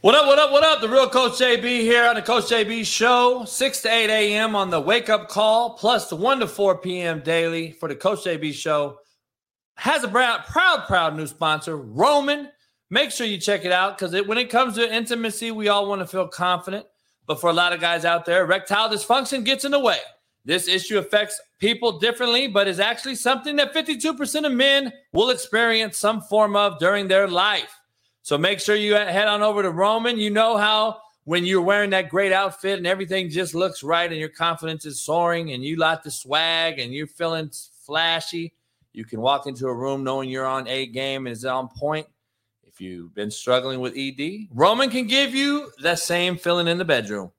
What up, what up, what up? The real Coach JB here on the Coach JB show, 6 to 8 a.m. on the wake up call, plus the 1 to 4 p.m. daily for the Coach JB show. Has a proud, proud, proud new sponsor, Roman. Make sure you check it out because when it comes to intimacy, we all want to feel confident. But for a lot of guys out there, erectile dysfunction gets in the way. This issue affects people differently, but is actually something that 52% of men will experience some form of during their life. So make sure you head on over to Roman. You know how when you're wearing that great outfit and everything just looks right and your confidence is soaring and you like the swag and you're feeling flashy, you can walk into a room knowing you're on a game and is on point. If you've been struggling with ED, Roman can give you that same feeling in the bedroom.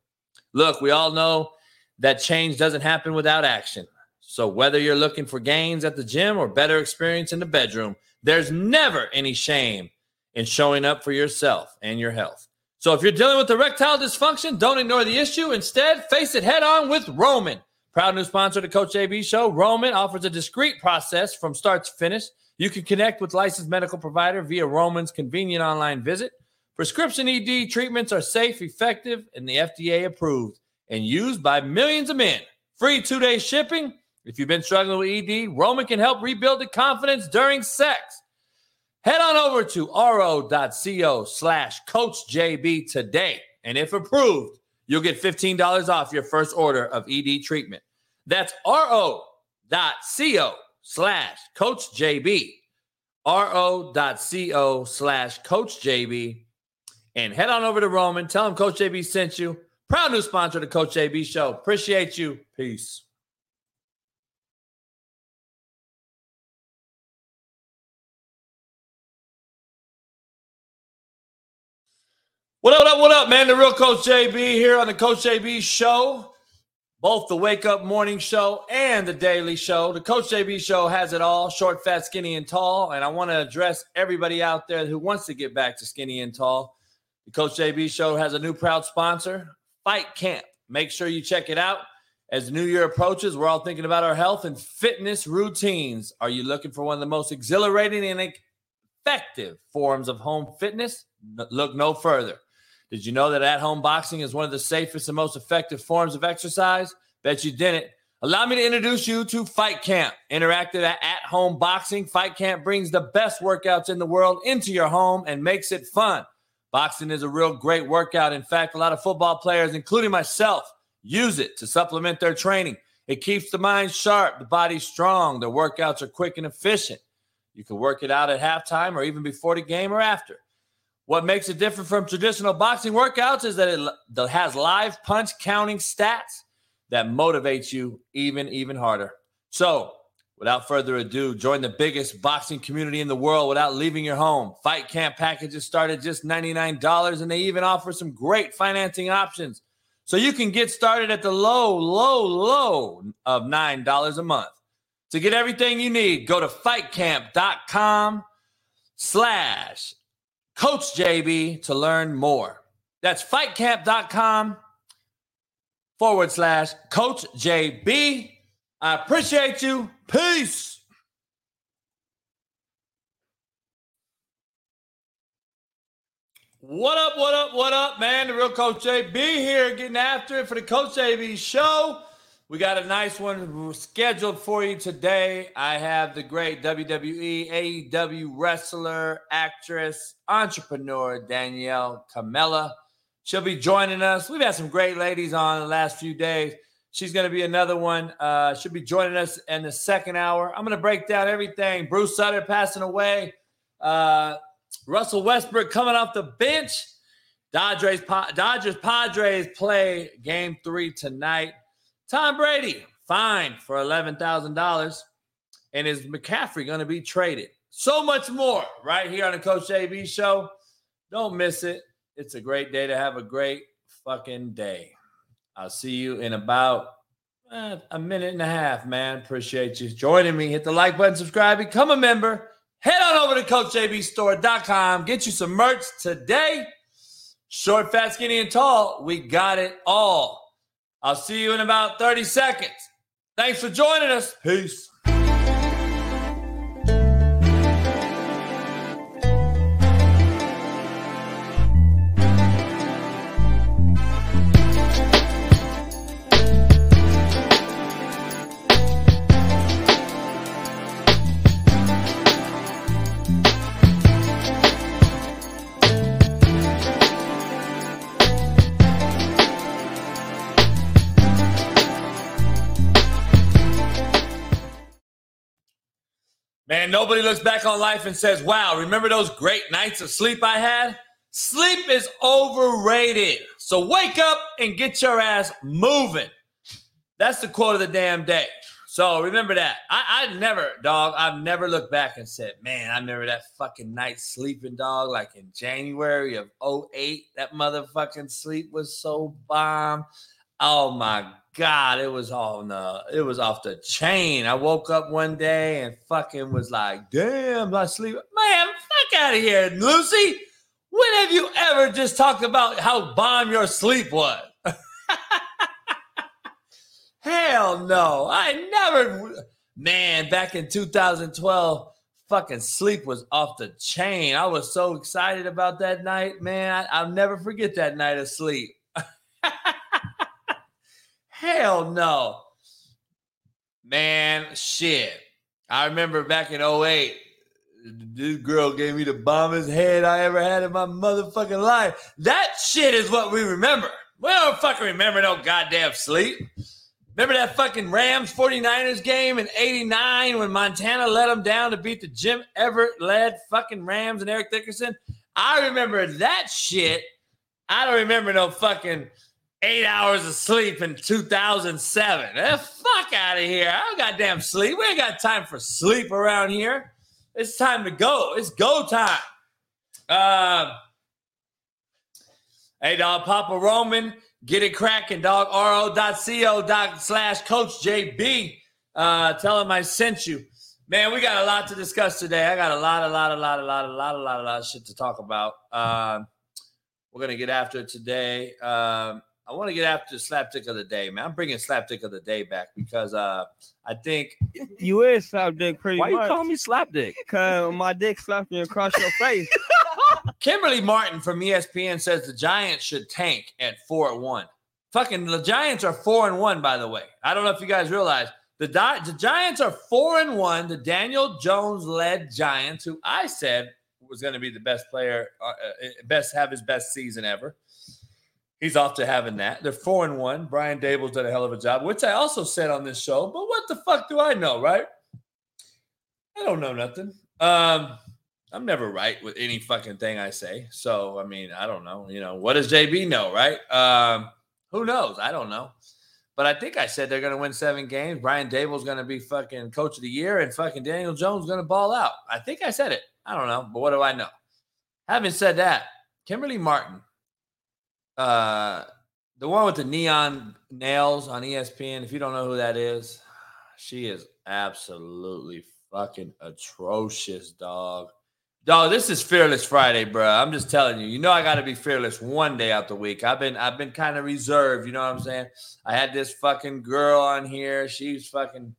Look, we all know that change doesn't happen without action. So whether you're looking for gains at the gym or better experience in the bedroom, there's never any shame in showing up for yourself and your health. So if you're dealing with erectile dysfunction, don't ignore the issue. Instead, face it head on with Roman. Proud new sponsor of the Coach JB Show, Roman offers a discreet process from start to finish. You can connect with licensed medical provider via Roman's convenient online visit. Prescription ED treatments are safe, effective, and the FDA approved and used by millions of men. Free two-day shipping. If you've been struggling with ED, Roman can help rebuild the confidence during sex. Head on over to ro.co slash coachjb today. And if approved, you'll get $15 off your first order of ED treatment. That's ro.co slash coachjb. ro.co slash coachjb. And head on over to Roman. Tell him Coach JB sent you. Proud new sponsor of the Coach JB Show. Appreciate you. Peace. What up, what up, what up, man? The real Coach JB here on the Coach JB show. Both the wake up morning show and the daily show. The Coach JB show has it all short, fat, skinny, and tall. And I want to address everybody out there who wants to get back to skinny and tall. The Coach JB show has a new proud sponsor, Fight Camp. Make sure you check it out. As the new year approaches, we're all thinking about our health and fitness routines. Are you looking for one of the most exhilarating and effective forms of home fitness? Look no further. Did you know that at home boxing is one of the safest and most effective forms of exercise? Bet you didn't. Allow me to introduce you to Fight Camp, interactive at home boxing. Fight Camp brings the best workouts in the world into your home and makes it fun. Boxing is a real great workout. In fact, a lot of football players, including myself, use it to supplement their training. It keeps the mind sharp, the body strong. The workouts are quick and efficient. You can work it out at halftime or even before the game or after. What makes it different from traditional boxing workouts is that it has live punch counting stats that motivates you even even harder. So, without further ado, join the biggest boxing community in the world without leaving your home. Fight Camp packages start at just $99 and they even offer some great financing options. So you can get started at the low, low, low of $9 a month. To get everything you need, go to fightcamp.com slash Coach JB to learn more. That's fightcamp.com forward slash Coach JB. I appreciate you. Peace. What up, what up, what up, man? The real Coach JB here getting after it for the Coach JB show. We got a nice one scheduled for you today. I have the great WWE, AEW wrestler, actress, entrepreneur Danielle Kamela. She'll be joining us. We've had some great ladies on the last few days. She's going to be another one. Uh, she'll be joining us in the second hour. I'm going to break down everything. Bruce Sutter passing away. Uh, Russell Westbrook coming off the bench. Dodgers, Dodgers Padres play game three tonight. Tom Brady fined for $11,000. And is McCaffrey going to be traded? So much more right here on the Coach JB show. Don't miss it. It's a great day to have a great fucking day. I'll see you in about eh, a minute and a half, man. Appreciate you joining me. Hit the like button, subscribe, become a member. Head on over to CoachJBStore.com. Get you some merch today. Short, fat, skinny, and tall. We got it all. I'll see you in about 30 seconds. Thanks for joining us. Peace. And nobody looks back on life and says, wow, remember those great nights of sleep I had? Sleep is overrated. So wake up and get your ass moving. That's the quote of the damn day. So remember that. I, I never, dog, I've never looked back and said, man, I remember that fucking night sleeping, dog, like in January of 08. That motherfucking sleep was so bomb. Oh my God, it was on the it was off the chain. I woke up one day and fucking was like, damn, I sleep. Man, fuck out of here, Lucy. When have you ever just talked about how bomb your sleep was? Hell no. I never man, back in 2012, fucking sleep was off the chain. I was so excited about that night, man. I, will never forget that night of sleep. Hell no. Man, shit. I remember back in 08, this girl gave me the bombest head I ever had in my motherfucking life. That shit is what we remember. We don't fucking remember no goddamn sleep. Remember that fucking Rams 49ers game in 89 when Montana let them down to beat the Jim Everett led fucking Rams and Eric Dickerson? I remember that shit. I don't remember no fucking eight hours of sleep in 2007. Eh, fuck out of here. I don't got damn sleep. We ain't got time for sleep around here. It's time to go. It's go time. Uh, hey, dog, Papa Roman, get it cracking, dog. ro.co dot slash Coach JB. Uh, tell him I sent you. Man, we got a lot to discuss today. I got a lot, a lot, a lot, a lot, a lot, a lot, a lot of shit to talk about. Uh, we're gonna get after it today. Um, I want to get after the slapdick of the day, man. I'm bringing slapdick of the day back because uh, I think you is slapdick pretty Why much. you call me slapdick? Cause my dick slapped you across your face. Kimberly Martin from ESPN says the Giants should tank at four and one. Fucking the Giants are four and one, by the way. I don't know if you guys realize the, Di- the Giants are four and one. The Daniel Jones led Giants, who I said was going to be the best player, uh, uh, best have his best season ever. He's off to having that. They're four and one. Brian Daboll's done a hell of a job, which I also said on this show. But what the fuck do I know, right? I don't know nothing. Um, I'm never right with any fucking thing I say. So I mean, I don't know. You know, what does JB know, right? Um, who knows? I don't know. But I think I said they're going to win seven games. Brian Daboll's going to be fucking coach of the year, and fucking Daniel Jones going to ball out. I think I said it. I don't know, but what do I know? Having said that, Kimberly Martin uh, the one with the neon nails on ESPN. If you don't know who that is, she is absolutely fucking atrocious, dog. Dog, this is Fearless Friday, bro. I'm just telling you. You know I got to be fearless one day out the week. I've been I've been kind of reserved. You know what I'm saying? I had this fucking girl on here. She's fucking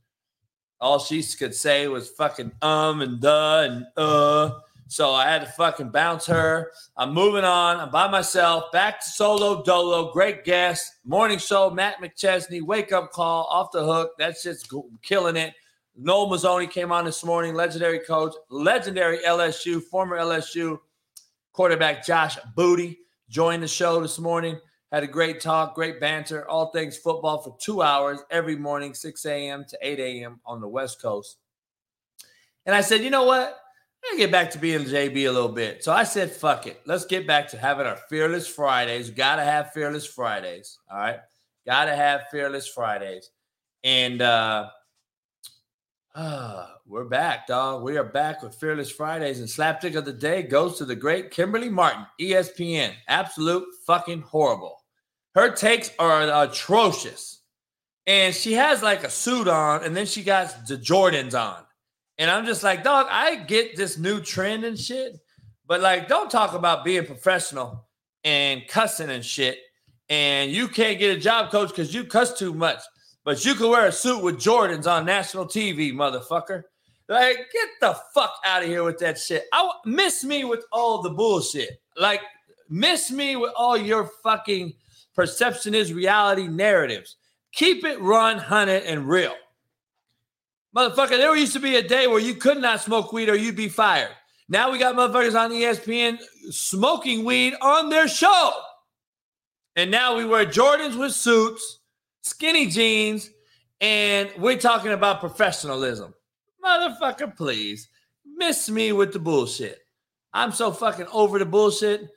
all she could say was fucking um and the and uh. So I had to fucking bounce her. I'm moving on. I'm by myself. Back to solo dolo. Great guest. Morning show. Matt McChesney. Wake up call. Off the hook. That's just killing it. Noel Mazzone came on this morning. Legendary coach. Legendary LSU. Former LSU quarterback Josh Booty joined the show this morning. Had a great talk, great banter, all things football for two hours every morning, 6 a.m. to 8 a.m. on the West Coast. And I said, you know what? I get back to being JB a little bit. So I said, fuck it. Let's get back to having our Fearless Fridays. Gotta have Fearless Fridays. All right. Gotta have Fearless Fridays. And uh, uh we're back, dog. We are back with Fearless Fridays. And slapstick of the Day goes to the great Kimberly Martin, ESPN. Absolute fucking horrible. Her takes are atrocious. And she has like a suit on, and then she got the Jordans on. And I'm just like, dog, I get this new trend and shit, but like, don't talk about being professional and cussing and shit. And you can't get a job, coach, because you cuss too much. But you can wear a suit with Jordans on national TV, motherfucker. Like, get the fuck out of here with that shit. I miss me with all the bullshit. Like, miss me with all your fucking perception is reality narratives. Keep it run, hunted, and real. Motherfucker, there used to be a day where you could not smoke weed or you'd be fired. Now we got motherfuckers on ESPN smoking weed on their show. And now we wear Jordans with suits, skinny jeans, and we're talking about professionalism. Motherfucker, please. miss me with the bullshit. I'm so fucking over the bullshit.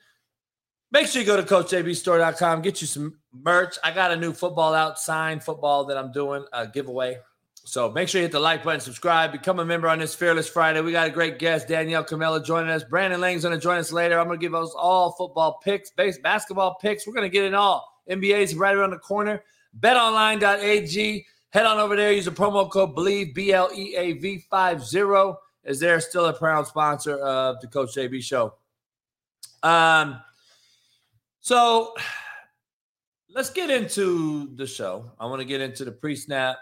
Make sure you go to CoachJBStore.com, get you some merch. I got a new football out, signed football that I'm doing a giveaway. So make sure you hit the like button, subscribe, become a member on this Fearless Friday. We got a great guest, Danielle Kamela, joining us. Brandon Lang's going to join us later. I'm going to give us all football picks, base basketball picks. We're going to get it all. NBA's right around the corner. BetOnline.ag. Head on over there. Use the promo code Believe B L E A V 50, Is they're still a proud sponsor of the Coach JB show. Um, so let's get into the show. I want to get into the pre snap,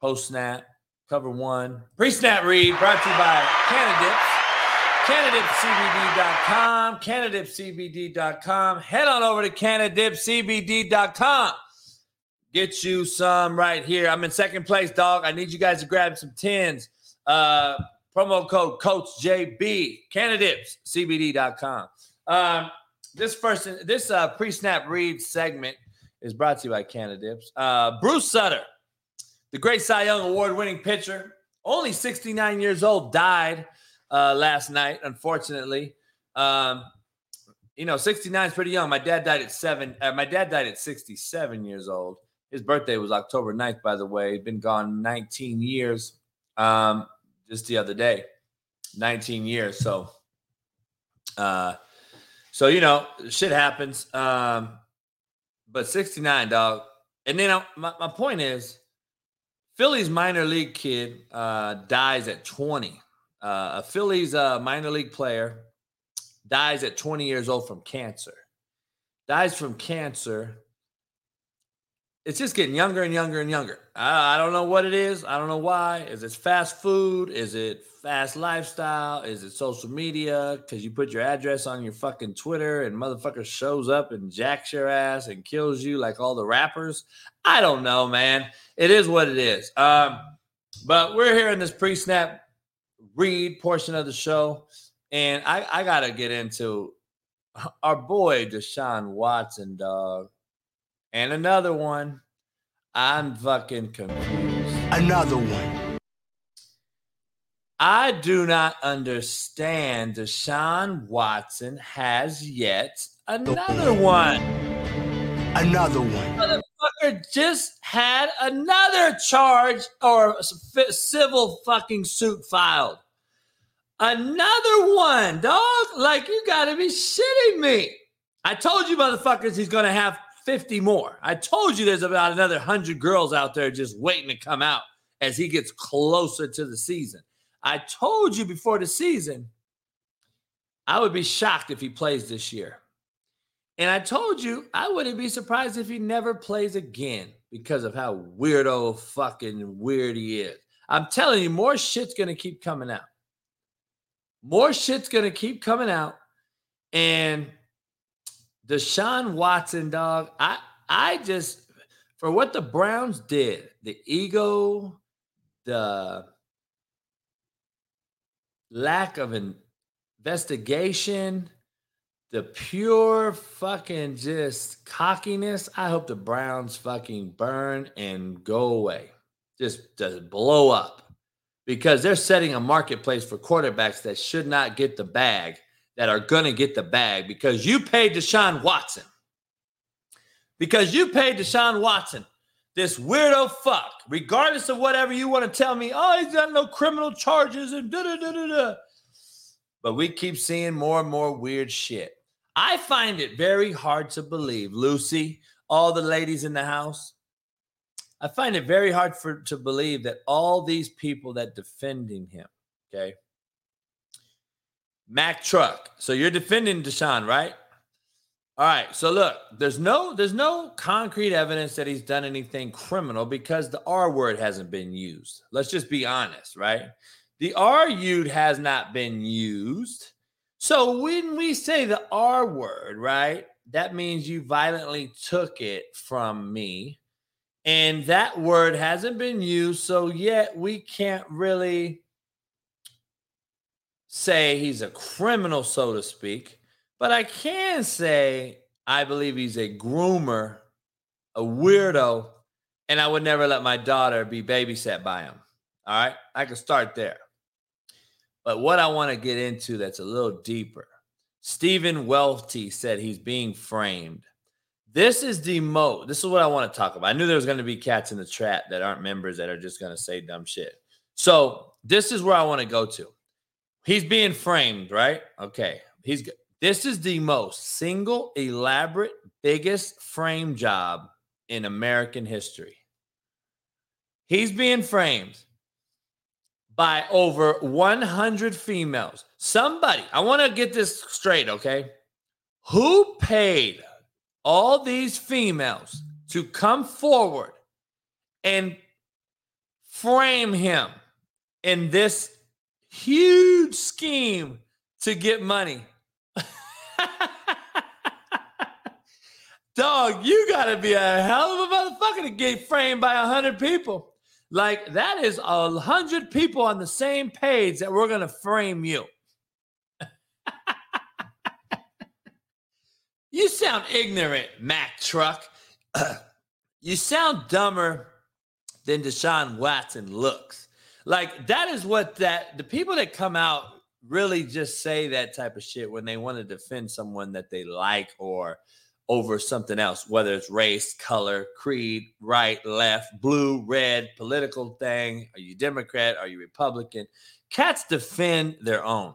post snap, cover one, pre snap read brought to you by Cannadips. CanadipCBD.com, CanadipCBD.com. Head on over to CanadipCBD.com. Get you some right here. I'm in second place, dog. I need you guys to grab some tins. Uh, promo code Coach JB, CanadipCBD.com. Um, this first, this uh, pre-snap read segment is brought to you by Cannadips. Uh, Bruce Sutter, the great Cy Young Award-winning pitcher, only 69 years old, died uh, last night, unfortunately. Um, you know, 69 is pretty young. My dad died at seven. Uh, my dad died at 67 years old. His birthday was October 9th, by the way. He'd been gone 19 years um, just the other day. 19 years. So, uh, so you know, shit happens. Um, but 69, dog. And then I, my, my point is, Philly's minor league kid uh, dies at 20. Uh, a Phillies uh, minor league player dies at 20 years old from cancer. Dies from cancer. It's just getting younger and younger and younger. I, I don't know what it is. I don't know why. Is it fast food? Is it fast lifestyle? Is it social media? Because you put your address on your fucking Twitter and motherfucker shows up and jacks your ass and kills you like all the rappers. I don't know, man. It is what it is. Um, but we're here in this pre-snap read portion of the show, and I, I gotta get into our boy Deshaun Watson, dog, and another one. I'm fucking confused. Another one. I do not understand. Deshaun Watson has yet another one. Another one. Motherfucker just had another charge or civil fucking suit filed. Another one, dog. Like, you gotta be shitting me. I told you, motherfuckers, he's gonna have 50 more. I told you there's about another 100 girls out there just waiting to come out as he gets closer to the season. I told you before the season, I would be shocked if he plays this year. And I told you I wouldn't be surprised if he never plays again because of how weirdo fucking weird he is. I'm telling you, more shit's gonna keep coming out. More shit's gonna keep coming out. And Deshaun Watson, dog, I I just for what the Browns did, the ego, the lack of investigation, the pure fucking just cockiness. I hope the Browns fucking burn and go away. Just, just blow up because they're setting a marketplace for quarterbacks that should not get the bag, that are going to get the bag because you paid Deshaun Watson. Because you paid Deshaun Watson, this weirdo fuck, regardless of whatever you want to tell me, oh, he's got no criminal charges and da da da da da. But we keep seeing more and more weird shit. I find it very hard to believe, Lucy, all the ladies in the house. I find it very hard for to believe that all these people that defending him, okay. Mack Truck. So you're defending Deshaun, right? All right. So look, there's no there's no concrete evidence that he's done anything criminal because the R word hasn't been used. Let's just be honest, right? The R word has not been used. So when we say the R word, right, that means you violently took it from me. And that word hasn't been used. So yet we can't really say he's a criminal, so to speak. But I can say I believe he's a groomer, a weirdo, and I would never let my daughter be babysat by him. All right. I can start there. But what I want to get into that's a little deeper. Stephen Welty said he's being framed. This is the most. This is what I want to talk about. I knew there was going to be cats in the chat that aren't members that are just going to say dumb shit. So this is where I want to go to. He's being framed, right? Okay. He's this is the most single elaborate biggest frame job in American history. He's being framed by over 100 females. Somebody, I want to get this straight, okay? Who paid all these females to come forward and frame him in this huge scheme to get money? Dog, you got to be a hell of a motherfucker to get framed by a 100 people. Like that is a hundred people on the same page that we're gonna frame you. you sound ignorant, Mack Truck. you sound dumber than Deshaun Watson looks. Like that is what that the people that come out really just say that type of shit when they want to defend someone that they like or over something else, whether it's race, color, creed, right, left, blue, red, political thing. Are you Democrat? Are you Republican? Cats defend their own.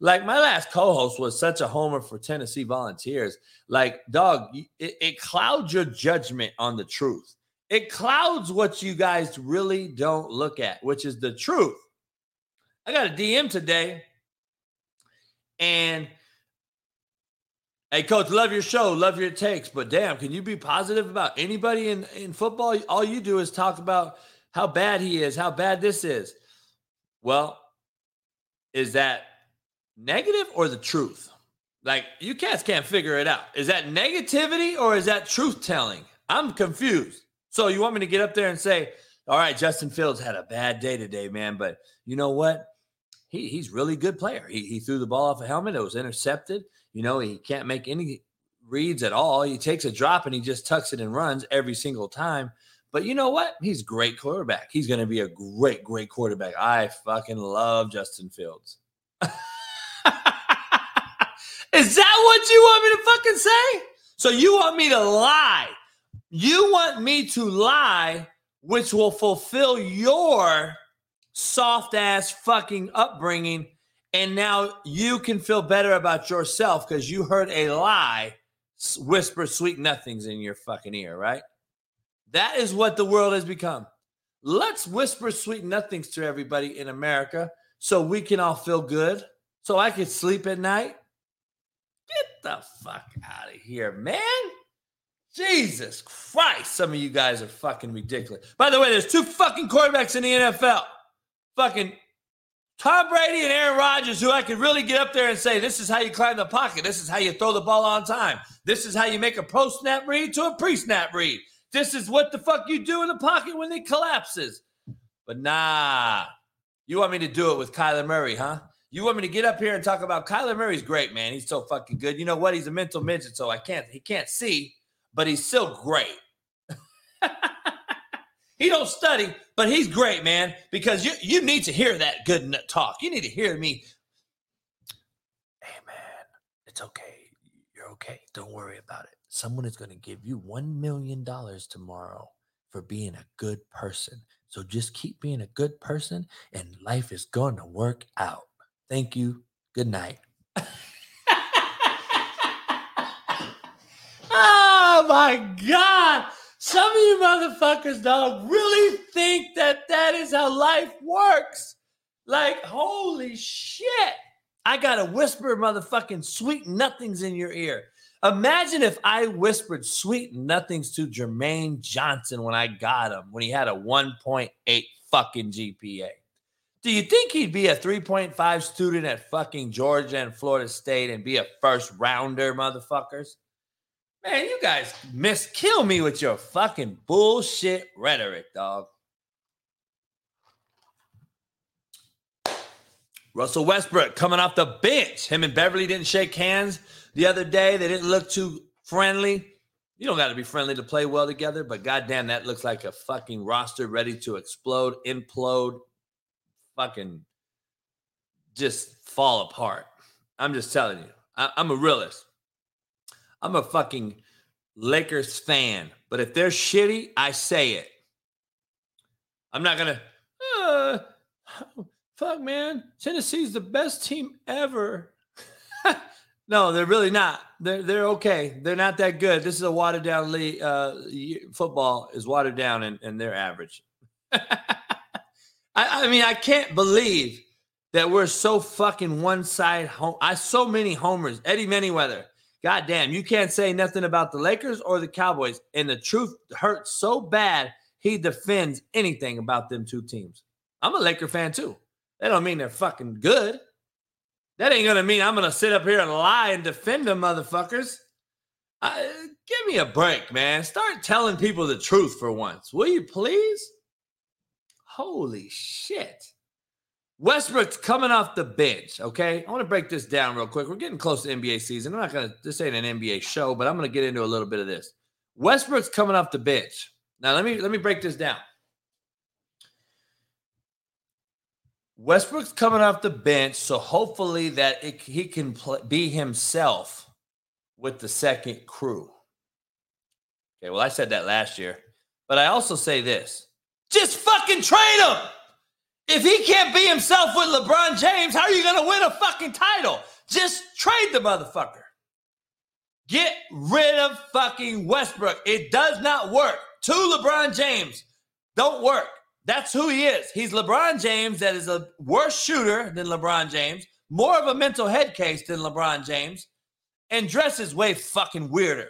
Like my last co-host was such a homer for Tennessee Volunteers. Like, dog, it, it clouds your judgment on the truth. It clouds what you guys really don't look at, which is the truth. I got a DM today, and Hey, coach, love your show, love your takes, but damn, can you be positive about anybody in, in football? All you do is talk about how bad he is, how bad this is. Well, is that negative or the truth? Like, you cats can't figure it out. Is that negativity or is that truth telling? I'm confused. So, you want me to get up there and say, all right, Justin Fields had a bad day today, man, but you know what? He, he's really good player. He, he threw the ball off a helmet. It was intercepted. You know, he can't make any reads at all. He takes a drop and he just tucks it and runs every single time. But you know what? He's great quarterback. He's going to be a great, great quarterback. I fucking love Justin Fields. Is that what you want me to fucking say? So you want me to lie? You want me to lie, which will fulfill your soft ass fucking upbringing and now you can feel better about yourself because you heard a lie whisper sweet nothings in your fucking ear, right? That is what the world has become. Let's whisper sweet nothings to everybody in America so we can all feel good, so I can sleep at night. Get the fuck out of here, man. Jesus Christ, some of you guys are fucking ridiculous. By the way, there's two fucking quarterbacks in the NFL. Fucking Tom Brady and Aaron Rodgers, who I could really get up there and say, this is how you climb the pocket. This is how you throw the ball on time. This is how you make a post snap read to a pre snap read. This is what the fuck you do in the pocket when it collapses. But nah, you want me to do it with Kyler Murray, huh? You want me to get up here and talk about Kyler Murray's great, man. He's so fucking good. You know what? He's a mental midget, so I can't, he can't see, but he's still great. He don't study, but he's great, man, because you, you need to hear that good talk. You need to hear me. Hey, man, it's okay. You're okay. Don't worry about it. Someone is going to give you $1 million tomorrow for being a good person. So just keep being a good person and life is going to work out. Thank you. Good night. oh my God. Some of you motherfuckers, dog, really think that that is how life works. Like, holy shit. I got to whisper motherfucking sweet nothings in your ear. Imagine if I whispered sweet nothings to Jermaine Johnson when I got him, when he had a 1.8 fucking GPA. Do you think he'd be a 3.5 student at fucking Georgia and Florida State and be a first rounder, motherfuckers? Man, you guys miss kill me with your fucking bullshit rhetoric, dog. Russell Westbrook coming off the bench. Him and Beverley didn't shake hands the other day. They didn't look too friendly. You don't got to be friendly to play well together, but goddamn, that looks like a fucking roster ready to explode, implode, fucking just fall apart. I'm just telling you. I, I'm a realist. I'm a fucking Lakers fan. But if they're shitty, I say it. I'm not gonna. Uh, fuck, man. Tennessee's the best team ever. no, they're really not. They're they're okay. They're not that good. This is a watered down league. Uh, football is watered down, and, and they're average. I, I mean, I can't believe that we're so fucking one side home. I so many homers. Eddie Manyweather. God damn, you can't say nothing about the Lakers or the Cowboys. And the truth hurts so bad, he defends anything about them two teams. I'm a Laker fan too. That don't mean they're fucking good. That ain't gonna mean I'm gonna sit up here and lie and defend them, motherfuckers. I, give me a break, man. Start telling people the truth for once, will you please? Holy shit. Westbrook's coming off the bench. Okay. I want to break this down real quick. We're getting close to NBA season. I'm not going to, this ain't an NBA show, but I'm going to get into a little bit of this. Westbrook's coming off the bench. Now, let me, let me break this down. Westbrook's coming off the bench, so hopefully that it, he can be himself with the second crew. Okay, well, I said that last year, but I also say this: just fucking trade him. If he can't be himself with LeBron James, how are you going to win a fucking title? Just trade the motherfucker. Get rid of fucking Westbrook. It does not work. To LeBron James, don't work. That's who he is. He's LeBron James that is a worse shooter than LeBron James, more of a mental head case than LeBron James, and dresses way fucking weirder.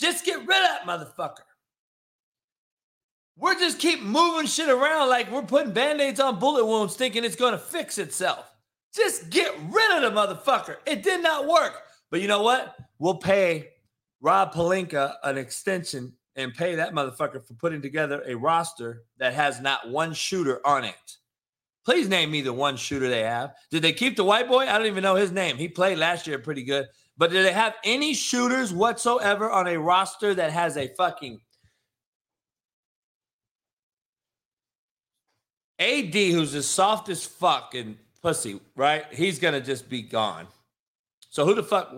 Just get rid of that motherfucker. We're just keep moving shit around like we're putting band-aids on bullet wounds thinking it's to fix itself. Just get rid of the motherfucker. It did not work. But you know what? We'll pay Rob Pelinka an extension and pay that motherfucker for putting together a roster that has not one shooter on it. Please name me the one shooter they have. Did they keep the white boy? I don't even know his name. He played last year pretty good. But did they have any shooters whatsoever on a roster that has a fucking AD, who's as soft as fuck and pussy, right? He's gonna just be gone. So who the fuck?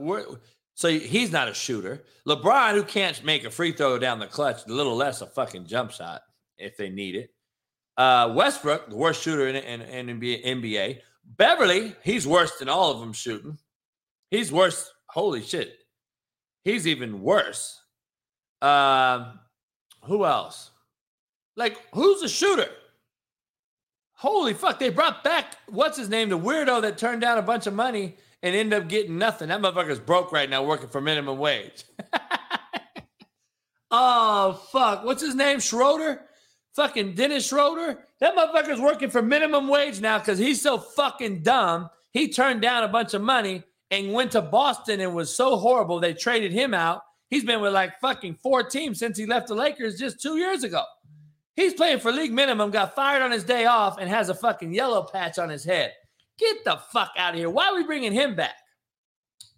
So he's not a shooter. LeBron, who can't make a free throw down the clutch, a little less a fucking jump shot if they need it. Uh, Westbrook, the worst shooter in, in, in NBA. Beverley, he's worse than all of them shooting. He's worse. Holy shit. He's even worse. Um, who else? Like, who's a shooter? Holy fuck, they brought back what's his name, the weirdo that turned down a bunch of money and ended up getting nothing. That motherfucker's broke right now working for minimum wage. oh fuck. What's his name? Schroeder? Fucking Dennis Schroeder? That motherfucker's working for minimum wage now because he's so fucking dumb. He turned down a bunch of money and went to Boston and was so horrible they traded him out. He's been with like fucking four teams since he left the Lakers just two years ago. He's playing for league minimum, got fired on his day off, and has a fucking yellow patch on his head. Get the fuck out of here. Why are we bringing him back?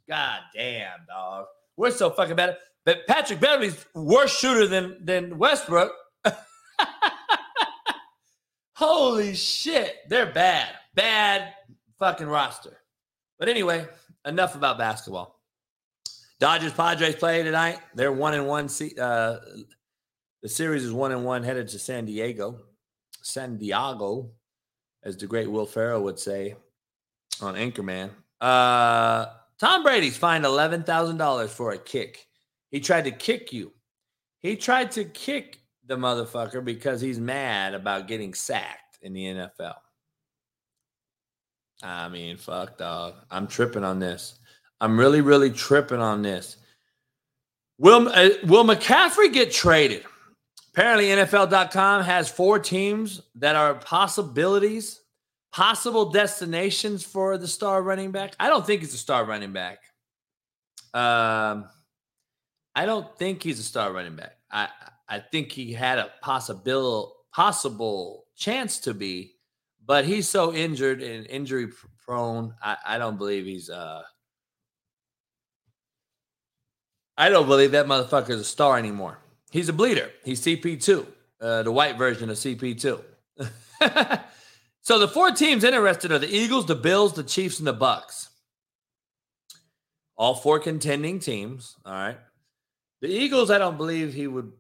God damn, dog. We're so fucking bad. But Patrick Beverley's worse shooter than, than Westbrook. Holy shit. They're bad. Bad fucking roster. But anyway, enough about basketball. Dodgers Padres play tonight. They're one and one. Uh, the series is one and one headed to San Diego. San Diego, as the great Will Ferrell would say on Anchorman. Uh, Tom Brady's fined $11,000 for a kick. He tried to kick you. He tried to kick the motherfucker because he's mad about getting sacked in the NFL. I mean, fuck, dog. I'm tripping on this. I'm really, really tripping on this. Will uh, Will McCaffrey get traded? Apparently, NFL.com has four teams that are possibilities, possible destinations for the star running back. I don't think he's a star running back. Um, I don't think he's a star running back. I I think he had a possible possible chance to be, but he's so injured and injury prone. I, I don't believe he's uh I don't believe that motherfucker is a star anymore. He's a bleeder. He's CP2, uh, the white version of CP2. So the four teams interested are the Eagles, the Bills, the Chiefs, and the Bucks. All four contending teams. All right. The Eagles, I don't believe he would.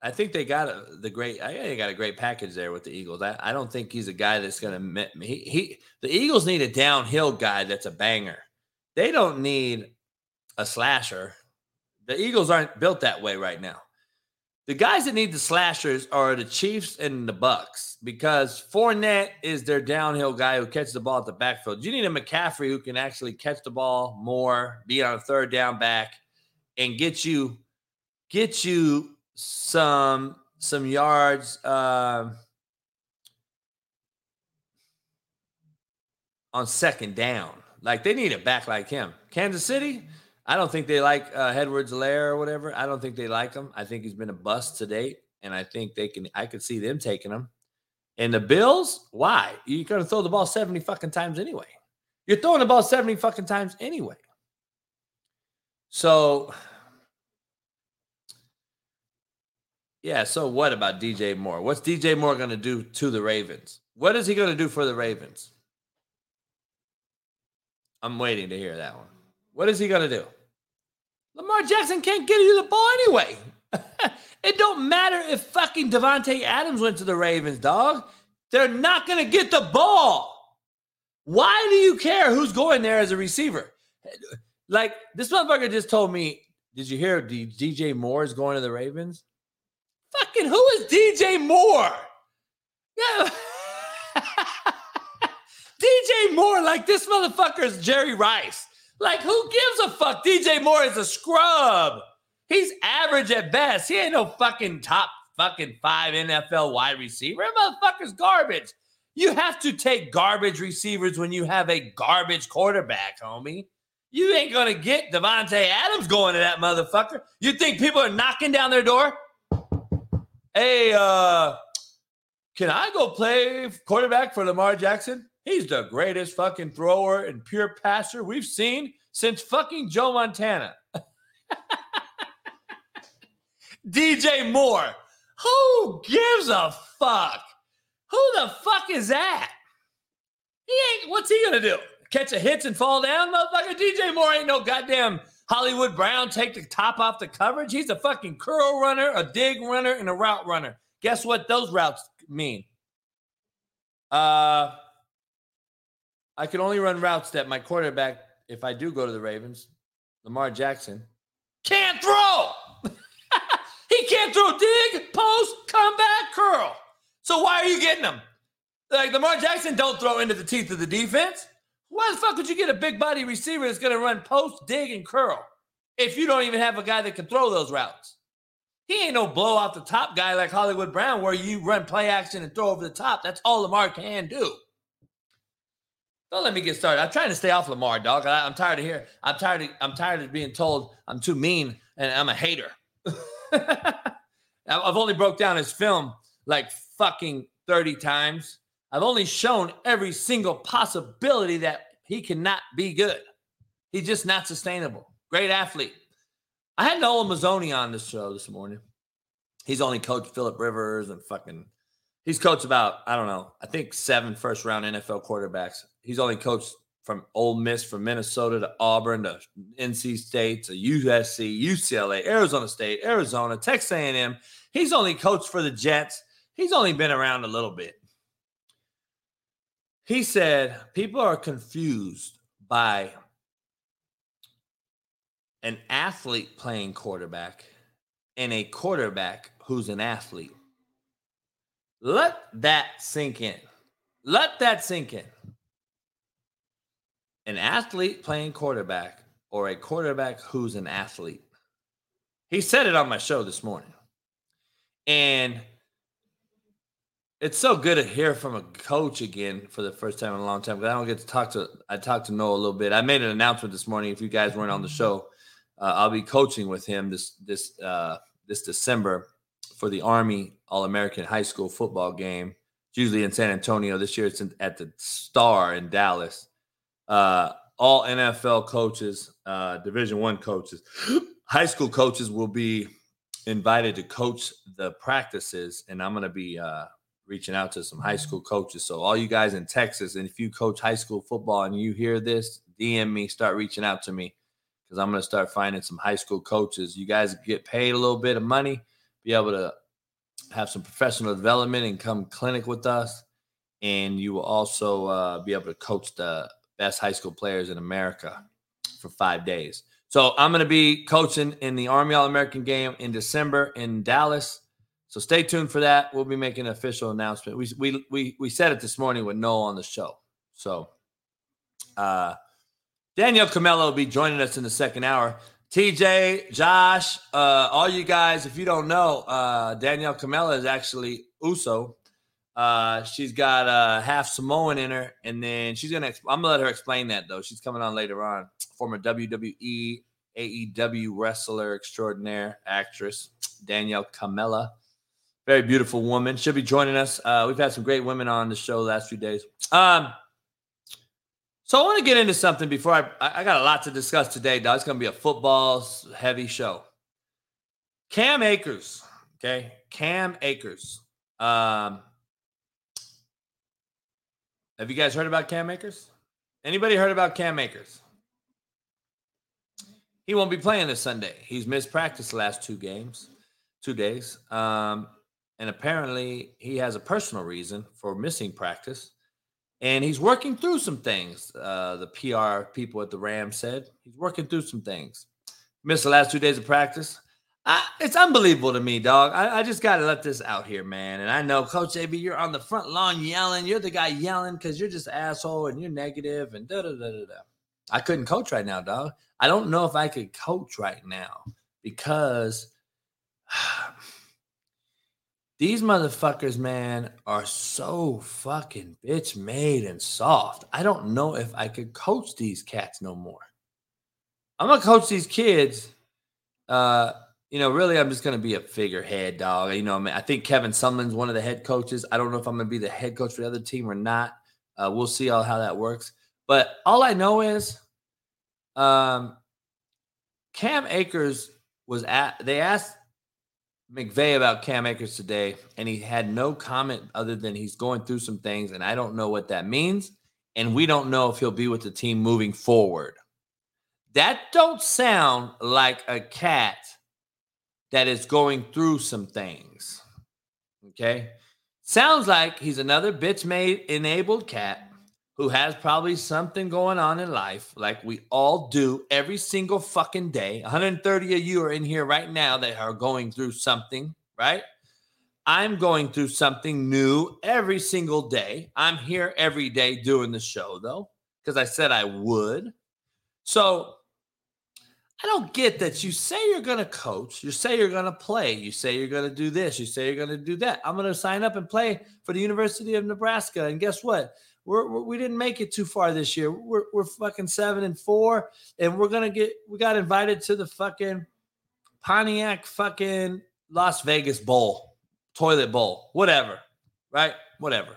I think they got a, the great. I think they got a great package there with the Eagles. I, I don't think he's a guy that's going to. He, he the Eagles need a downhill guy that's a banger. They don't need a slasher. The Eagles aren't built that way right now. The guys that need the slashers are the Chiefs and the Bucks because Fournette is their downhill guy who catches the ball at the backfield. You need a McCaffrey who can actually catch the ball more, be on a third down back, and get you get you some some yards uh, on second down. Like they need a back like him. Kansas City, I don't think they like uh, Edwards-Helaire or whatever. I don't think they like him. I think he's been a bust to date, and I think they can. I could see them taking him. And the Bills, why? You're going to throw the ball 70 fucking times anyway. You're throwing the ball 70 fucking times anyway. So, yeah. So, what about DJ Moore? What's DJ Moore going to do to the Ravens? What is he going to do for the Ravens? I'm waiting to hear that one. What is he going to do? Lamar Jackson can't get you the ball anyway. it don't matter if fucking Davante Adams went to the Ravens, dog. They're not going to get the ball. Why do you care who's going there as a receiver? Like this motherfucker just told me, did you hear DJ Moore is going to the Ravens? Fucking who is DJ Moore? Yeah. DJ Moore, like this motherfucker is Jerry Rice. Like, who gives a fuck? DJ Moore is a scrub. He's average at best. He ain't no fucking top fucking five NFL wide receiver. Motherfucker's garbage. You have to take garbage receivers when you have a garbage quarterback, homie. You ain't gonna get Davante Adams going to that motherfucker. You think people are knocking down their door? Hey, uh, can I go play quarterback for Lamar Jackson? He's the greatest fucking thrower and pure passer we've seen since fucking Joe Montana. DJ Moore. Who gives a fuck? Who the fuck is that? He ain't, what's he gonna do? Catch a hits and fall down? Motherfucker, DJ Moore ain't no goddamn Hollywood Brown, take the top off the coverage. He's a fucking curl runner, a dig runner, and a route runner. Guess what those routes mean? Uh, I can only run routes that my quarterback, if I do go to the Ravens, Lamar Jackson, can't throw. he can't throw dig, post, comeback, curl. So why are you getting him? Like Lamar Jackson don't throw into the teeth of the defense. Why the fuck would you get a big body receiver that's going to run post, dig, and curl if you don't even have a guy that can throw those routes? He ain't no blow off the top guy like Hollywood Brown where you run play action and throw over the top. That's all Lamar can do. Don't let me get started. I'm trying to stay off Lamar, dog. I, am tired of here. I'm tired. Of, I'm tired of being told I'm too mean and I'm a hater. I've only broke down his film like fucking 30 times. I've only shown every single possibility that he cannot be good. He's just not sustainable. Great athlete. I had Noel Mazzone on this show this morning. He's only coached Philip Rivers and fucking he's coached about, I don't know, I think seven first round NFL quarterbacks. He's only coached from Ole Miss, from Minnesota to Auburn to NC State to USC, UCLA, Arizona State, Arizona, Texas A&M. He's only coached for the Jets. He's only been around a little bit. He said people are confused by an athlete playing quarterback and a quarterback who's an athlete. Let that sink in. Let that sink in. An athlete playing quarterback or a quarterback who's an athlete. He said it on my show this morning. And it's so good to hear from a coach again for the first time in a long time because I don't get to talk to I talked to Noah a little bit. I made an announcement this morning. If you guys weren't on the show, uh, I'll be coaching with him this this uh, this December for the Army All American High School football game. It's usually in San Antonio. This year it's in, at the Star in Dallas. Uh, all NFL coaches, uh, Division One coaches, high school coaches will be invited to coach the practices, and I'm going to be uh, reaching out to some high school coaches. So all you guys in Texas, and if you coach high school football and you hear this, DM me, start reaching out to me because I'm going to start finding some high school coaches. You guys get paid a little bit of money, be able to have some professional development and come clinic with us. And you will also uh, be able to coach the best high school players in America for five days. So I'm going to be coaching in the Army All American game in December in Dallas. So stay tuned for that. We'll be making an official announcement. We we we we said it this morning with Noel on the show. So uh Danielle Kamela will be joining us in the second hour. TJ, Josh, uh, all you guys, if you don't know, uh, Danielle Kamela is actually Uso. Uh, she's got uh, half Samoan in her, and then she's gonna. I'm gonna let her explain that though. She's coming on later on. Former WWE, AEW wrestler extraordinaire, actress Danielle Kamela, very beautiful woman. She'll be joining us. Uh, we've had some great women on the show the last few days. Um, so I want to get into something before I. I got a lot to discuss today, dog. It's going to be a football heavy show. Cam Akers, okay, Cam Akers. Um, have you guys heard about Cam Akers? Anybody heard about Cam Akers? He won't be playing this Sunday. He's missed practice the last two games, two days. Um, and apparently he has a personal reason for missing practice. And he's working through some things. Uh, the PR people at the Rams said he's working through some things. Missed the last two days of practice. I, it's unbelievable to me, dog. I, I just got to let this out here, man. And I know, Coach AB, you're on the front lawn yelling. You're the guy yelling because you're just asshole and you're negative and da da da da da. I couldn't coach right now, dog. I don't know if I could coach right now because these motherfuckers, man, are so fucking bitch made and soft. I don't know if I could coach these cats no more. I'm gonna coach these kids. Uh, you know, really, I'm just to be a figurehead, dog. You know, I, mean, I think Kevin Sumlin's one of the head coaches. I don't know if I'm to be the head coach for the other team or not. Uh, we'll see all how that works. But all I know is, um, Cam Akers was at. They asked McVay about Cam Akers today, and he had no comment other than he's going through some things, and I don't know what that means, and we don't know if he'll be with the team moving forward. That don't sound like a cat that is going through some things. Okay. Sounds like he's another bitch made enabled cat who has probably something going on in life, like we all do every single fucking day. 130 of you are in here right now that are going through something, right? I'm going through something new every single day. I'm here every day doing the show, though, because I said I would. So I don't get that. You say you're going to coach, you say you're going to play, you say you're going to do this, you say you're going to do that. I'm going to sign up and play for the University of Nebraska. And guess what? We're, we did not make it too far this year. We're, we're fucking seven and four, and we're to get, we got invited to the fucking Pontiac fucking Las Vegas Bowl, toilet bowl, whatever, right? Whatever.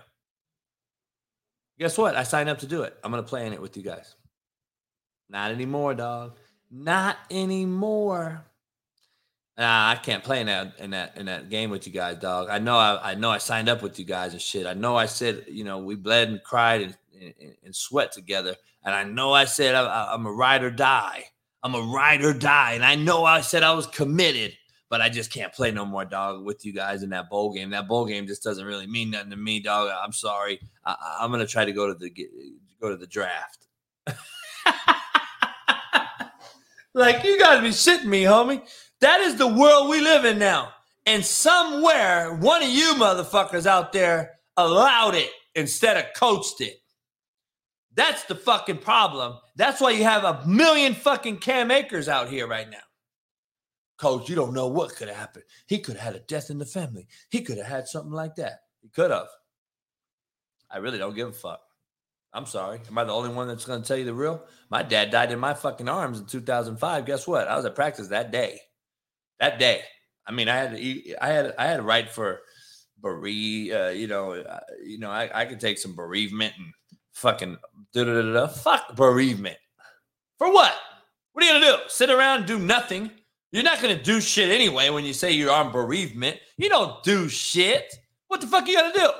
Guess what? I signed up to do it. I'm to play in it with you guys. Not anymore, dog. Not anymore. Nah, I can't play in that in that in that game with you guys, dog. I know I, I know I signed up with you guys and shit. I know I said you know we bled and cried and, and, and sweat together, and I know I said I, I'm a ride or die. I'm a ride or die, and I know I said I was committed, but I just can't play no more, dog, with you guys in that bowl game. That bowl game just doesn't really mean nothing to me, dog. I'm sorry. I, I'm gonna try to go to the go to the draft. Like, you gotta be shitting me, homie. That is the world we live in now. And somewhere, one of you motherfuckers out there allowed it instead of coached it. That's the fucking problem. That's why you have a million fucking Cam Akers out here right now. Coach, you don't know what could have happened. He could have had a death in the family. He could have had something like that. He could have. I really don't give a fuck. I'm sorry. Am I the only one that's going to tell you the real? My dad died in my fucking arms in 2005. Guess what? I was at practice that day. That day. I mean, I had to, I had, I had to write for bereave. Uh, you know, uh, you know, I, I could take some bereavement and fucking da da da da. Fuck bereavement. For what? What are you gonna do? Sit around and do nothing? You're not gonna do shit anyway when you say you're on bereavement. You don't do shit. What the fuck are you gonna do?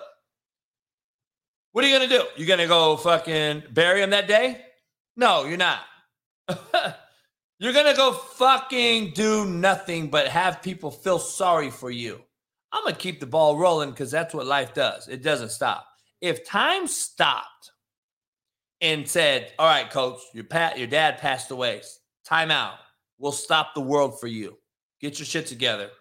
What are you gonna do? You gonna go fucking bury him that day? No, you're not. you're gonna go fucking do nothing but have people feel sorry for you. I'm gonna keep the ball rolling because that's what life does. It doesn't stop. If time stopped and said, "All right, coach, your pat, your dad passed away. Time out. We'll stop the world for you. Get your shit together."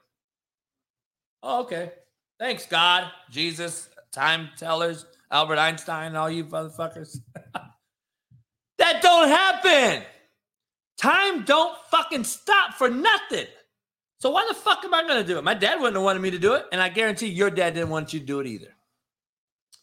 Oh, okay. Thanks, God, Jesus, time tellers, Albert Einstein, all you motherfuckers. that don't happen. Time don't fucking stop for nothing. So why the fuck am I gonna do it? My dad wouldn't have wanted me to do it, and I guarantee your dad didn't want you to do it either.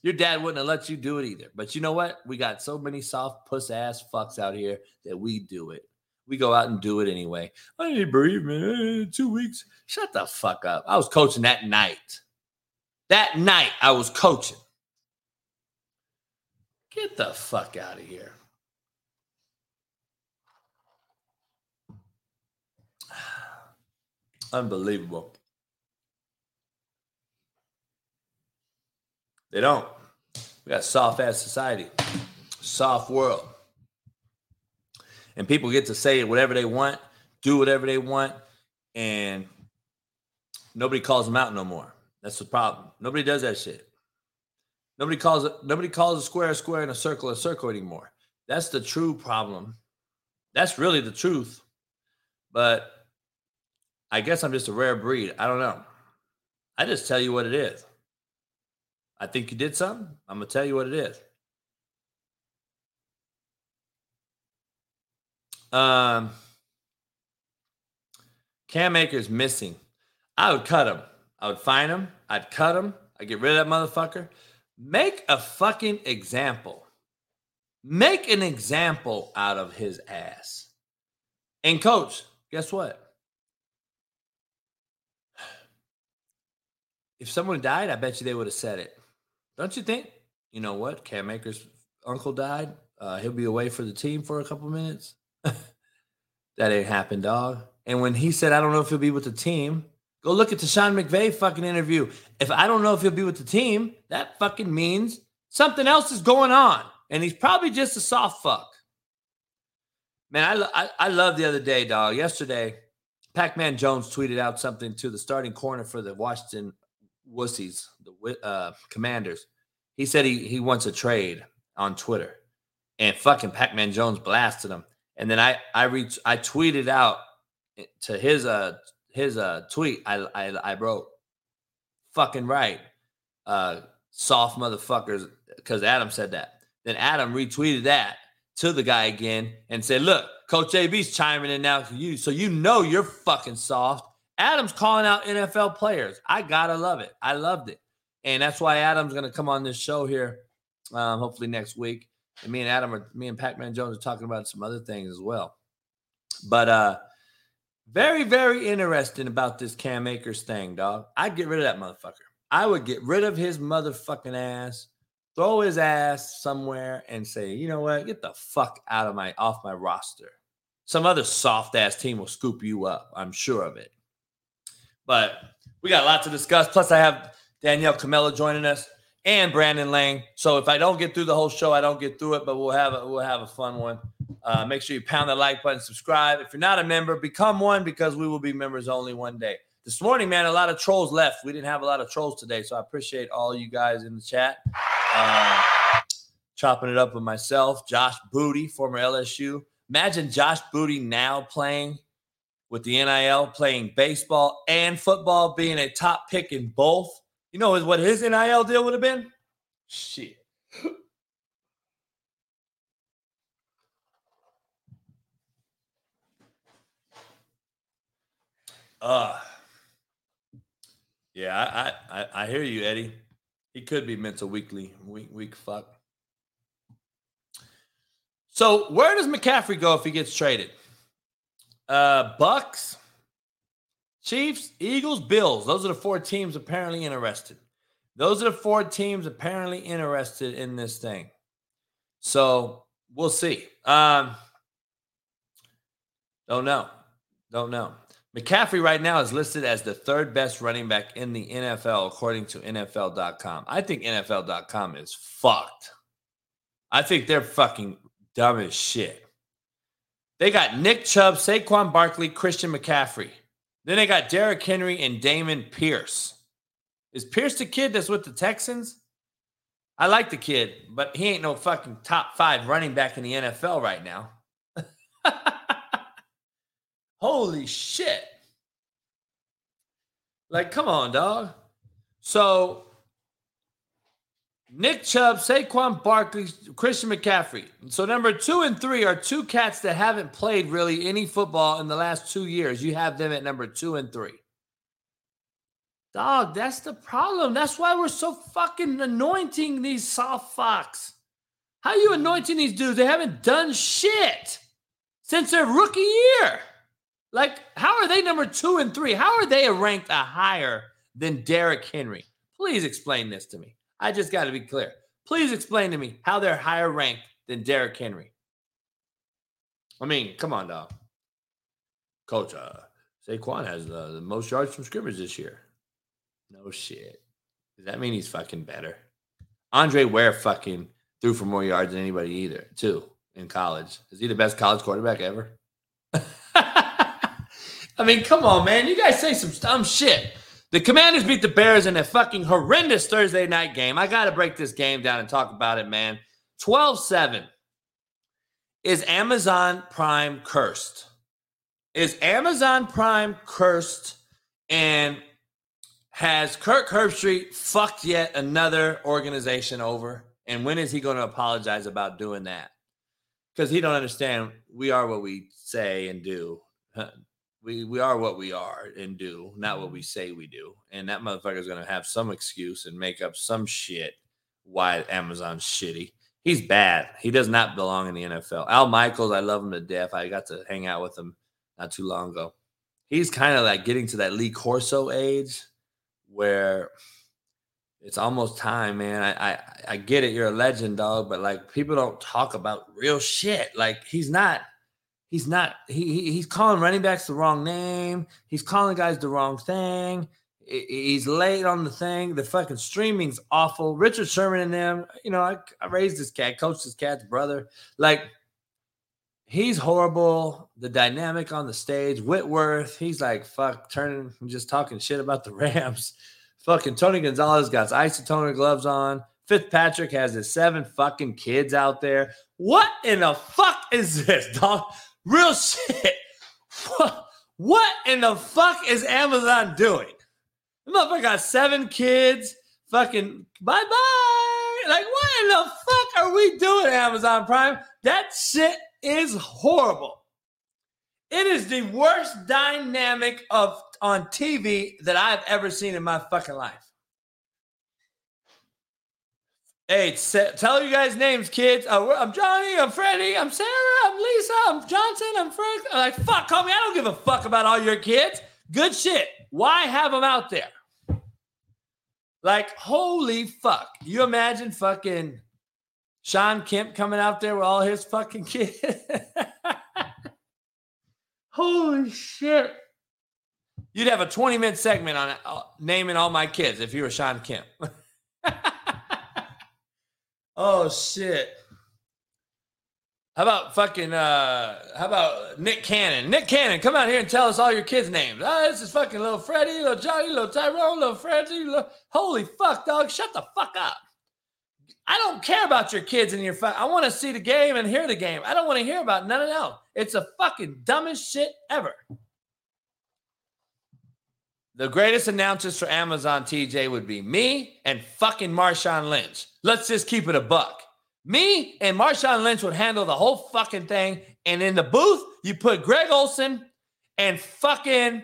Your dad wouldn't have let you do it either. But you know what? We got so many soft puss ass fucks out here that we do it. We go out and do it anyway. I need bereavement. Two weeks. Shut the fuck up. I was coaching that night. That night I was coaching. Get the fuck out of here. Unbelievable. They don't. We got soft ass society, soft world. And people get to say whatever they want, do whatever they want, and nobody calls them out no more. That's the problem. Nobody does that shit. Nobody calls it, nobody calls a square a square and a circle a circle anymore. That's the true problem. That's really the truth. But I guess I'm just a rare breed. I don't know. I just tell you what it is. I think you did something. I'm gonna tell you what it is. Um, Cam Akers missing. I would cut him. I would find him. I'd cut him. I'd get rid of that motherfucker. Make a fucking example. Make an example out of his ass. And coach, guess what? If someone died, I bet you they would have said it. Don't you think? You know what? Cam uncle died. Uh, he'll be away for the team for a couple minutes. that ain't happened, dog. And when he said, I don't know if he'll be with the team, go look at the Sean McVay fucking interview. If I don't know if he'll be with the team, that fucking means something else is going on. And he's probably just a soft fuck. Man, I, I, I love the other day, dog. Yesterday, Pac Man Jones tweeted out something to the starting corner for the Washington Wussies, the uh, Commanders. He said he, he wants a trade on Twitter. And fucking Pac Man Jones blasted him. And then I I reached I tweeted out to his uh his uh tweet. I I, I wrote, "Fucking right, uh, soft motherfuckers," because Adam said that. Then Adam retweeted that to the guy again and said, "Look, Coach JB's chiming in now to you, so you know you're fucking soft." Adam's calling out NFL players. I gotta love it. I loved it, and that's why Adam's gonna come on this show here, um, hopefully next week and me and Adam are me and Pac-Man Jones are talking about some other things as well. But uh very, very interesting about this Cam Akers thing, dog. I'd get rid of that motherfucker. I would get rid of his motherfucking ass, throw his ass somewhere, and say, you know what? Get the fuck out of my off my roster. Some other soft ass team will scoop you up. I'm sure of it. But we got a lot to discuss. Plus, I have Danielle Kamela joining us and Brandon Lang. So if I don't get through the whole show, I don't get through it, but we'll have a, we'll have a fun one. Uh, make sure you pound the like button, subscribe. If you're not a member, become one because we will be members only one day. This morning, man, a lot of trolls left. We didn't have a lot of trolls today, so I appreciate all you guys in the chat. Uh, chopping it up with myself, Josh Booty, former LSU. Imagine Josh Booty now playing with the NIL, playing baseball and football, being a top pick in both you know what his NIL deal would have been? Shit. Uh yeah, I, I I hear you, Eddie. He could be mental weakly, weak, weak fuck. So where does McCaffrey go if he gets traded? Uh Bucks, Chiefs, Eagles, Bills. Those are the four teams apparently interested. Those are the four teams apparently interested in this thing. So we'll see. Um, don't know. Don't know. McCaffrey right now is listed as the third best running back in the NFL, according to NFL.com. I think NFL.com is fucked. I think they're fucking dumb as shit. They got Nick Chubb, Saquon Barkley, Christian McCaffrey. Then they got Derrick Henry and Dameon Pierce. Is Pierce the kid that's with the Texans? I like the kid, but he ain't no fucking top five running back in the NFL right now. Holy shit. Like, come on, dog. So, Nick Chubb, Saquon Barkley, Christian McCaffrey. So, number two and three are two cats that haven't played really any football in the last two years. You have them at number two and three. Dog, that's the problem. That's why we're so fucking anointing these soft fucks. How you anointing these dudes? They haven't done shit since their rookie year. Like, how are they number two and three? How are they ranked a higher than Derrick Henry? Please explain this to me. I just got to be clear. Please explain to me how they're higher ranked than Derrick Henry. I mean, come on, dog. Coach, uh, Saquon has uh, the most yards from scrimmage this year. No shit. Does that mean he's fucking better? Andre Ware fucking threw for more yards than anybody either, too, in college. Is he the best college quarterback ever? I mean, come on, man. You guys say some dumb shit. The Commanders beat the Bears in a fucking horrendous Thursday night game. I got to break this game down and talk about it, man. 12 7. Is Amazon Prime cursed? Is Amazon Prime cursed? And has Kirk Herbstreit fucked yet another organization over? And when is he going to apologize about doing that? Because he don't understand we are what we say and do. We we are what we are and do, not what we mm-hmm. say we do. And that motherfucker's gonna have some excuse and make up some shit why Amazon's shitty. He's bad. He does not belong in the NFL. Al Michaels, I love him to death. I got to hang out with him not too long ago. He's kind of like getting to that Lee Corso age where it's almost time, man. I, I I get it, you're a legend, dog, but like people don't talk about real shit. Like he's not he's not he, he's calling running backs the wrong name. He's calling guys the wrong thing. He's late on the thing. The fucking streaming's awful. Richard Sherman and them, you know, I, I raised this cat, coached this cat's brother. Like, he's horrible. The dynamic on the stage, Whitworth, he's like, fuck, turning, just talking shit about the Rams. fucking Tony Gonzalez got his isotoner gloves on. Fitzpatrick has his seven fucking kids out there. What in the fuck is this, dog? Real shit. What in the fuck is Amazon doing? The motherfucker got seven kids. Fucking bye bye. Like, what in the fuck are we doing, Amazon Prime? That shit is horrible. It is the worst dynamic of on TV that I've ever seen in my fucking life. Hey, tell you guys names, kids. Uh, I'm Johnny. I'm Freddie. I'm Sarah. I'm Lisa. I'm Johnson. I'm Frank. I'm like, fuck, call me. I don't give a fuck about all your kids. Good shit. Why have them out there? Like, holy fuck. You imagine fucking Shawn Kemp coming out there with all his fucking kids? holy shit. You'd have a 20 minute segment on uh, naming all my kids if you were Shawn Kemp. Oh shit. How about fucking uh how about Nick Cannon? Nick Cannon, come out here and tell us all your kids' names. Oh, this is fucking little Freddie, little Johnny, little Tyrone, little Freddie, little... holy fuck, dog. Shut the fuck up. I don't care about your kids and your fuck. I want to see the game and hear the game. I don't want to hear about none of that. It's a fucking dumbest shit ever. The greatest announcers for Amazon TJ would be me and fucking Marshawn Lynch. Let's just keep it a buck. Me and Marshawn Lynch would handle the whole fucking thing. And in the booth, you put Greg Olsen and fucking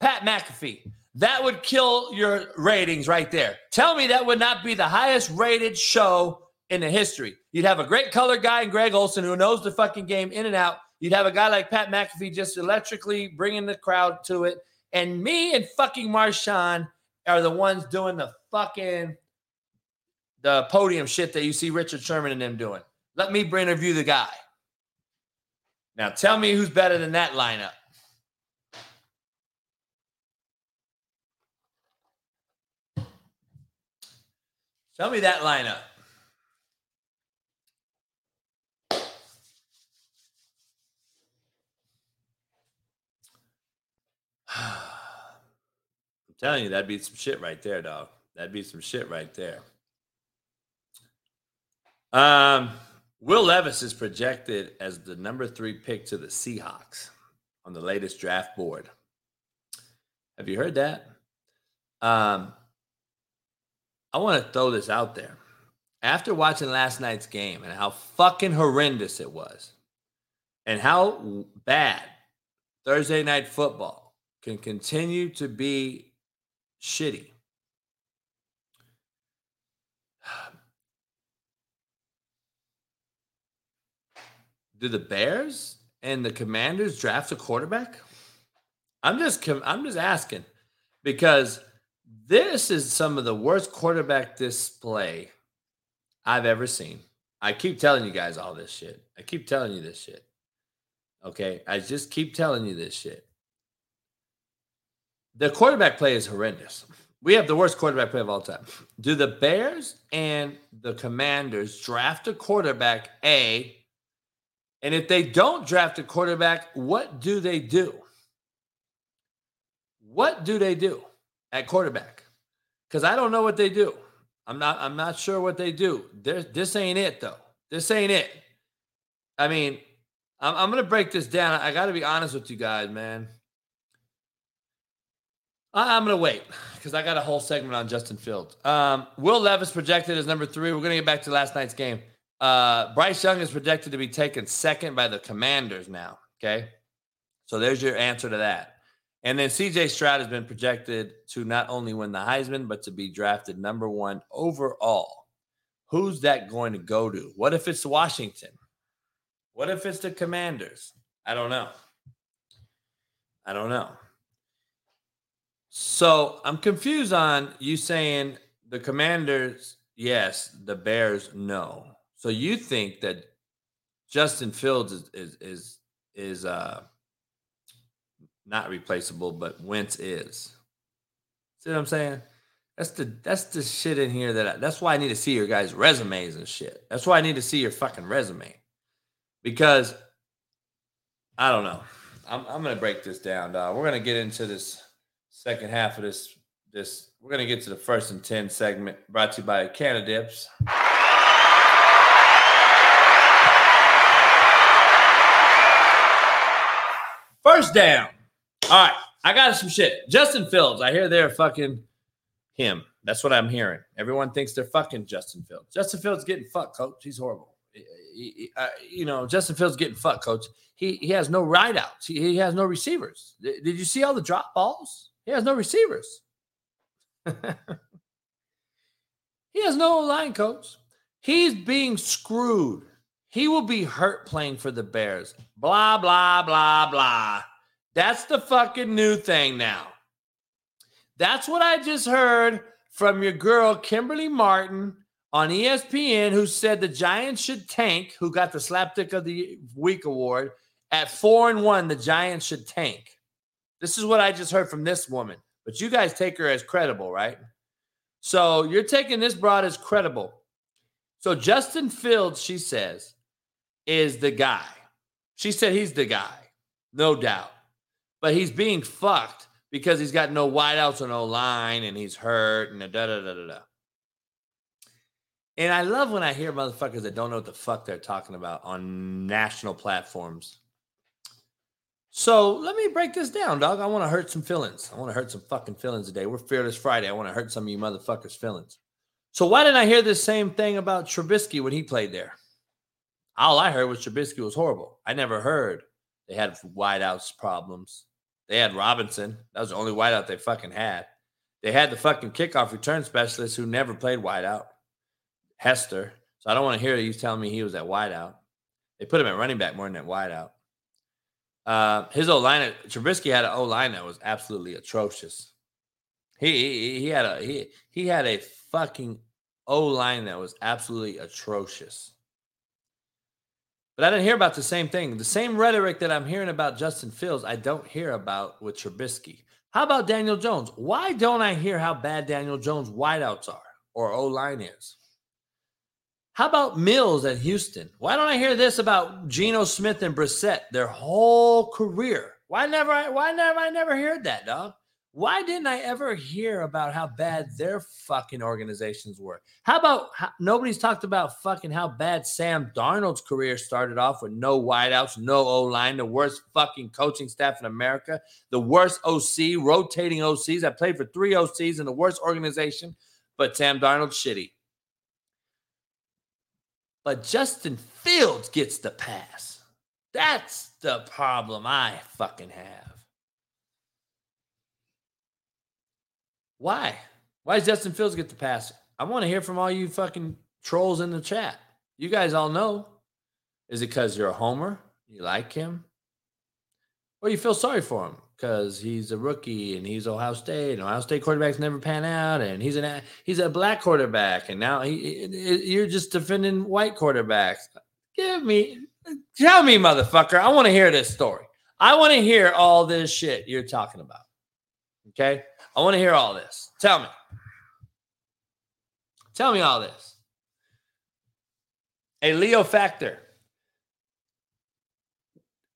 Pat McAfee. That would kill your ratings right there. Tell me that would not be the highest rated show in the history. You'd have a great color guy in Greg Olsen who knows the fucking game in and out. You'd have a guy like Pat McAfee just electrically bringing the crowd to it. And me and fucking Marshawn are the ones doing the fucking the podium shit that you see Richard Sherman and them doing. Let me interview the guy. Now tell me who's better than that lineup. Tell me that lineup. Telling you, that'd be some shit right there, dog. That'd be some shit right there. Um, Will Levis is projected as the number three pick to the Seahawks on the latest draft board. Have you heard that? Um, I want to throw this out there. After watching last night's game and how fucking horrendous it was, and how bad Thursday night football can continue to be shitty. Do the Bears and the Commanders draft a quarterback? I'm just I'm just asking because this is some of the worst quarterback display I've ever seen. I keep telling you guys all this shit. I keep telling you this shit. Okay. I just keep telling you this shit. The quarterback play is horrendous. We have the worst quarterback play of all time. Do the Bears and the Commanders draft a quarterback A? And if they don't draft a quarterback, what do they do? What do they do at quarterback? Because I don't know what they do. I'm not. I'm not sure what they do. There's, this ain't it though. This ain't it. I mean, I'm, I'm gonna break this down. I got to be honest with you guys, man. I'm gonna wait because I got a whole segment on Justin Fields. Um, Will Levis projected as number three. We're gonna get back to last night's game. Uh, Bryce Young is projected to be taken second by the Commanders now. Okay, so there's your answer to that. And then CJ Stroud has been projected to not only win the Heisman, but to be drafted number one overall. Who's that going to go to? What if it's Washington? What if it's the Commanders? I don't know. I don't know. So I'm confused on you saying the Commanders, yes, the Bears, no. So you think that Justin Fields is is is, is uh not replaceable, but Wentz is. See what I'm saying? That's the that's the shit in here that I, that's why I need to see your guys' resumes and shit. That's why I need to see your fucking resume because I don't know. I'm I'm gonna break this down, dog. We're gonna get into this second half of this this. We're gonna get to the first and ten segment brought to you by Cannadips. First down. All right, I got some shit. Justin Fields. I hear they're fucking him. That's what I'm hearing. Everyone thinks they're fucking Justin Fields. Justin Fields getting fucked, coach. He's horrible. You know, Justin Fields getting fucked, coach. He he has no wideouts. He, he has no receivers. Did you see all the drop balls? He has no receivers. he has no line, coach. He's being screwed. He will be hurt playing for the Bears. Blah blah blah blah. That's the fucking new thing now. That's what I just heard from your girl, Kimberly Martin, on ESPN, who said the Giants should tank, who got the Slapdick of the Week award. At four and one, the Giants should tank. This is what I just heard from this woman. But you guys take her as credible, right? So you're taking this broad as credible. So Justin Fields, she says, is the guy. She said he's the guy, no doubt but he's being fucked because he's got no wideouts or no line and he's hurt and da da da da da. And I love when I hear motherfuckers that don't know what the fuck they're talking about on national platforms. So let me break this down, dog. I want to hurt some feelings. I want to hurt some fucking feelings today. We're Fearless Friday. I want to hurt some of you motherfuckers' feelings. So why didn't I hear the same thing about Trubisky when he played there? All I heard was Trubisky was horrible. I never heard they had wideouts problems. They had Robinson. That was the only wideout they fucking had. They had the fucking kickoff return specialist who never played wideout, Hester. So I don't want to hear you telling me he was at wideout. They put him at running back more than at wideout. Uh, his O line, Trubisky had an O line that was absolutely atrocious. He, he he had a he he had a fucking O line that was absolutely atrocious. But I didn't hear about the same thing. The same rhetoric that I'm hearing about Justin Fields, I don't hear about with Trubisky. How about Daniel Jones? Why don't I hear how bad Daniel Jones wideouts are? or O line is. How about Mills at Houston? Why don't I hear this about Geno Smith and Brissett their whole career? Why never? I, why never? I never heard that, dog. Why didn't I ever hear about how bad their fucking organizations were? How about how, nobody's talked about fucking how bad Sam Darnold's career started off with no wideouts, no O line, the worst fucking coaching staff in America, the worst OC, rotating OCs. I played for three OCs in the worst organization, but Sam Darnold's shitty. But Justin Fields gets the pass. That's the problem I fucking have. Why? Why does Justin Fields get the pass? I want to hear from all you fucking trolls in the chat. You guys all know. Is it because you're a homer? You like him? Or you feel sorry for him because he's a rookie and he's Ohio State and Ohio State quarterbacks never pan out and he's an he's a black quarterback and now he, you're just defending white quarterbacks. Give me, tell me, motherfucker. I want to hear this story. I want to hear all this shit you're talking about. Okay. I want to hear all this. Tell me. Tell me all this. A Leo Factor.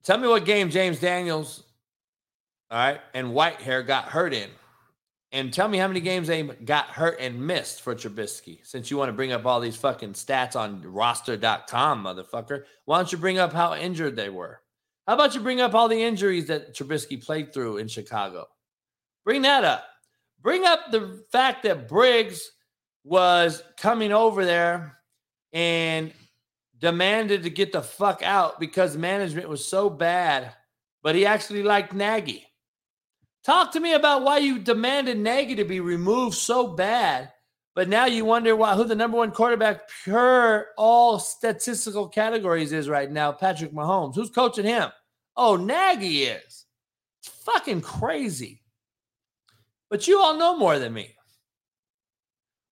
Tell me what game James Daniels, all right, and Whitehair got hurt in. And tell me how many games they got hurt and missed for Trubisky. Since you want to bring up all these fucking stats on roster.com, motherfucker, why don't you bring up how injured they were? How about you bring up all the injuries that Trubisky played through in Chicago? Bring that up. Bring up the fact that Briggs was coming over there and demanded to get the fuck out because management was so bad, but he actually liked Nagy. Talk to me about why you demanded Nagy to be removed so bad, but now you wonder why who the number one quarterback per all statistical categories is right now, Patrick Mahomes. Who's coaching him? Oh, Nagy is. It's fucking crazy. But you all know more than me.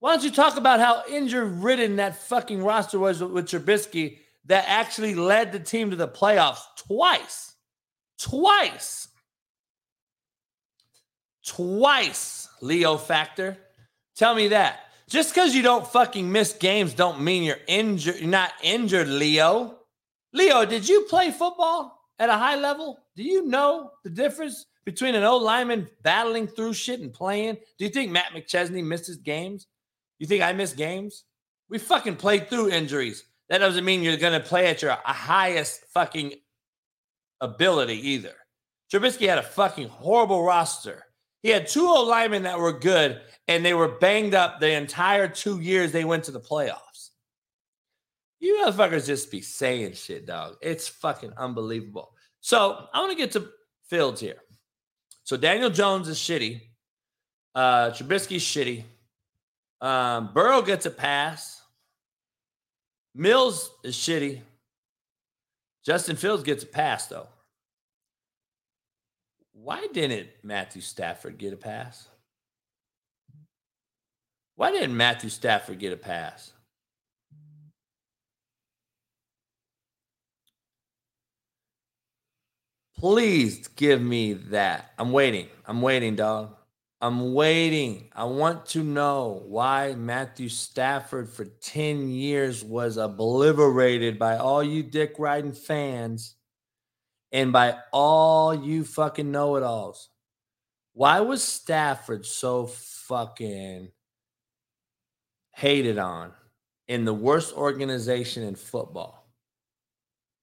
Why don't you talk about how injury ridden that fucking roster was with Trubisky that actually led the team to the playoffs twice? Twice. Twice, Leo Factor. Tell me that. Just because you don't fucking miss games don't mean you're injured. You're not injured, Leo. Leo, did you play football at a high level? Do you know the difference between an old lineman battling through shit and playing? Do you think Matt McChesney misses games? You think I miss games? We fucking played through injuries. That doesn't mean you're going to play at your uh, highest fucking ability either. Trubisky had a fucking horrible roster. He had two old linemen that were good, and they were banged up the entire two years they went to the playoffs. You motherfuckers just be saying shit, dog. It's fucking unbelievable. So I want to get to Fields here. So Daniel Jones is shitty. Uh, Trubisky's shitty. Um, Burrow gets a pass. Mills is shitty. Justin Fields gets a pass, though. Why didn't Matthew Stafford get a pass? Why didn't Matthew Stafford get a pass? Please give me that. I'm waiting. I'm waiting, dog. I'm waiting. I want to know why Matthew Stafford for 10 years was obliterated by all you dick riding fans and by all you fucking know it alls. Why was Stafford so fucking hated on in the worst organization in football?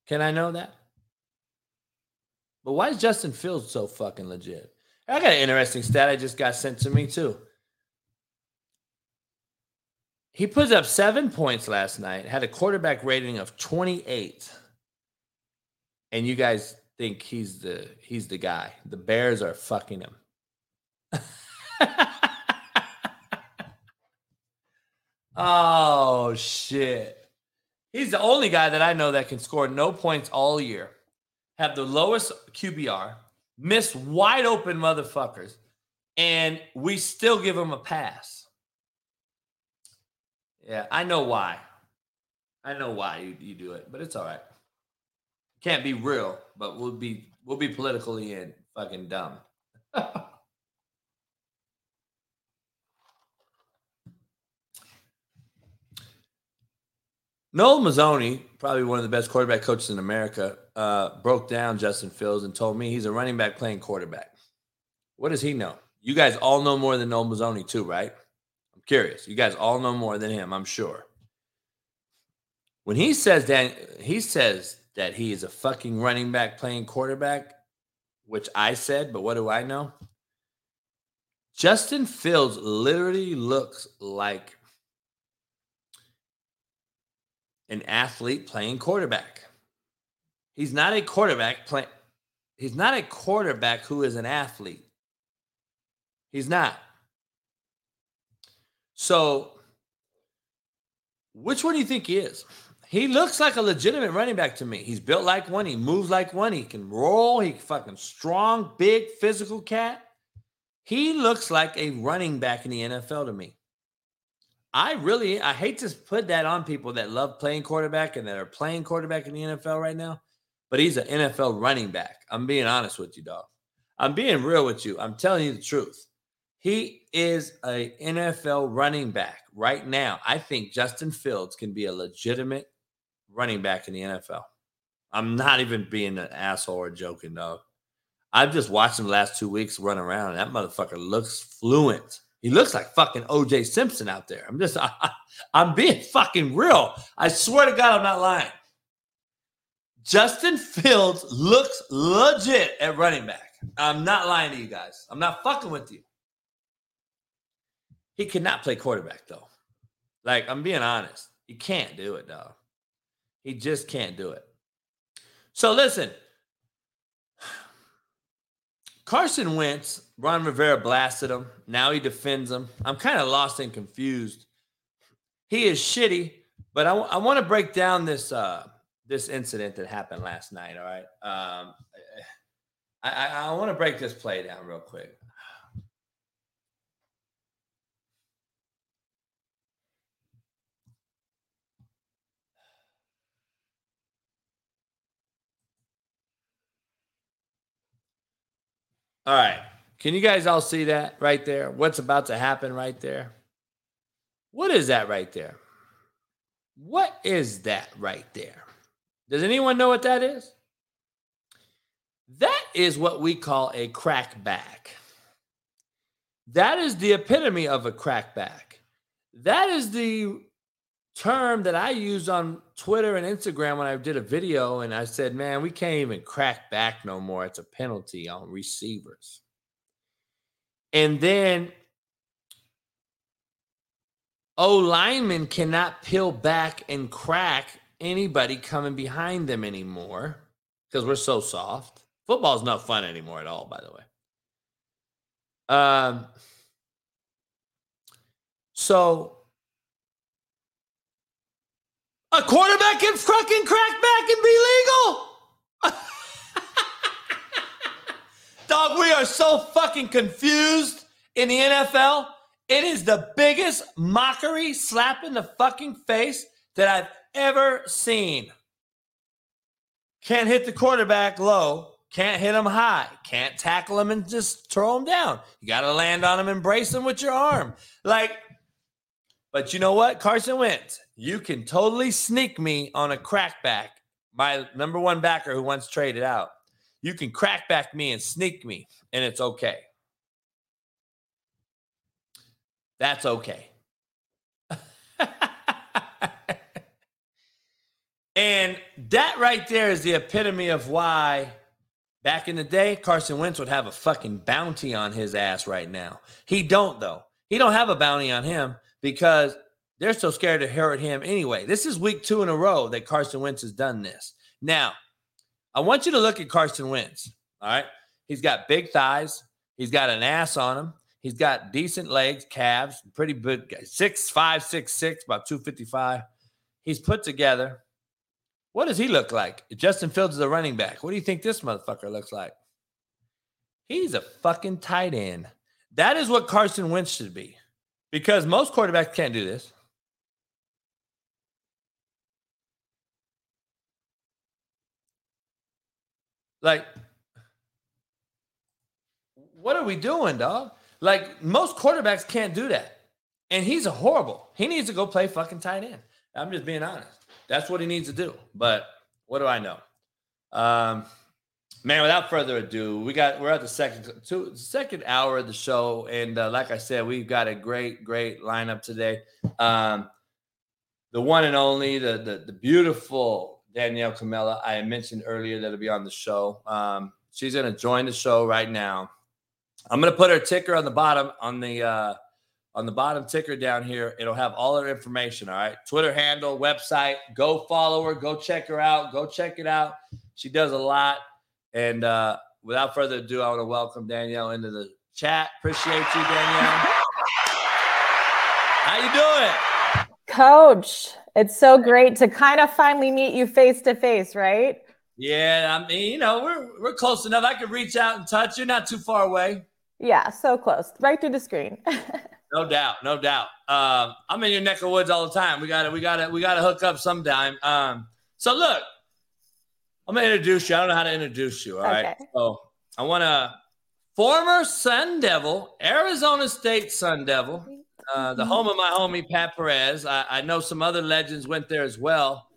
Can I know that? But why is Justin Fields so fucking legit? I got an interesting stat I just got sent to me too. He put up seven points last night, had a quarterback rating of 28. And you guys think he's the he's the guy. The Bears are fucking him. oh shit. He's the only guy that I know that can score no points all year have the lowest QBR, miss wide open motherfuckers, and we still give him a pass. Yeah, I know why. I know why you, you do it, but it's all right. Can't be real, but we'll be we'll be politically and fucking dumb. Noel Mazzone, probably one of the best quarterback coaches in America, uh, broke down Justin Fields and told me he's a running back playing quarterback. What does he know? You guys all know more than Noel Mazzone, too, right? I'm curious. You guys all know more than him, I'm sure. When he says that he says that he is a fucking running back playing quarterback, which I said, but what do I know? Justin Fields literally looks like an athlete playing quarterback. He's not a quarterback playing. He's not a quarterback who is an athlete. He's not. So, which one do you think he is? He looks like a legitimate running back to me. He's built like one. He moves like one. He can roll. He fucking strong, big, physical cat. He looks like a running back in the NFL to me. I really, I hate to put that on people that love playing quarterback and that are playing quarterback in the NFL right now, but he's an NFL running back. I'm being honest with you, dog. I'm being real with you. I'm telling you the truth. He is a NFL running back right now. I think Justin Fields can be a legitimate running back in the NFL. I'm not even being an asshole or joking, dog. I've just watched him the last two weeks run around. That motherfucker looks fluent. He looks like fucking OJ Simpson out there. I'm just, I, I'm being fucking real. I swear to God, I'm not lying. Justin Fields looks legit at running back. I'm not lying to you guys. I'm not fucking with you. He cannot play quarterback though. Like I'm being honest, he can't do it, though. He just can't do it. So listen, Carson Wentz, Ron Rivera blasted him. Now he defends him. I'm kind of lost and confused. He is shitty, but I, I want to break down this uh, this incident that happened last night. All right, um, I, I, I want to break this play down real quick. All right. Can you guys all see that right there? What's about to happen right there? What is that right there? What is that right there? Does anyone know what that is? That is what we call a crackback. That is the epitome of a crackback. That is the term that I used on Twitter and Instagram when I did a video and I said, man, we can't even crack back no more. It's a penalty on receivers. And then O linemen cannot peel back and crack anybody coming behind them anymore because we're so soft. Football's not fun anymore at all, by the way. Um, so a quarterback can fucking crack back and be legal. Dog, we are so fucking confused in the NFL. It is the biggest mockery slap in the fucking face that I've ever seen. Can't hit the quarterback low, can't hit him high, can't tackle him and just throw him down. You got to land on him and brace him with your arm. Like, but you know what? Carson Wentz, you can totally sneak me on a crackback. My number one backer who once traded out. You can crackback me and sneak me, and it's okay. That's okay. and that right there is the epitome of why back in the day Carson Wentz would have a fucking bounty on his ass right now. He don't though. He don't have a bounty on him because they're so scared to hurt him anyway. This is week two in a row that Carson Wentz has done this. Now, I want you to look at Carson Wentz. All right. He's got big thighs. He's got an ass on him. He's got decent legs, calves, pretty good six, five, six, six, about 255. He's put together. What does he look like? Justin Fields is a running back. What do you think this motherfucker looks like? He's a fucking tight end. That is what Carson Wentz should be because most quarterbacks can't do this. Like, what are we doing, dog? Like, most quarterbacks can't do that. And he's a horrible. He needs to go play fucking tight end. I'm just being honest. That's what he needs to do. But what do I know? Um, man, without further ado, we got we're at the second two second hour of the show, and uh, like I said, we've got a great great lineup today. Um, the one and only, the the, the beautiful Danielle Kamela, I mentioned earlier that'll be on the show. Um, she's going to join the show right now. I'm going to put her ticker on the bottom on the uh, on the bottom ticker down here. It'll have all her information. All right, Twitter handle, website. Go follow her. Go check her out. Go check it out. She does a lot. And uh, without further ado, I want to welcome Danielle into the chat. Appreciate you, Danielle. How you doing? Coach, it's so great to kind of finally meet you face to face, right? Yeah, I mean, you know, we're we're close enough. I could reach out and touch. You're not too far away. Yeah, so close, right through the screen. no doubt, no doubt. Uh, I'm in your neck of woods all the time. We got to, we got to, we got to hook up sometime. Um, so look, I'm gonna introduce you. I don't know how to introduce you. All okay. right. So I want to former Sun Devil, Arizona State Sun Devil, uh, the home of my homie Pat Perez. I, I, know some other legends went there as well.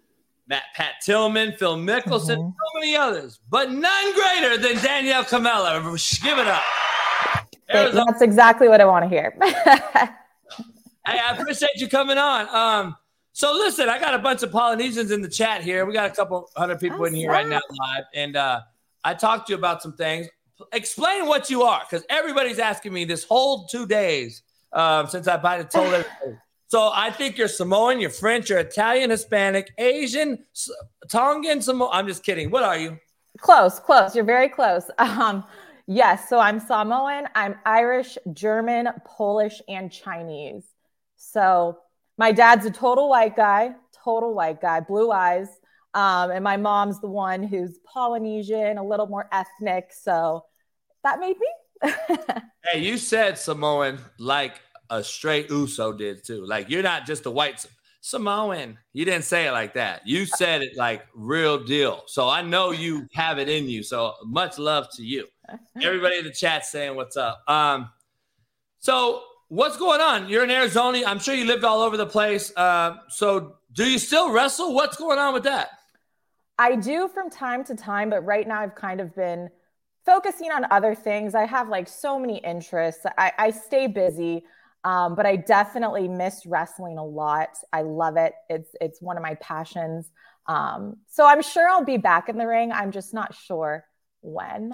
Matt, Pat Tillman, Phil Mickelson, mm-hmm. so many others, but none greater than Danielle Kamela. Give it up. That's exactly what I want to hear. hey, I appreciate you coming on. Um, so listen, I got a bunch of Polynesians in the chat here. We got a couple hundred people in here right now live, and uh, I talked to you about some things. Explain what you are, because everybody's asking me this whole two days um, since I might have told everybody. So I think you're Samoan, you're French, you're Italian, Hispanic, Asian, Tongan, Samoan. I'm just kidding. What are you? Close, close. You're very close. Um, yes. So I'm Samoan, I'm Irish, German, Polish, and Chinese. So my dad's a total white guy, total white guy, blue eyes. Um, and my mom's the one who's Polynesian, a little more ethnic. So that made me. hey, you said Samoan like a straight Uso did too. Like you're not just a white Samoan. You didn't say it like that. You said it like real deal. So I know you have it in you. So much love to you. Everybody in the chat saying what's up. Um, so what's going on? You're in Arizona. I'm sure you lived all over the place. Uh, so do you still wrestle? What's going on with that? I do from time to time, but right now I've kind of been focusing on other things. I have like so many interests. I, I stay busy. Um, but I definitely miss wrestling a lot. I love it. It's it's one of my passions. Um, so I'm sure I'll be back in the ring. I'm just not sure when.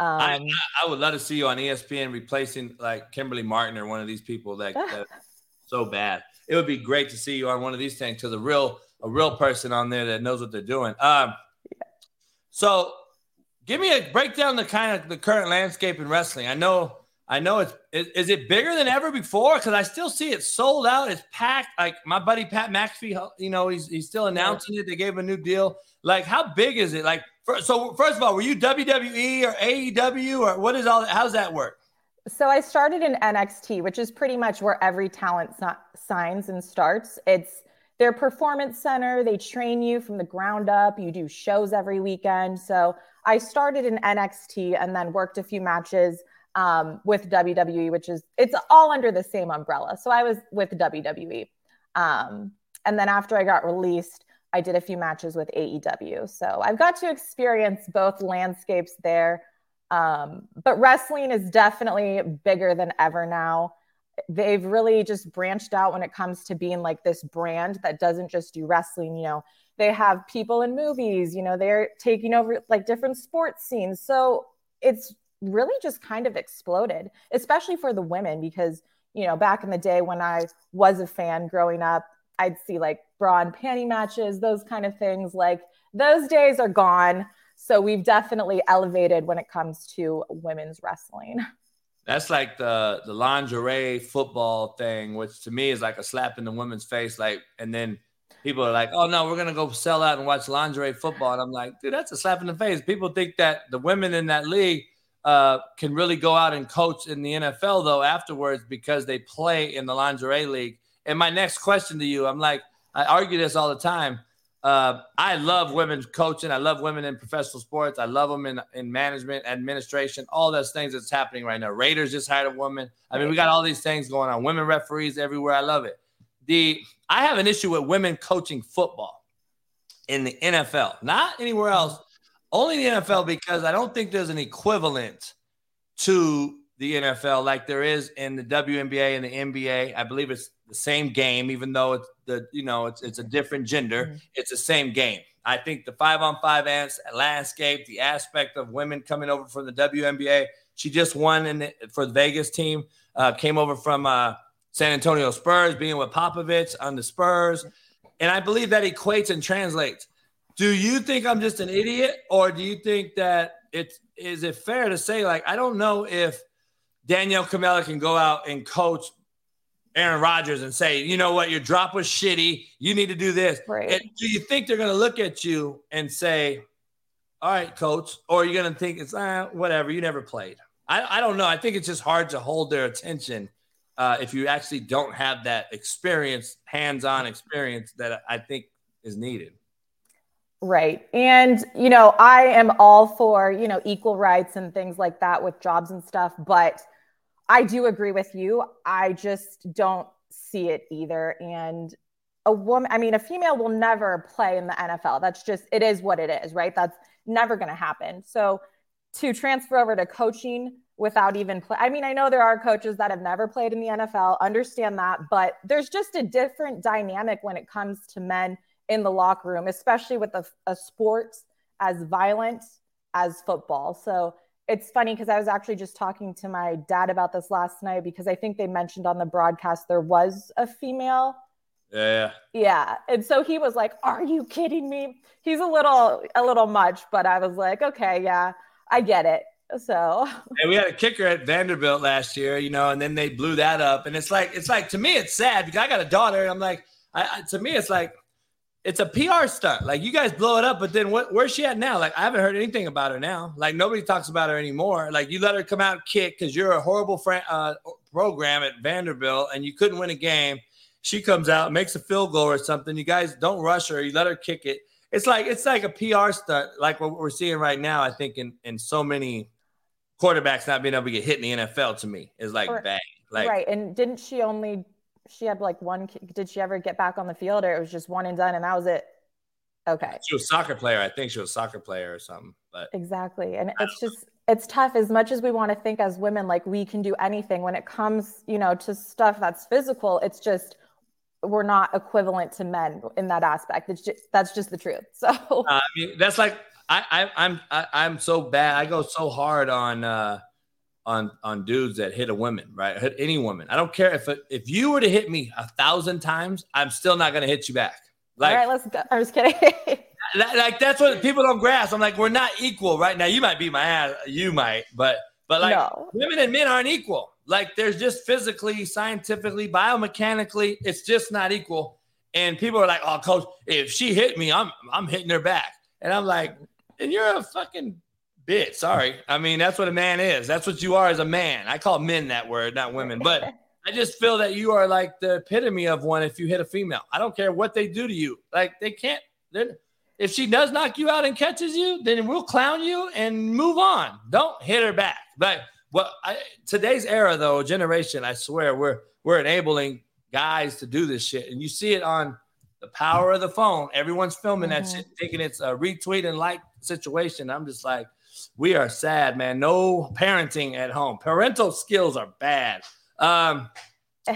Um, I, I, would love to see you on ESPN replacing like Kimberly Martin or one of these people that, that so bad. It would be great to see you on one of these things because a real a real person on there that knows what they're doing. Um, yeah. So, give me a breakdown the kind of the current landscape in wrestling. I know I know it's is, is it bigger than ever before? Because I still see it sold out. It's packed. Like my buddy Pat McAfee, uh, you know, he's he's still announcing it. They gave a new deal. Like, how big is it? Like, for, so first of all, were you WWE or AEW or what is all? that? How's that work? So I started in NXT, which is pretty much where every talent signs and starts. It's their performance center. They train you from the ground up. You do shows every weekend. So I started in NXT and then worked a few matches um, with WWE, which is it's all under the same umbrella. So I was with WWE, um, and then after I got released, I did a few matches with AEW. So I've got to experience both landscapes there. Um, but wrestling is definitely bigger than ever now. They've really just branched out when it comes to being like this brand that doesn't just do wrestling. You know, they have people in movies. You know, they're taking over like different sports scenes. So it's really just kind of exploded, especially for the women, because, you know, back in the day when I was a fan growing up, I'd see like bra and panty matches, those kind of things. Like those days are gone. So we've definitely elevated when it comes to women's wrestling. That's like the the lingerie football thing, which to me is like a slap in the woman's face. Like, and then people are like, "Oh no, we're gonna go sell out and watch lingerie football," and I'm like, "Dude, that's a slap in the face." People think that the women in that league uh, can really go out and coach in the NFL though afterwards because they play in the lingerie league. And my next question to you, I'm like, I argue this all the time. Uh, I love women coaching. I love women in professional sports. I love them in, in management, administration, all those things that's happening right now. Raiders just hired a woman. I mean, we got all these things going on. Women referees everywhere. I love it. The I have an issue with women coaching football. in the NFL, not anywhere else. Only the NFL because I don't think there's an equivalent to the NFL like there is in the WNBA and the NBA. I believe it's the same game, even though it's the you know it's it's a different gender. Mm-hmm. It's the same game. I think the five on five landscape, the aspect of women coming over from the WNBA. She just won in the, for the Vegas team. Uh, came over from uh, San Antonio Spurs, being with Popovich on the Spurs, and I believe that equates and translates. Do you think I'm just an idiot, or do you think that it's is it fair to say like I don't know if Danielle Kamela can go out and coach Aaron Rodgers and say, you know what, your drop was shitty. You need to do this. Right. And do you think they're going to look at you and say, all right, coach, or are you going to think it's ah, whatever, you never played? I, I don't know. I think it's just hard to hold their attention uh, if you actually don't have that experience, hands on experience that I think is needed. Right. And, you know, I am all for, you know, equal rights and things like that with jobs and stuff. But I do agree with you. I just don't see it either. And a woman, I mean, a female will never play in the NFL. That's just, it is what it is, right? That's never going to happen. So to transfer over to coaching without even play, I mean, I know there are coaches that have never played in the NFL, understand that, but there's just a different dynamic when it comes to men in the locker room, especially with a, a sport as violent as football. So it's funny because I was actually just talking to my dad about this last night because I think they mentioned on the broadcast there was a female. Yeah. Yeah. And so he was like, Are you kidding me? He's a little a little much, but I was like, okay, yeah, I get it. So and we had a kicker at Vanderbilt last year, you know, and then they blew that up. And it's like, it's like to me, it's sad because I got a daughter, and I'm like, I, I to me, it's like it's a PR stunt. Like you guys blow it up, but then what, where's she at now? Like I haven't heard anything about her now. Like nobody talks about her anymore. Like you let her come out kick because you're a horrible uh, program at Vanderbilt and you couldn't win a game. She comes out, makes a field goal or something. You guys don't rush her. You let her kick it. It's like it's like a PR stunt, like what we're seeing right now. I think in in so many quarterbacks not being able to get hit in the NFL to me is like or, bang. Like right. And didn't she only she had like one. Did she ever get back on the field, or it was just one and done, and that was it? Okay. She was a soccer player. I think she was a soccer player or something. But exactly, and it's just it's tough. As much as we want to think as women like we can do anything, when it comes, you know, to stuff that's physical, it's just we're not equivalent to men in that aspect. It's just that's just the truth. So uh, I mean, that's like I, I I'm I, I'm so bad. I go so hard on. uh on on dudes that hit a woman, right? Hit any woman. I don't care if it, if you were to hit me a thousand times, I'm still not gonna hit you back. Like, all right, let's go. I'm just kidding. like that's what people don't grasp. I'm like, we're not equal right now. You might be my ass, you might, but but like no. women and men aren't equal. Like there's just physically, scientifically, biomechanically, it's just not equal. And people are like, "Oh, coach, if she hit me, I'm I'm hitting her back." And I'm like, "And you're a fucking bitch. Sorry. I mean, that's what a man is. That's what you are as a man. I call men that word, not women. But I just feel that you are like the epitome of one if you hit a female. I don't care what they do to you. Like they can't. Then if she does knock you out and catches you, then we'll clown you and move on. Don't hit her back. But what I, today's era though, generation, I swear, we're we're enabling guys to do this shit, and you see it on the power of the phone. Everyone's filming mm-hmm. that shit, thinking it's a retweet and like situation. I'm just like, we are sad, man. No parenting at home. Parental skills are bad. Um,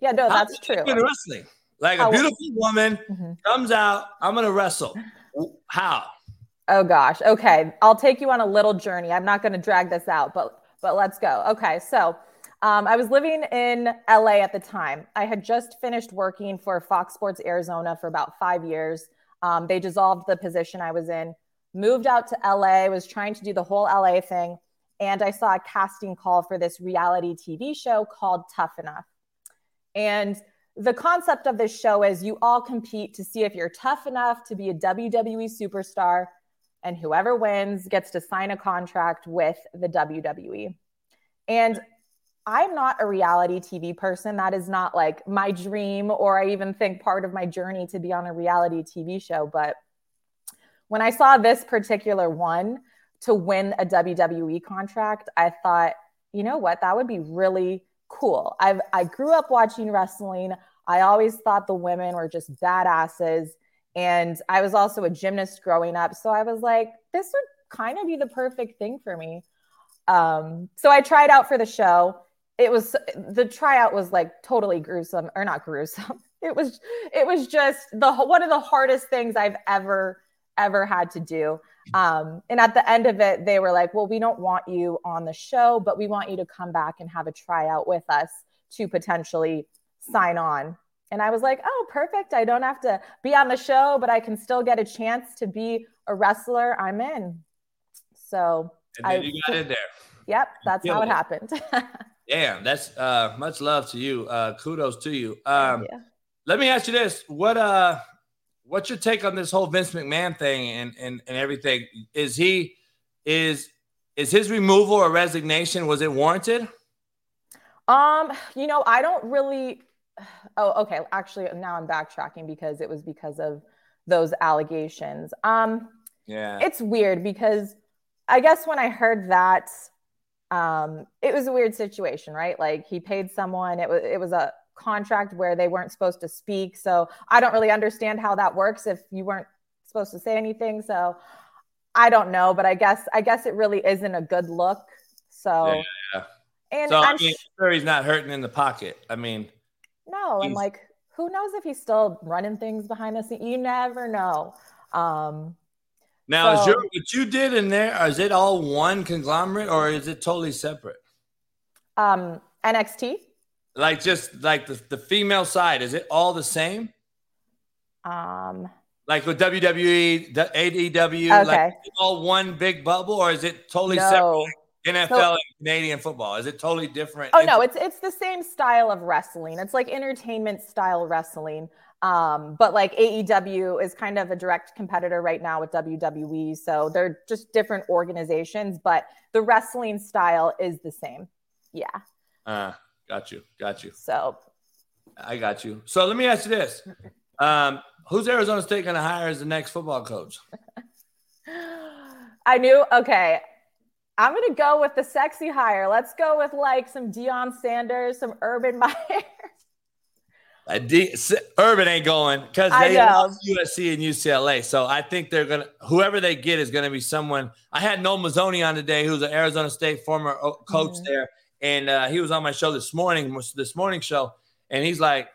yeah, no, that's true. In wrestling, like a beautiful woman mm-hmm. comes out, I'm gonna wrestle. How? Oh gosh. Okay, I'll take you on a little journey. I'm not gonna drag this out, but but let's go. Okay, so. Um, I was living in LA at the time. I had just finished working for Fox Sports Arizona for about five years. Um, they dissolved the position I was in moved out to LA, was trying to do the whole LA thing. And I saw a casting call for this reality TV show called Tough Enough. And the concept of this show is you all compete to see if you're tough enough to be a WWE superstar, and whoever wins gets to sign a contract with the WWE. And I'm not a reality TV person. That is not like my dream, or I even think part of my journey to be on a reality TV show. But when I saw this particular one to win a WWE contract, I thought, you know what, that would be really cool. I've I grew up watching wrestling. I always thought the women were just badasses. And I was also a gymnast growing up. So I was like, this would kind of be the perfect thing for me. Um, so I tried out for the show. It was the tryout was like totally gruesome or not gruesome. It was it was just the one of the hardest things I've ever ever had to do. Um, and at the end of it, they were like, well, we don't want you on the show, but we want you to come back and have a tryout with us to potentially sign on. And I was like, oh, perfect. I don't have to be on the show, but I can still get a chance to be a wrestler. I'm in. So I, you got in there. Yep, that's how it, it happened. Damn, that's uh, much love to you. Uh, kudos to you. Um, yeah. Let me ask you this: what uh, what's your take on this whole Vince McMahon thing and and and everything? Is he is is his removal or resignation was it warranted? Um, you know, I don't really. Oh, okay. Actually, now I'm backtracking because it was because of those allegations. Um, yeah, it's weird because I guess when I heard that, um, it was a weird situation, right? Like he paid someone. It was it was a contract where they weren't supposed to speak. So I don't really understand how that works if you weren't supposed to say anything. So I don't know, but I guess I guess it really isn't a good look. So yeah, yeah. And so, I'm I mean, sure he's not hurting in the pocket. I mean, no, I'm like, who knows if he's still running things behind the scenes? You never know. Um, now, so, is your what you did in there? Is it all one conglomerate or is it totally separate? Um, NXT. Like just like the, the female side, is it all the same? Um, like with WWE, the AEW, okay. like all one big bubble, or is it totally no. separate? NFL so, and Canadian football is it totally different? Oh no, it's it's the same style of wrestling. It's like entertainment style wrestling. Um, but like AEW is kind of a direct competitor right now with WWE, so they're just different organizations, but the wrestling style is the same. Yeah. Uh, Got you. Got you. So I got you. So let me ask you this. Um, who's Arizona State going to hire as the next football coach? I knew. Okay. I'm going to go with the sexy hire. Let's go with like some Deion Sanders, some Urban Meyer. Uh, D- Urban ain't going because they lost USC and UCLA. So I think they're gonna whoever they get is gonna be someone. I had Noel Mazzone on today, who's an Arizona State former uh, coach mm-hmm. there, and uh, he was on my show this morning, this morning show, and he's like,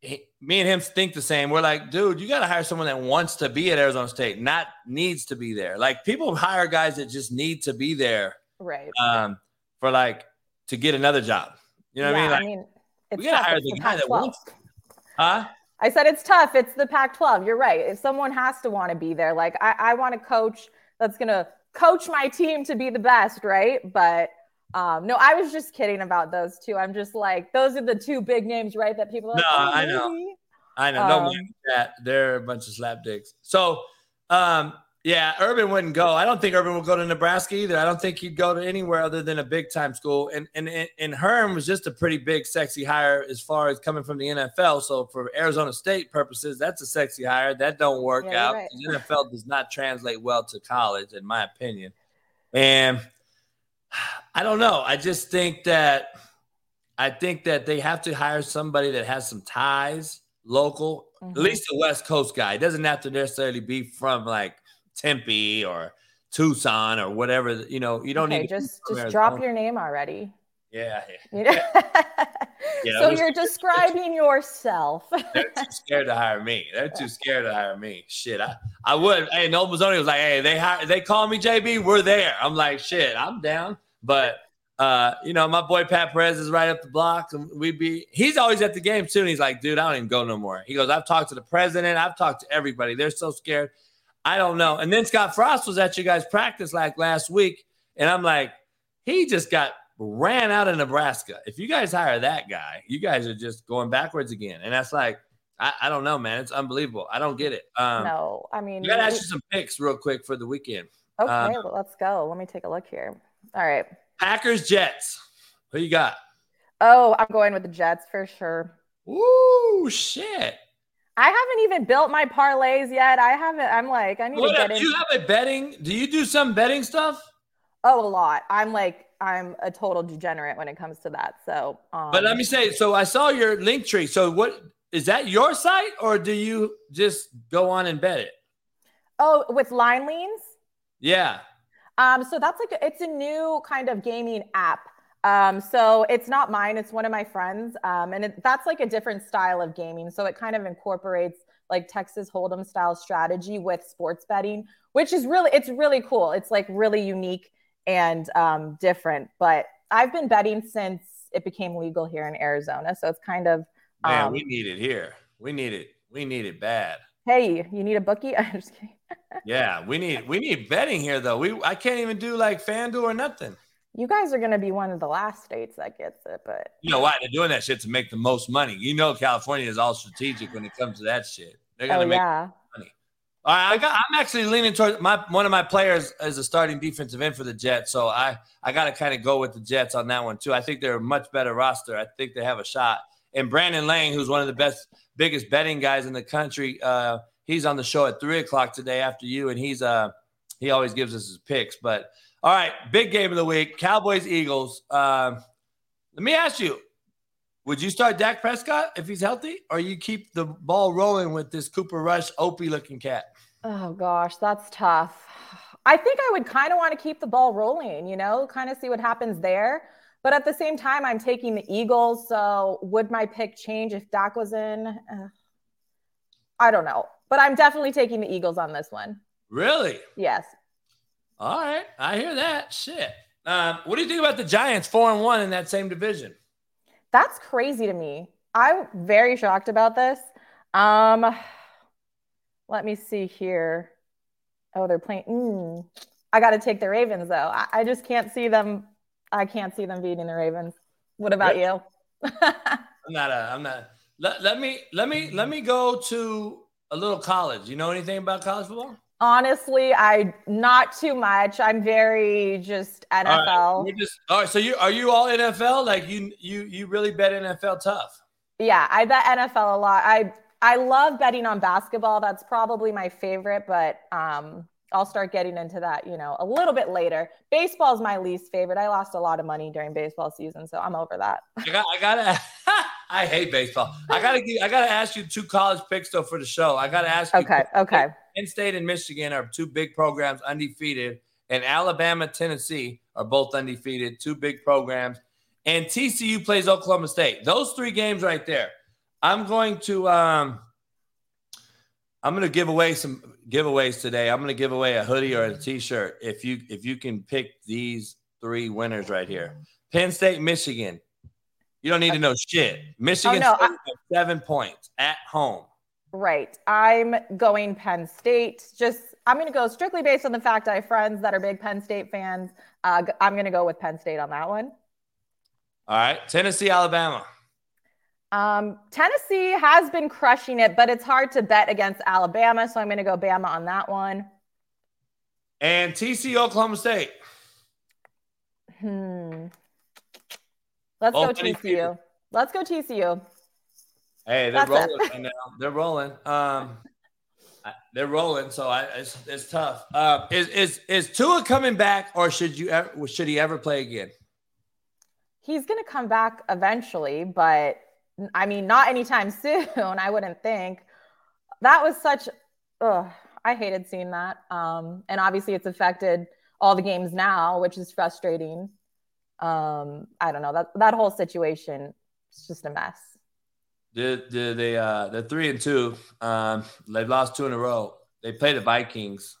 he, me and him think the same. We're like, dude, you got to hire someone that wants to be at Arizona State, not needs to be there. Like people hire guys that just need to be there, right? Um, for like to get another job. You know yeah, what I mean? Like, I mean, it's we gotta hire the, guy that wants. Huh? I said it's tough. It's the Pac-12. You're right. If someone has to want to be there, like I, I want a coach that's gonna coach my team to be the best, right? But um, no, I was just kidding about those two. I'm just like, those are the two big names, right? That people. no, like, oh, I know, I know. Don't um, mind that. They're a bunch of slapdicks. So, um, yeah, Urban wouldn't go. I don't think Urban would go to Nebraska either. I don't think he'd go to anywhere other than a big time school. And and and Herm was just a pretty big, sexy hire as far as coming from the NFL. So for Arizona State purposes, that's a sexy hire. That don't work yeah, out. Right. The NFL does not translate well to college, in my opinion. And I don't know. I just think that I think that they have to hire somebody that has some ties local, mm-hmm. at least a West Coast guy. It doesn't have to necessarily be from like Tempe or Tucson or whatever. You know, you don't okay, need just just drop your name already. Yeah. yeah. yeah so you're describing yourself. they're too scared to hire me. They're too scared to hire me. Shit, I, I would. Hey, Noel Mazzone was like, hey, they hire, they call me JB. We're there. I'm like, shit, I'm down. But uh, you know, my boy Pat Perez is right up the block. And we'd be he's always at the game too. And he's like, dude, I don't even go no more. He goes, I've talked to the president, I've talked to everybody. They're so scared. I don't know. And then Scott Frost was at you guys' practice like last week, and I'm like, he just got ran out of Nebraska. If you guys hire that guy, you guys are just going backwards again. And that's like, I, I don't know, man. It's unbelievable. I don't get it. Um, no, I mean, you got to ask you some picks real quick for the weekend. Okay, um, well, let's go. Let me take a look here. All right. Packers, Jets. Who you got? Oh, I'm going with the Jets for sure. Ooh, shit. I haven't even built my parlays yet. I haven't. I'm like, I need what, to get do in. you have a betting? Do you do some betting stuff? Oh, a lot. I'm like, I'm a total degenerate when it comes to that. So, um, but let me say, so I saw your link tree. So what is that your site or do you just go on and bet it? Oh, with line leans? Yeah. Um, so that's like it's a new kind of gaming app. Um, so it's not mine; it's one of my friends, um, and it, that's like a different style of gaming. So it kind of incorporates like Texas Hold'em style strategy with sports betting, which is really it's really cool. It's like really unique and um, different. But I've been betting since it became legal here in Arizona, so it's kind of Man, um, we need it here. We need it. We need it bad. hey, you need a bookie? I'm just kidding. Yeah, we need we need betting here though. We I can't even do like FanDuel or nothing. You guys are going to be one of the last states that gets it, but You know why they're doing that shit to make the most money. You know, California is all strategic when it comes to that shit. They're gonna oh make. yeah. I got. I'm actually leaning towards my one of my players as a starting defensive end for the Jets, so I I got to kind of go with the Jets on that one too. I think they're a much better roster. I think they have a shot. And Brandon Lang, who's one of the best, biggest betting guys in the country, uh, he's on the show at three o'clock today after you, and he's uh he always gives us his picks. But all right, big game of the week: Cowboys Eagles. Um, let me ask you: Would you start Dak Prescott if he's healthy, or you keep the ball rolling with this Cooper Rush, Opie looking cat? Oh gosh, that's tough. I think I would kind of want to keep the ball rolling, you know, kind of see what happens there. But at the same time, I'm taking the Eagles. So would my pick change if Dak was in? Uh, I don't know. But I'm definitely taking the Eagles on this one. Really? Yes. All right, I hear that. Shit. Um, what do you think about the Giants, four and one in that same division? That's crazy to me. I'm very shocked about this. Um, let me see here. Oh, they're playing. Mm, I got to take the Ravens though. I, I, just can't see them. I can't see them beating the Ravens. What about Really? you? I'm not. A, I'm not. Let, let me let me let me go to a little college. You know anything about college football? Honestly, I not too much. I'm very just All right, NFL. just all right. So you are you all NFL? Like you you you really bet NFL tough? Yeah, I bet NFL a lot. I I love betting on basketball. That's probably my favorite, but um I'll start getting into that, you know, a little bit later. Baseball is my least favorite. I lost a lot of money during baseball season, so I'm over that. I got. I gotta. I hate baseball. I gotta. give- I gotta ask you two college picks though for the show. I gotta ask you. Okay, okay. Penn State and Michigan are two big programs, undefeated, and Alabama, Tennessee are both undefeated, two big programs. And TCU plays Oklahoma State. Those three games right there. I'm going to um I'm going to give away some giveaways today. I'm going to give away a hoodie or a t-shirt if you if you can pick these three winners right here. Penn State, Michigan. You don't need to know shit. Michigan no, State has 7 points at home. Right. I'm going Penn State. Just I'm going to go strictly based on the fact I have friends that are big Penn State fans. Uh, I'm going to go with Penn State on that one. All right. Tennessee, Alabama. Um, Tennessee has been crushing it, but it's hard to bet against Alabama, so I'm going to go Bama on that one. And TC Oklahoma State. Hmm. Let's go. TCU. Let's go TCU. Hey, they're That's rolling right now. They're rolling. Um, they're rolling. So I, it's it's tough. Uh, is is is Tua coming back, or should you ever, should he ever play again? He's going to come back eventually, but I mean, not anytime soon. I wouldn't think. That was such. Ugh, I hated seeing that. Um, and obviously, it's affected all the games now, which is frustrating. Um, I don't know that that whole situation is just a mess. The the they uh they're three and two. Um, they've lost two in a row. They play the Vikings.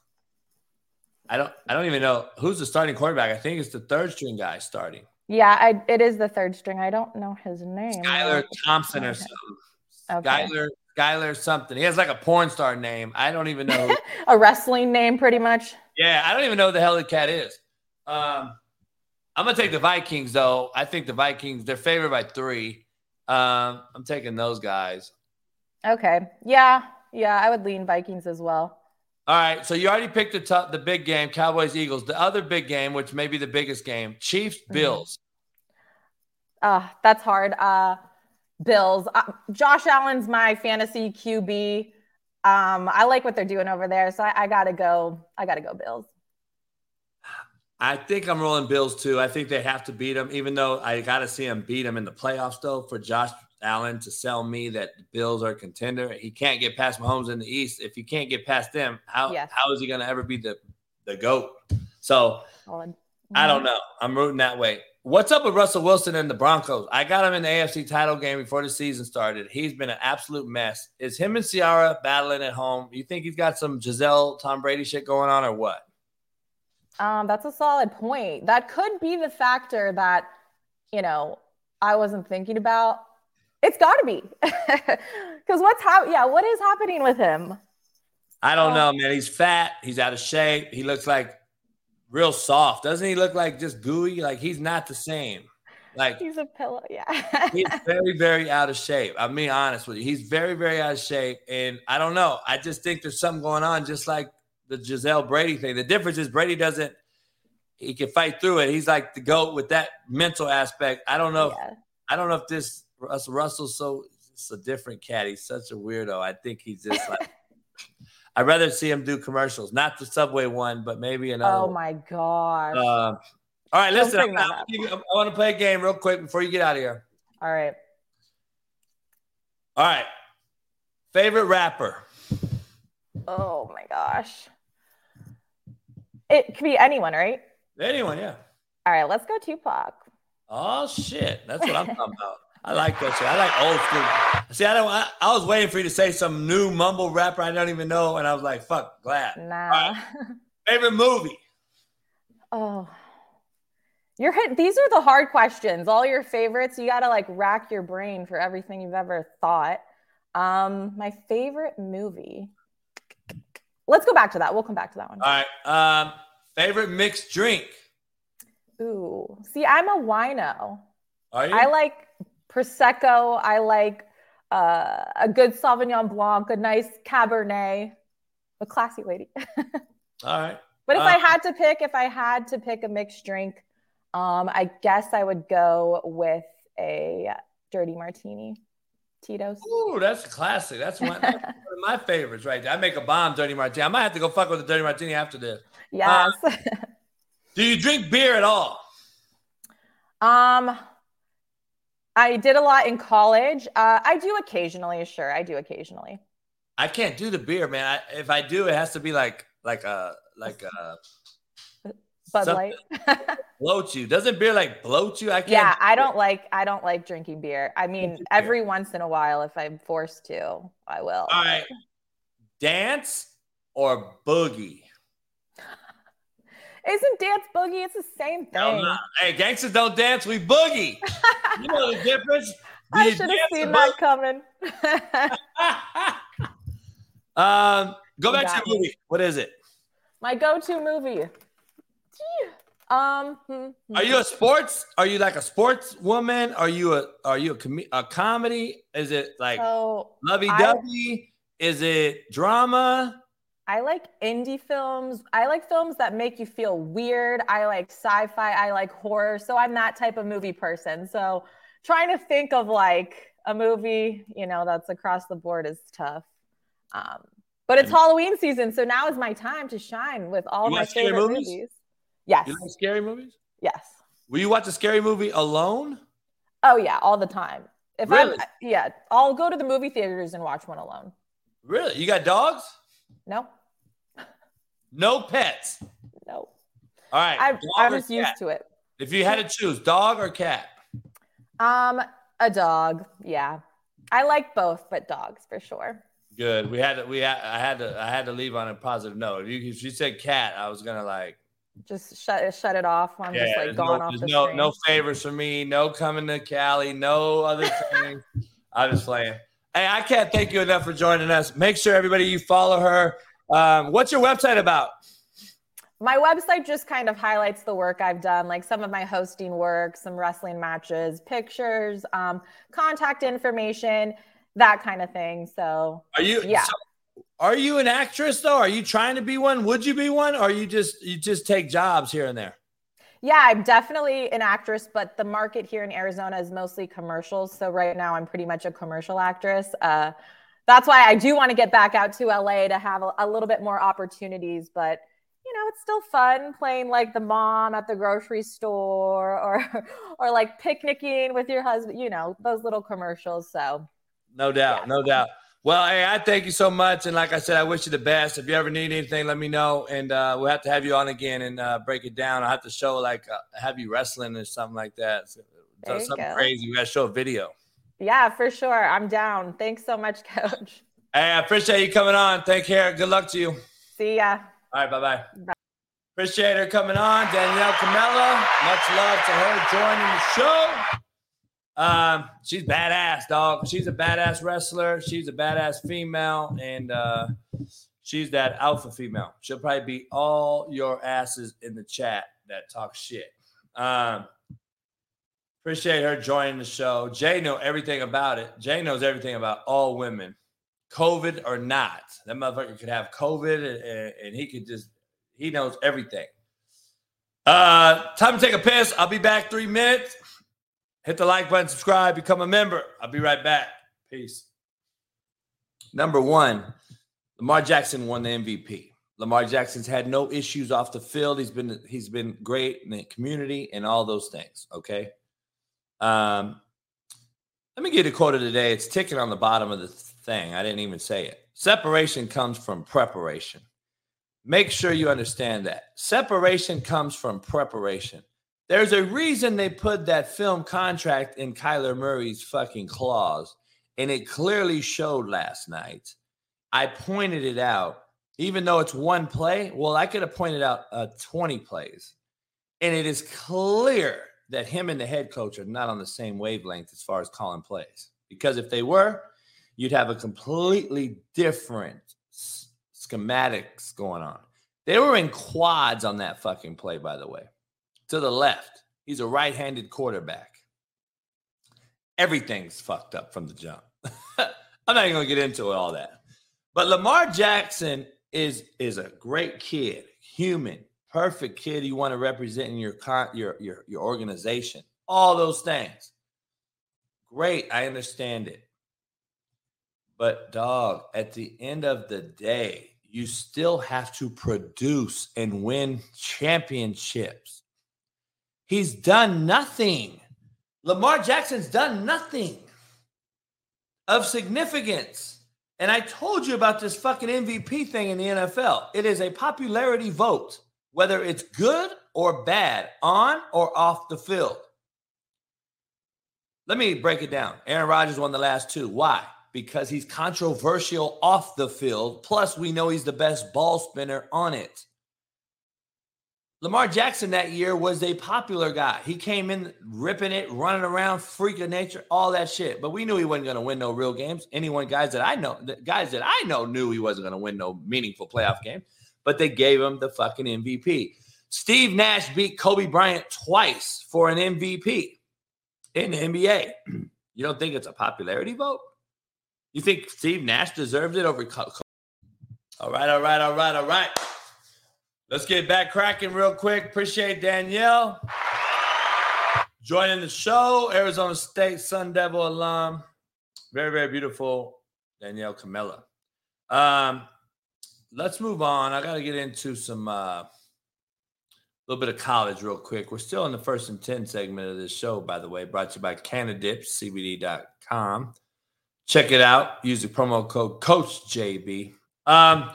I don't I don't even know who's the starting quarterback. I think it's the third string guy starting. Yeah, I, it is the third string. I don't know his name. Skylar Thompson or something. Okay. Skylar Skylar something. He has like a porn star name. I don't even know. a wrestling name, pretty much. Yeah, I don't even know who the hell the cat is. Um, I'm gonna take the Vikings though. I think the Vikings they're favored by three. Um, I'm taking those guys. Okay. Yeah. Yeah. I would lean Vikings as well. All right, so you already picked the top, the big game, Cowboys Eagles. The other big game, which may be the biggest game, Chiefs Bills. Uh, that's hard. Uh, Bills. Uh, Josh Allen's my fantasy QB. Um, I like what they're doing over there, so I, I gotta go. I gotta go Bills. I think I'm rolling Bills too. I think they have to beat them, even though I got to see them beat them in the playoffs though. For Josh Allen, to sell me that the Bills are a contender. He can't get past Mahomes in the East. If he can't get past them, how Yes. how is he going to ever be the the goat? So Solid. Mm-hmm. I don't know. I'm rooting that way. What's up with Russell Wilson and the Broncos? I got him in the AFC title game before the season started. He's been an absolute mess. Is him and Ciara battling at home? You think he's got some Gisele Tom Brady shit going on or what? Um, that's a solid point. That could be the factor that, you know, I wasn't thinking about. It's got to be. Because what's happening? Yeah, what is happening with him? I don't Oh. know, man. He's fat. He's out of shape. He looks like real soft. Doesn't he look like just gooey? Like he's not the same. Like He's a pillow. Yeah. he's very, very out of shape. I'm being honest with you. He's very, very out of shape. And I don't know. I just think there's something going on, just like the Gisele Brady thing. The difference is Brady doesn't, he can fight through it. He's like the GOAT with that mental aspect. I don't know. If, I don't know if this Russell Russell's so it's a different cat. He's such a weirdo. I think he's just like I'd rather see him do commercials, not the Subway one, but maybe another. Oh my gosh. Uh, all right, listen. I, up. I want to play a game real quick before you get out of here. All right. All right, favorite rapper. Oh my gosh. It could be anyone, right? Anyone? Yeah. All right, let's go Tupac. Oh shit, that's what I'm talking about. I like that shit. I like old school. See, I don't. I, I was waiting for you to say some new mumble rapper I don't even know, and I was like, "Fuck, glad." Nah. Favorite movie. Oh. You're hit these are the hard questions. All your favorites, you gotta like rack your brain for everything you've ever thought. Um, my favorite movie. Let's go back to that. We'll come back to that one. All right. Um, favorite mixed drink. Ooh. See, I'm a wino. Are you? I like prosecco. I like uh, a good Sauvignon Blanc, a nice Cabernet, a classy lady. All right. But if Uh, I had to pick, if I had to pick a mixed drink, um, I guess I would go with a dirty martini, Tito's. Ooh, that's classic. That's one, that's one of my favorites right there. I make a bomb dirty martini. I might have to go fuck with the dirty martini after this. Yes. Do you drink beer at all? um, I did a lot in college. Uh, I do occasionally. Sure, I do occasionally. I can't do the beer, man. I, if I do, it has to be like like a like a Bud Something- Light. bloat you. Doesn't beer like bloat you? I can't. yeah, I don't like. I don't like drinking beer. I mean, beer. every once in a while, if I'm forced to, I will. All right. Dance or boogie? Isn't dance boogie? It's the same thing. Hell no. Hey, gangsters don't dance. We boogie. you know the difference. Do I should have seen that coming. um, go back to the movie. What is it? My go-to movie. Um, hmm, Are you a sports? Are you like a sports woman? Are you a are you a, com- a comedy? Is it like so lovey dovey? Is it drama? I like indie films. I like films that make you feel weird. I like sci-fi. I like horror. So I'm that type of movie person. So trying to think of like a movie, you know, that's across the board is tough. Um, but it's Halloween season, so now is my time to shine with all You my favorite movies? movies. Yes. You like scary movies? Yes. Will you watch a scary movie alone? Oh yeah, all the time. If Really? I'm yeah, I'll go to the movie theaters and watch one alone. Really? You got dogs? No, No pets. no. All right. I I'm just used to it. If you had to choose, dog or cat? Um, a dog. Yeah, I like both, but dogs for sure. Good. We had to. We had. I had to. I had to leave on a positive note. If you, if you said cat, I was gonna like. Just shut it, shut it off. I'm just like gone no, off there's the no, screen. no favors for me. No coming to Cali. No other things. I'm just playing. Hey, I can't thank you enough for joining us. Make sure everybody you follow her. Um, what's your website about? My website just kind of highlights the work I've done, like some of my hosting work, some wrestling matches, pictures, um, contact information, that kind of thing. So Are you? Yeah. so- are you an actress though? Are you trying to be one? Would you be one? Or are you just you just take jobs here and there? Yeah, I'm definitely an actress, but the market here in Arizona is mostly commercials. So right now, I'm pretty much a commercial actress. Uh, that's why I do want to get back out to LA to have a, a little bit more opportunities. But you know, it's still fun playing like the mom at the grocery store or or like picnicking with your husband, you know, those little commercials. So no doubt, yeah. no doubt. Well, hey, I thank you so much, and like I said, I wish you the best. If you ever need anything, let me know, and uh, we'll have to have you on again and uh, break it down. I will have to show like uh, have you wrestling or something like that. So, something go. crazy. We got to show a video. Yeah, for sure. I'm down. Thanks so much, Coach. Hey, I appreciate you coming on. Take care. Good luck to you. See ya. All right, bye-bye. Bye. Appreciate her coming on. Danielle Kamela. Much love to her joining the show. Um, she's badass, dog. She's a badass wrestler. She's a badass female, and uh, she's that alpha female. She'll probably beat all your asses in the chat that talk shit. Um, appreciate her joining the show. Jay know everything about it. Jay knows everything about all women, COVID or not. That motherfucker could have COVID, and, and he could just he knows everything. Uh, time to take a piss. I'll be back three minutes. Hit the like button, subscribe, become a member. I'll be right back. Peace. Number one, Lamar Jackson won the MVP. Lamar Jackson's had no issues off the field. He's been he's been great in the community and all those things. Okay. Um, let me get a quote of the day. It's ticking on the bottom of the thing. I didn't even say it. Separation comes from preparation. Make sure you understand that. Separation comes from preparation. There's a reason they put that film contract in Kyler Murray's fucking clause, and it clearly showed last night. I pointed it out, even though it's one play. Well, I could have pointed out uh, 20 plays, and it is clear that him and the head coach are not on the same wavelength as far as calling plays. Because if they were, you'd have a completely different schematics going on. They were in quads on that fucking play, by the way to the left. He's a right handed quarterback. Everything's fucked up from the jump. I'm not even going to get into all that. But Lamar Jackson is is a great kid, human, perfect kid you want to represent in your your your your organization. All those things. Great, I understand it. But dog, at the end of the day, you still have to produce and win championships. He's done nothing. Lamar Jackson's done nothing of significance. And I told you about this fucking MVP thing in the NFL. It is a popularity vote, whether it's good or bad, on or off the field. Let me break it down. Aaron Rodgers won the last two. Why? Because he's controversial off the field. Plus, we know he's the best ball spinner on it. Lamar Jackson that year was a popular guy. He came in ripping it, running around, freak of nature, all that shit. But we knew he wasn't going to win no real games. Anyone, guys that I know, guys that I know knew he wasn't going to win no meaningful playoff game. But they gave him the fucking MVP. Steve Nash beat Kobe Bryant twice for an MVP in the NBA. You don't think it's a popularity vote? You think Steve Nash deserved it over? Kobe? All right, all right, all right, all right. Let's get back cracking real quick. Appreciate Danielle joining the show. Arizona State Sun Devil alum. Very, very beautiful Danielle Kamela. Um, let's move on. I got to get into some uh, little bit of college real quick. We're still in the first and 10 segment of this show, by the way, brought to you by CannadipsCBD.com. Check it out. Use the promo code Coach JB. Um,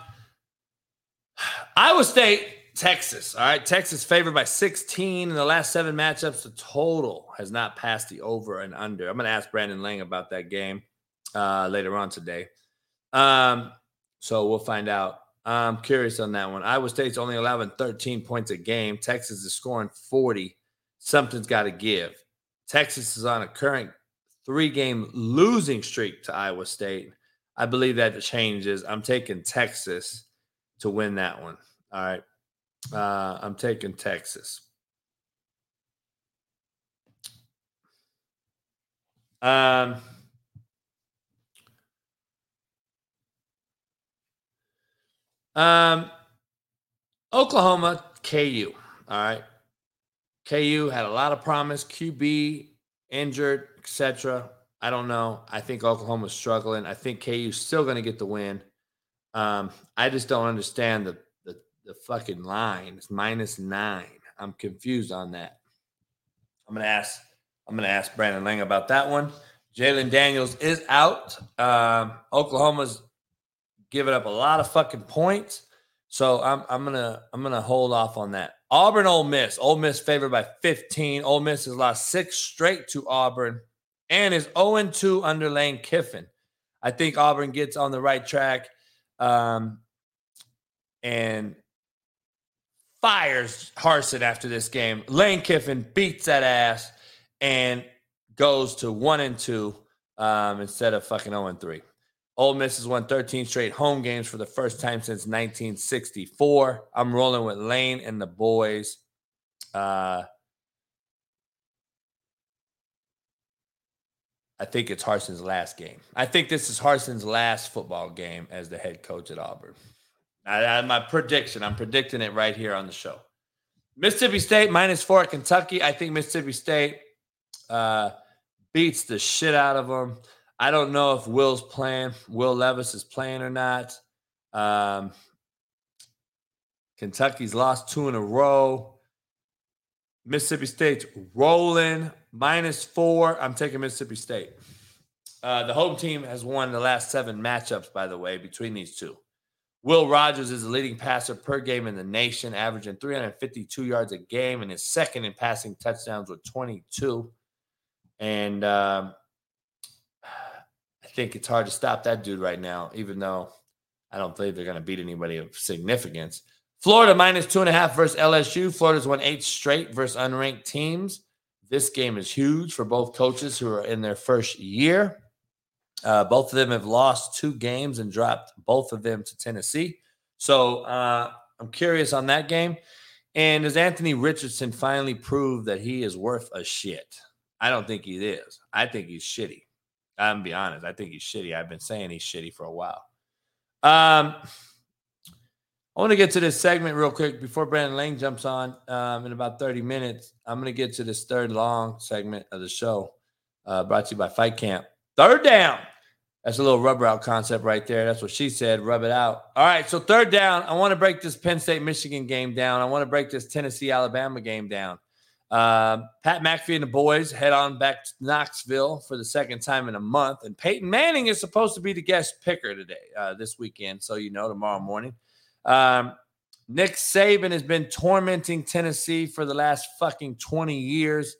Iowa State, Texas. All right. Texas favored by 16 in the last seven matchups. The total has not passed the over and under. I'm going to ask Brandon Lang about that game uh, later on today. Um, so we'll find out. I'm curious on that one. Iowa State's only allowing 13 points a game. Texas is scoring 40. Something's got to give. Texas is on a current three game losing streak to Iowa State. I believe that changes. I'm taking Texas to win that one. All right. Uh, I'm taking Texas. Um, um, Oklahoma, KU. All right. KU had a lot of promise. QB injured, etc. I don't know. I think Oklahoma's struggling. I think KU's still going to get the win. Um, I just don't understand the, the the fucking line. It's minus nine. I'm confused on that. I'm gonna ask. I'm gonna ask Brandon Lang about that one. Jalon Daniels is out. Um, Oklahoma's giving up a lot of fucking points, so I'm I'm gonna I'm gonna hold off on that. Auburn, Ole Miss. Ole Miss favored by 15. Ole Miss has lost six straight to Auburn and is 0 2 under Lane Kiffin. I think Auburn gets on the right track um, and fires Harsin after this game. Lane Kiffin beats that ass and goes to 1 and 2 um, instead of fucking 0 and 3. Ole Miss has won 13 straight home games for the first time since 1964. I'm rolling with Lane and the boys. Uh, I think it's Harsin's last game. I think this is Harsin's last football game as the head coach at Auburn. I, I, my prediction. I'm predicting it right here on the show. Mississippi State minus four at Kentucky. I think Mississippi State uh, beats the shit out of them. I don't know if Will's playing, Will Levis is playing or not. Um, Kentucky's lost two in a row. Mississippi State's rolling minus four. I'm taking Mississippi State. Uh, the home team has won the last seven matchups, by the way, between these two. Will Rogers is the leading passer per game in the nation, averaging 352 yards a game, and is second in passing touchdowns with 22. And um, I think it's hard to stop that dude right now, even though I don't believe they're going to beat anybody of significance. Florida minus two and a half versus LSU. Florida's won eight straight versus unranked teams. This game is huge for both coaches who are in their first year. Uh, both of them have lost two games and dropped both of them to Tennessee. So uh, I'm curious on that game. And does Anthony Richardson finally prove that he is worth a shit? I don't think he is. I think he's shitty. I'm be honest. I think he's shitty. I've been saying he's shitty for a while. Um, I want to get to this segment real quick before Brandon Lang jumps on um, in about 30 minutes. I'm going to get to this third long segment of the show uh, brought to you by FightCamp. Third down. That's a little rubber out concept right there. That's what she said. Rub it out. All right. So, third down. I want to break this Penn State Michigan game down. I want to break this Tennessee Alabama game down. Uh, Pat McAfee and the boys head on back to Knoxville for the second time in a month. And Peyton Manning is supposed to be the guest picker today, uh, this weekend. So, you know, tomorrow morning. Um, Nick Saban has been tormenting Tennessee for the last fucking 20 years,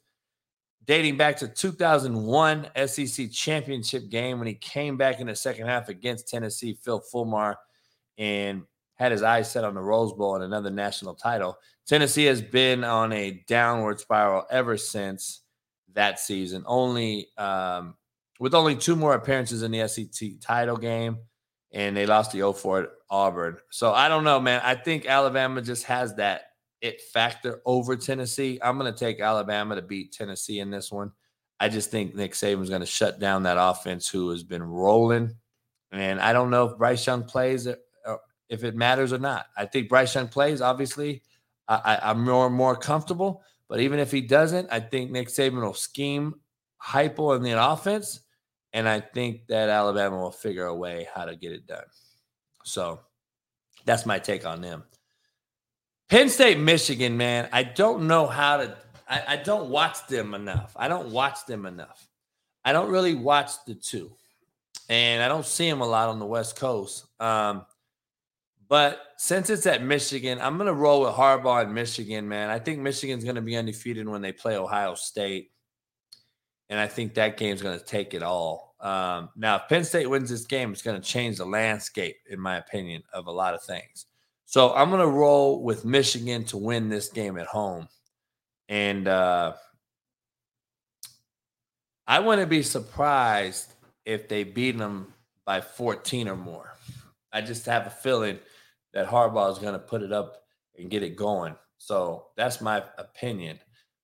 dating back to 2001 SEC championship game when he came back in the second half against Tennessee, Phil Fulmer, and had his eyes set on the Rose Bowl and another national title. Tennessee has been on a downward spiral ever since that season. Only um, with only two more appearances in the SEC title game and they lost the 0 4 at Auburn. So I don't know, man. I think Alabama just has that it factor over Tennessee. I'm going to take Alabama to beat Tennessee in this one. I just think Nick Saban's going to shut down that offense who has been rolling. And I don't know if Bryce Young plays, uh, if it matters or not. I think Bryce Young plays, obviously. I, am more more comfortable. But even if he doesn't, I think Nick Saban will scheme Hypo in the offense and I think that Alabama will figure a way how to get it done. So that's my take on them. Penn State, Michigan, man, I don't know how to, I, I don't watch them enough. I don't watch them enough. I don't really watch the two, and I don't see them a lot on the West Coast. Um, but since it's at Michigan, I'm going to roll with Harbaugh and Michigan, man. I think Michigan's going to be undefeated when they play Ohio State. And I think that game's going to take it all. Um, now, if Penn State wins this game, it's going to change the landscape, in my opinion, of a lot of things. So I'm going to roll with Michigan to win this game at home. And uh, I wouldn't be surprised if they beat them by 14 or more. I just have a feeling that Harbaugh is going to put it up and get it going. So that's my opinion.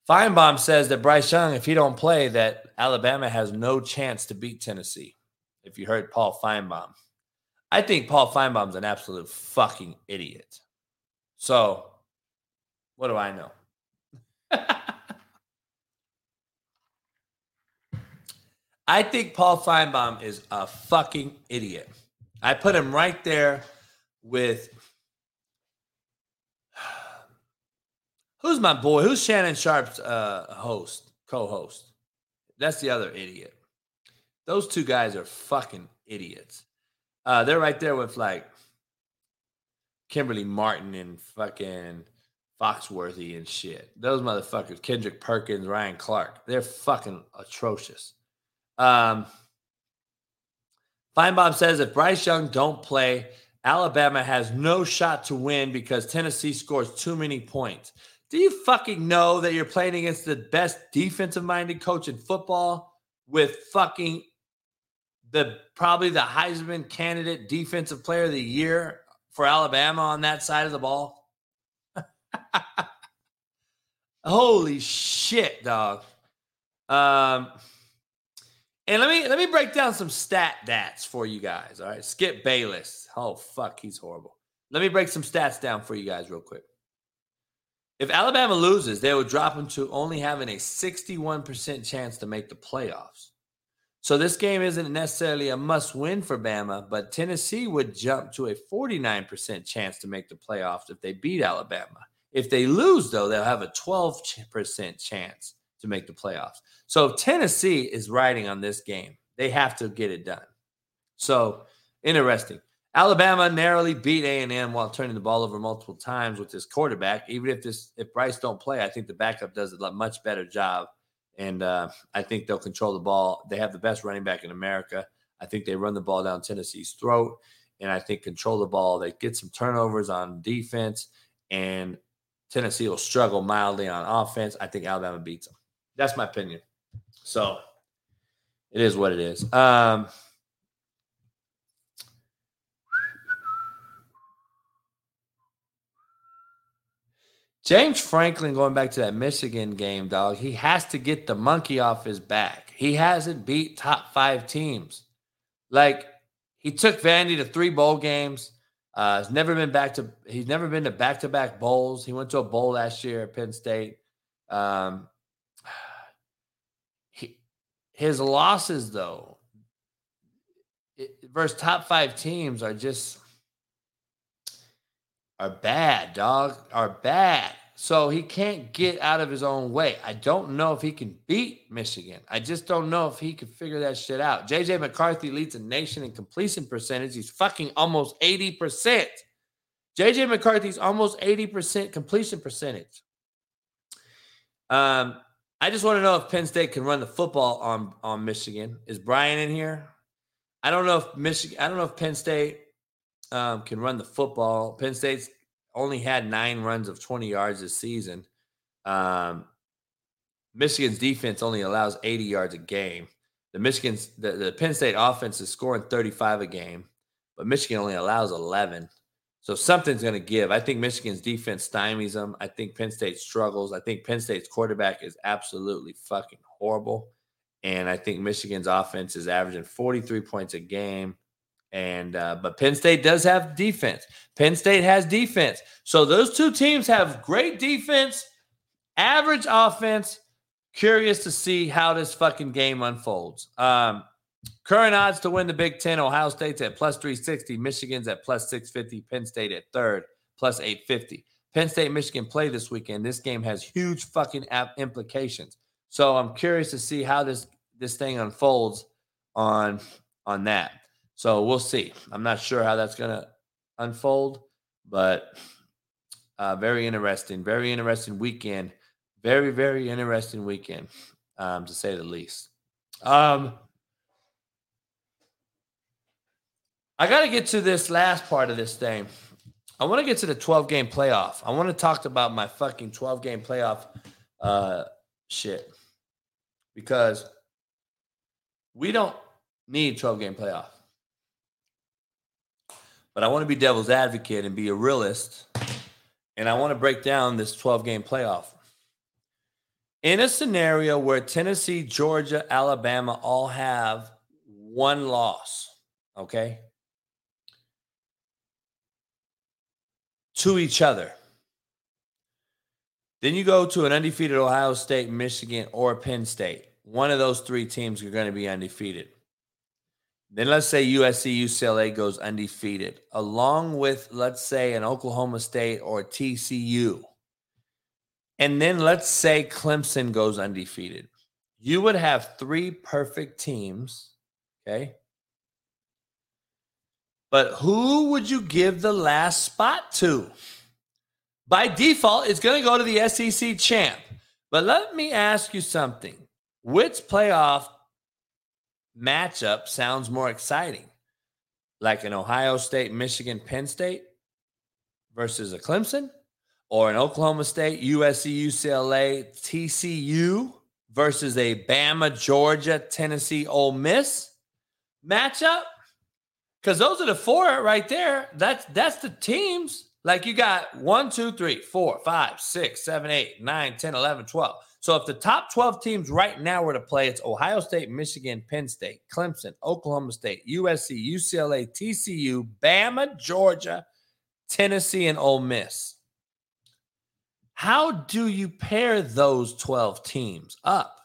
Finebaum says that Bryce Young, if he don't play, that Alabama has no chance to beat Tennessee. If you heard Paul Finebaum, I think Paul Finebaum's an absolute fucking idiot. So, what do I know? I think Paul Feinbaum is a fucking idiot. I put him right there with Who's my boy? Who's Shannon Sharpe's uh, host, co-host? That's the other idiot. Those two guys are fucking idiots. Uh, they're right there with like Kimberly Martin and fucking Foxworthy and shit. Those motherfuckers, Kendrick Perkins, Ryan Clark, they're fucking atrocious. Um, Bob says if Bryce Young don't play, Alabama has no shot to win because Tennessee scores too many points. Do you fucking know that you're playing against the best defensive minded coach in football with fucking the probably the Heisman candidate defensive player of the year for Alabama on that side of the ball? Holy shit, dog. Um, and let me let me break down some stat dats for you guys. All right, Skip Bayless. Oh fuck, he's horrible. Let me break some stats down for you guys real quick. If Alabama loses, they will drop them to only having a 61% chance to make the playoffs. So this game isn't necessarily a must win for Bama, but Tennessee would jump to a 49% chance to make the playoffs if they beat Alabama. If they lose, though, they'll have a 12% chance to make the playoffs. So Tennessee is riding on this game, they have to get it done. So interesting. Alabama narrowly beat A&M while turning the ball over multiple times with this quarterback. Even if this if Bryce don't play, I think the backup does a much better job. And uh, I think they'll control the ball. They have the best running back in America. I think they run the ball down Tennessee's throat, and I think control the ball. They get some turnovers on defense, and Tennessee will struggle mildly on offense. I think Alabama beats them. That's my opinion. So it is what it is. Um, James Franklin, going back to that Michigan game, dog, he has to get the monkey off his back. He hasn't beat top five teams. Like he took Vandy to three bowl games. Uh, he's never been back to. He's never been to back to back bowls. He went to a bowl last year at Penn State. Um, he, his losses, though, it, versus top five teams, are just are bad, dog, are bad. So he can't get out of his own way. I don't know if he can beat Michigan. I just don't know if he can figure that shit out. JJ McCarthy leads the nation in completion percentage. He's fucking almost 80%. JJ McCarthy's almost 80% completion percentage. Um, I just want to know if Penn State can run the football on, on Michigan. Is Brian in here? I don't know if Michigan, I don't know if Penn State um, can run the football. Penn State's only had nine runs of 20 yards this season. Um, Michigan's defense only allows 80 yards a game. The Michigan's the, the Penn State offense is scoring 35 a game, but Michigan only allows 11. So something's going to give. I think Michigan's defense stymies them. I think Penn State struggles. I think Penn State's quarterback is absolutely fucking horrible. And I think Michigan's offense is averaging 43 points a game. And uh, but Penn State does have defense. Penn State has defense. So those two teams have great defense, average offense. Curious to see how this fucking game unfolds. Um, current odds to win the Big Ten: Ohio State's at plus three sixty, Michigan's at plus six fifty, Penn State at third plus eight fifty. Penn State Michigan play this weekend. This game has huge fucking implications. So I'm curious to see how this this thing unfolds on on that. So we'll see. I'm not sure how that's going to unfold, but uh, very interesting. Very interesting weekend. Very, very interesting weekend, um, to say the least. Um, I got to get to this last part of this thing. I want to get to the 12 game playoff. I want to talk about my fucking 12 game playoff uh, shit because we don't need 12 game playoff. But I want to be devil's advocate and be a realist. And I want to break down this 12 game playoff. In a scenario where Tennessee, Georgia, Alabama all have one loss, okay, to each other. Then you go to an undefeated Ohio State, Michigan, or Penn State. One of those three teams are going to be undefeated. Then let's say USC, UCLA goes undefeated, along with, let's say, an Oklahoma State or TCU. and then let's say Clemson goes undefeated. You would have three perfect teams. Okay. But who would you give the last spot to? By default, it's going to go to the SEC champ. But let me ask you something. Which playoff matchup sounds more exciting? Like an Ohio State, Michigan, Penn State versus a Clemson? Or an Oklahoma State, USC, UCLA, TCU versus a Bama, Georgia, Tennessee, Ole Miss matchup? Because those are the four right there. That's that's the teams. Like you got one, two, three, four, five, six, seven, eight, nine, 10, 11, 12. So if the top 12 teams right now were to play, it's Ohio State, Michigan, Penn State, Clemson, Oklahoma State, USC, UCLA, TCU, Bama, Georgia, Tennessee, and Ole Miss. How do you pair those 12 teams up?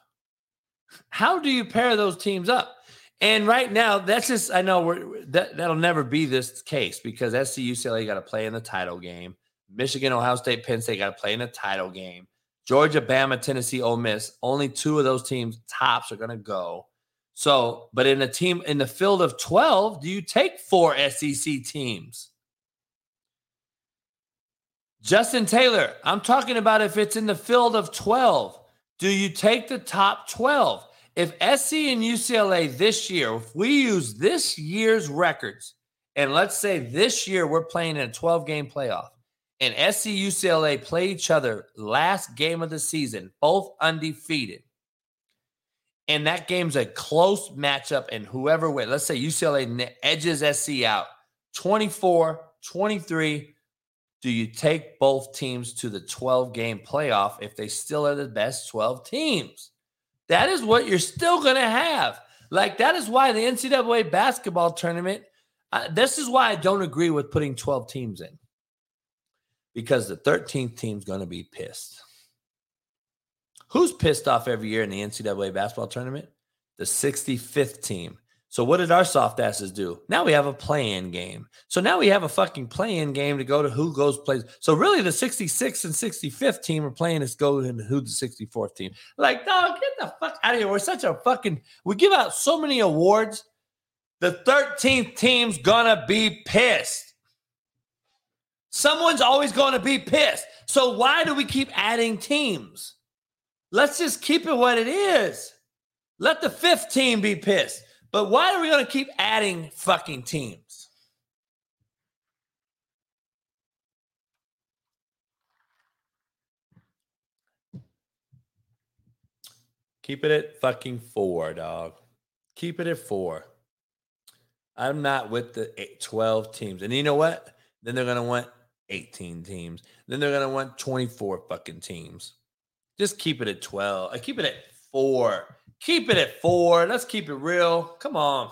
How do you pair those teams up? And right now, that's just I know we're that that'll never be this case because SC UCLA got to play in the title game. Michigan, Ohio State, Penn State got to play in the title game. Georgia, Bama, Tennessee, Ole Miss. Only two of those teams tops are going to go. So, but in a team in the field of 12, do you take four SEC teams? Justin Taylor, I'm talking about if it's in the field of 12, do you take the top 12? if SC and UCLA this year, if we use this year's records, and let's say this year we're playing in a 12 game playoff, and SC UCLA play each other last game of the season, both undefeated. And that game's a close matchup, and whoever wins, let's say UCLA edges SC out 24 23. Do you take both teams to the 12 game playoff if they still are the best 12 teams? That is what you're still going to have. Like, that is why the NCAA basketball tournament, uh, this is why I don't agree with putting 12 teams in because the 13th team's going to be pissed. Who's pissed off every year in the NCAA basketball tournament? The 65th team. So what did our soft asses do? Now we have a play-in game. So now we have a fucking play-in game to go to who goes plays. So really the 66th and 65th team are playing us go into who the 64th team. Like, dog, get the fuck out of here. We're such a fucking we give out so many awards. The 13th team's gonna be pissed. Someone's always gonna be pissed. So why do we keep adding teams? Let's just keep it what it is. Let the fifth team be pissed. But why are we going to keep adding fucking teams? Keep it at fucking four, dog. Keep it at four. I'm not with the eight, 12 teams. And you know what? Then they're going to want 18 teams. Then they're going to want 24 fucking teams. Just keep it at 12. I keep it at four. Keep it at four. Let's keep it real. Come on.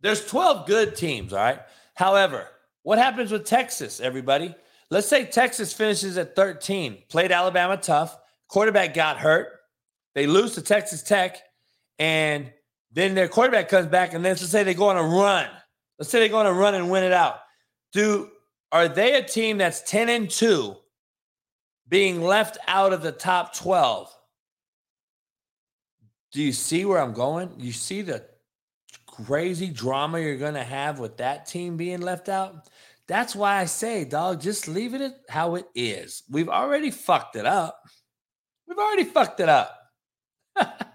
There's 12 good teams, all right? However, what happens with Texas, everybody? Let's say Texas finishes at 13, played Alabama tough, quarterback got hurt, they lose to Texas Tech, and then their quarterback comes back, and then let's say they go on a run. Let's say they go on a run and win it out. Do are they a team that's 10 and 2 being left out of the top 12? Do you see where I'm going? You see the crazy drama you're going to have with that team being left out? That's why I say, dog, just leave it how it is. We've already fucked it up. We've already fucked it up.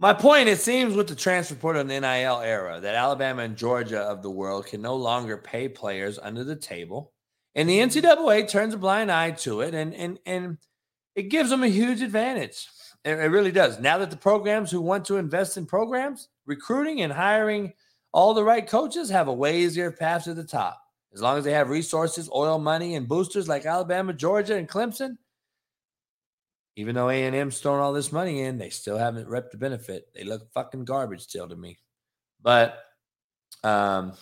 My point, it seems, with the transfer portal and NIL era, that Alabama and Georgia of the world can no longer pay players under the table. And the NCAA turns a blind eye to it, and, and, and it gives them a huge advantage. It, it really does. Now that the programs who want to invest in programs, recruiting and hiring all the right coaches have a way easier path to the top. As long as they have resources, oil money, and boosters like Alabama, Georgia, and Clemson, even though A&M's throwing all this money in, they still haven't reaped the benefit. They look fucking garbage still to me. But um,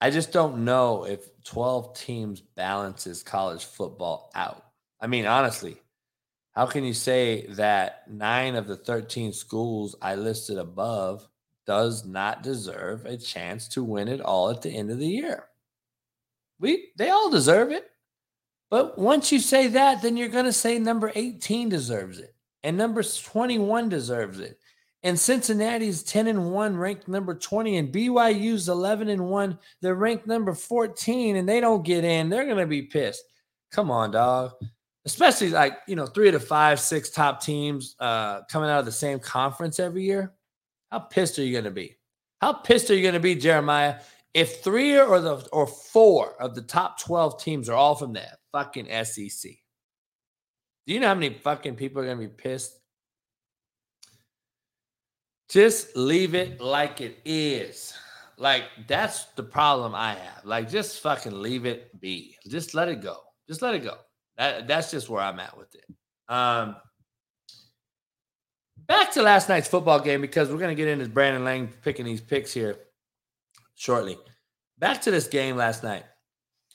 I just don't know if 12 teams balances college football out. I mean, honestly, how can you say that nine of the 13 schools I listed above does not deserve a chance to win it all at the end of the year? We they all deserve it. But once you say that, then you're going to say number 18 deserves it and number 21 deserves it. And Cincinnati's 10 and 1, ranked number 20, and BYU's 11 and 1. They're ranked number 14 and they don't get in. They're going to be pissed. Come on, dog. Especially like, you know, three to five, six top teams uh, coming out of the same conference every year. How pissed are you going to be? How pissed are you going to be, Jeremiah, if three or the or four of the top 12 teams are all from the fucking SEC? Do you know how many fucking people are going to be pissed? Just leave it like it is. Like that's the problem I have. Like just fucking leave it be. Just let it go. Just let it go. That that's just where I'm at with it. Um back to last night's football game because we're gonna get into Brandon Lang picking these picks here shortly. Back to this game last night.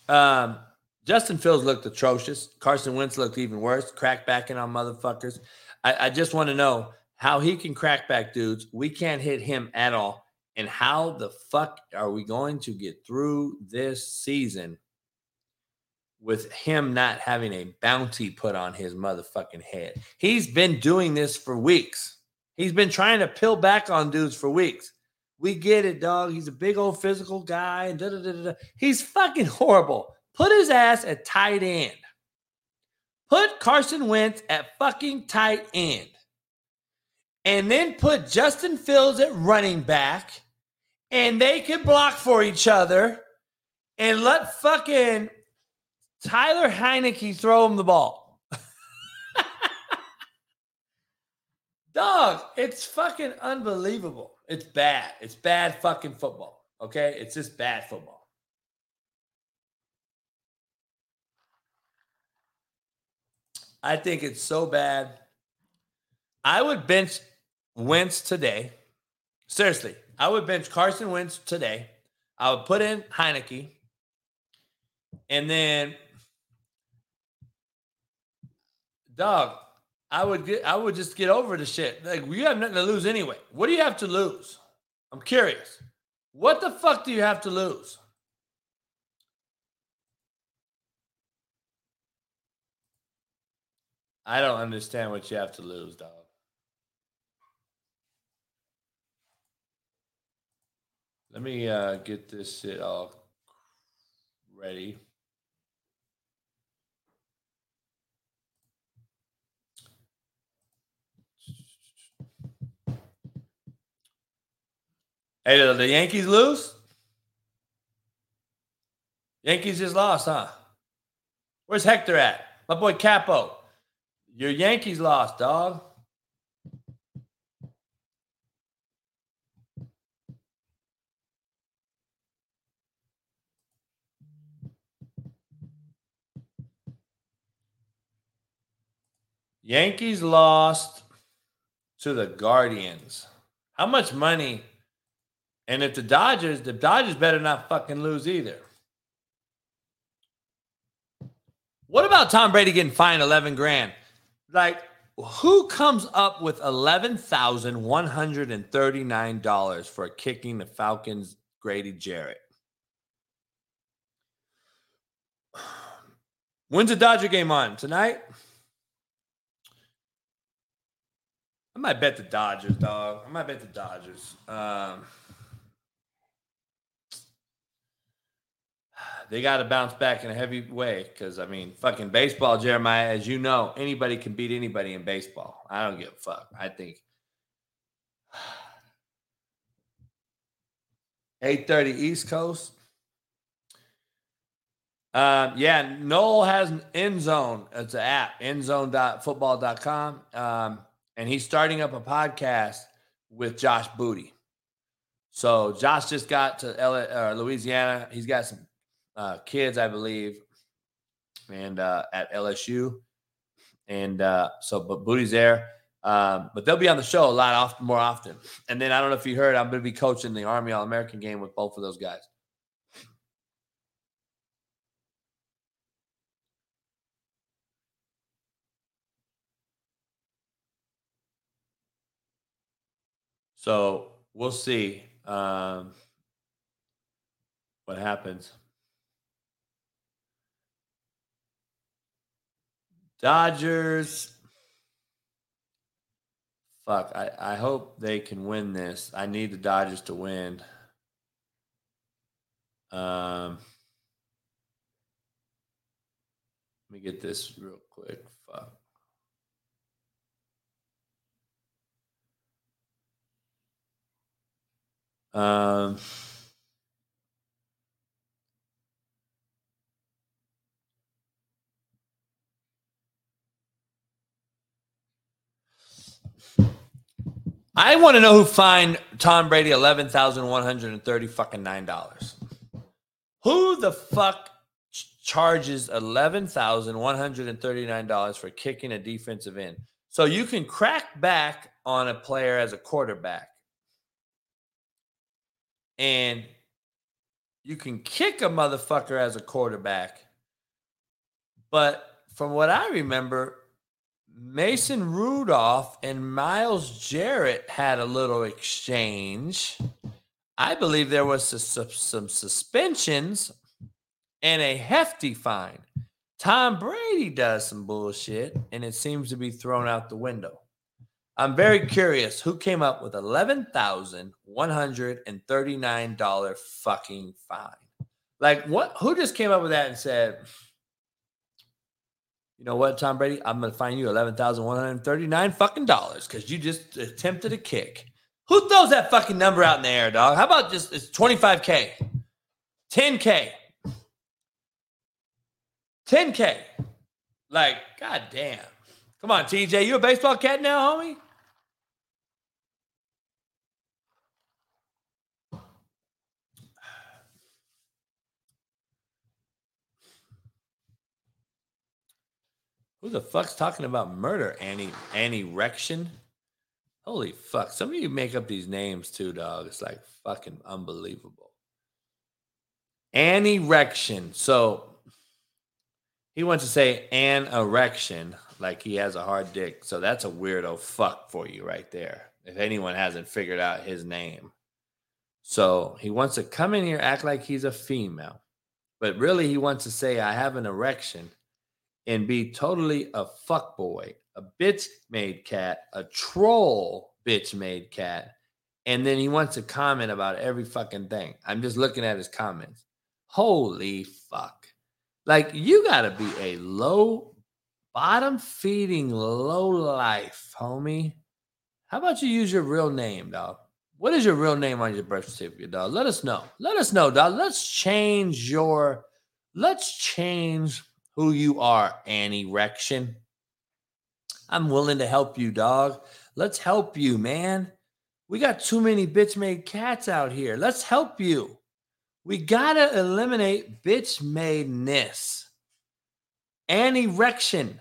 Um Justin Fields looked atrocious. Carson Wentz looked even worse, Crackbacking on motherfuckers. I, I just want to know how he can crack back dudes. We can't hit him at all. And how the fuck are we going to get through this season with him not having a bounty put on his motherfucking head? He's been doing this for weeks. He's been trying to pill back on dudes for weeks. We get it, dog. He's a big old physical guy. Da, da, da, He's fucking horrible. Put his ass at tight end. Put Carson Wentz at fucking tight end and then put Justin Fields at running back, and they can block for each other, and let fucking Tyler Heinicke throw him the ball. Dog, it's fucking unbelievable. It's bad. It's bad fucking football. Okay? It's just bad football. I think it's so bad. I would bench Wentz today. Seriously, I would bench Carson Wentz today. I would put in Heinicke. And then, dog, I would get I would just get over the shit. Like you have nothing to lose anyway. What do you have to lose? I'm curious. What the fuck do you have to lose? I don't understand what you have to lose, dog. Let me uh, get this shit all ready. Hey, did the Yankees lose? Yankees just lost, huh? Where's Hector at? My boy Capo. Your Yankees lost, dog. Yankees lost to the Guardians. How much money? And if the Dodgers, the Dodgers better not fucking lose either. What about Tom Brady getting fined 11 grand? Like, who comes up with $11,139 for kicking the Falcons' Grady Jarrett? When's the Dodger game on? Tonight? I might bet the Dodgers, dog. I might bet the Dodgers. Um, they got to bounce back in a heavy way because, I mean, fucking baseball, Jeremiah, as you know, anybody can beat anybody in baseball. I don't give a fuck. I think 8:30 East Coast. Um, yeah, Noel has an end zone. It's an app, endzone.football.com. Um, and he's starting up a podcast with Josh Booty. So Josh just got to L- uh, Louisiana. He's got some uh, kids, I believe, and uh, at LSU, and uh, so but Booty's there. Um, but they'll be on the show a lot often, more often. And then I don't know if you heard, I'm going to be coaching the Army All American game with both of those guys. So we'll see um, what happens. Dodgers. Fuck. I, I hope they can win this. I need the Dodgers to win. Um, let me get this real quick. Fuck. Um, I want to know who fined Tom Brady eleven thousand one hundred and thirty fucking nine dollars. Who the fuck ch- charges eleven thousand one hundred and thirty nine dollars for kicking a defensive end? So you can crack back on a player as a quarterback, and you can kick a motherfucker as a quarterback. But from what I remember, Mason Rudolph and Miles Jarrett had a little exchange. I believe there was some, some suspensions and a hefty fine. Tom Brady does some bullshit and it seems to be thrown out the window. I'm very curious who came up with $11,139 fucking fine. Like what who just came up with that and said, you know what, Tom Brady? I'm gonna fine you eleven thousand one hundred thirty-nine fucking dollars because you just attempted a kick. Who throws that fucking number out in the air, dog? How about just it's 25k, 10k, 10k? Like, goddamn. Come on, TJ, you a baseball cat now, homie? Who the fuck's talking about murder? Annie Annie Rection? Holy fuck. Some of you make up these names too, dog. It's like fucking unbelievable. Annie Rection. So he wants to say an erection, like he has a hard dick. So that's a weirdo fuck for you right there. If anyone hasn't figured out his name. So he wants to come in here, act like he's a female. But really, he wants to say, I have an erection and be totally a fuck boy, a bitch made cat, a troll bitch made cat. And then he wants to comment about every fucking thing. I'm just looking at his comments. Holy fuck. Like, you got to be a low, bottom feeding, low life, homie. How about you use your real name, dog? What is your real name on your birth certificate, dog? Let us know. Let us know, dog. Let's change your, let's change who you are, Annie Rection. I'm willing to help you, dog. Let's help you, man. We got too many bitch made cats out here. Let's help you. We got to eliminate bitch madeness. Annie Rection,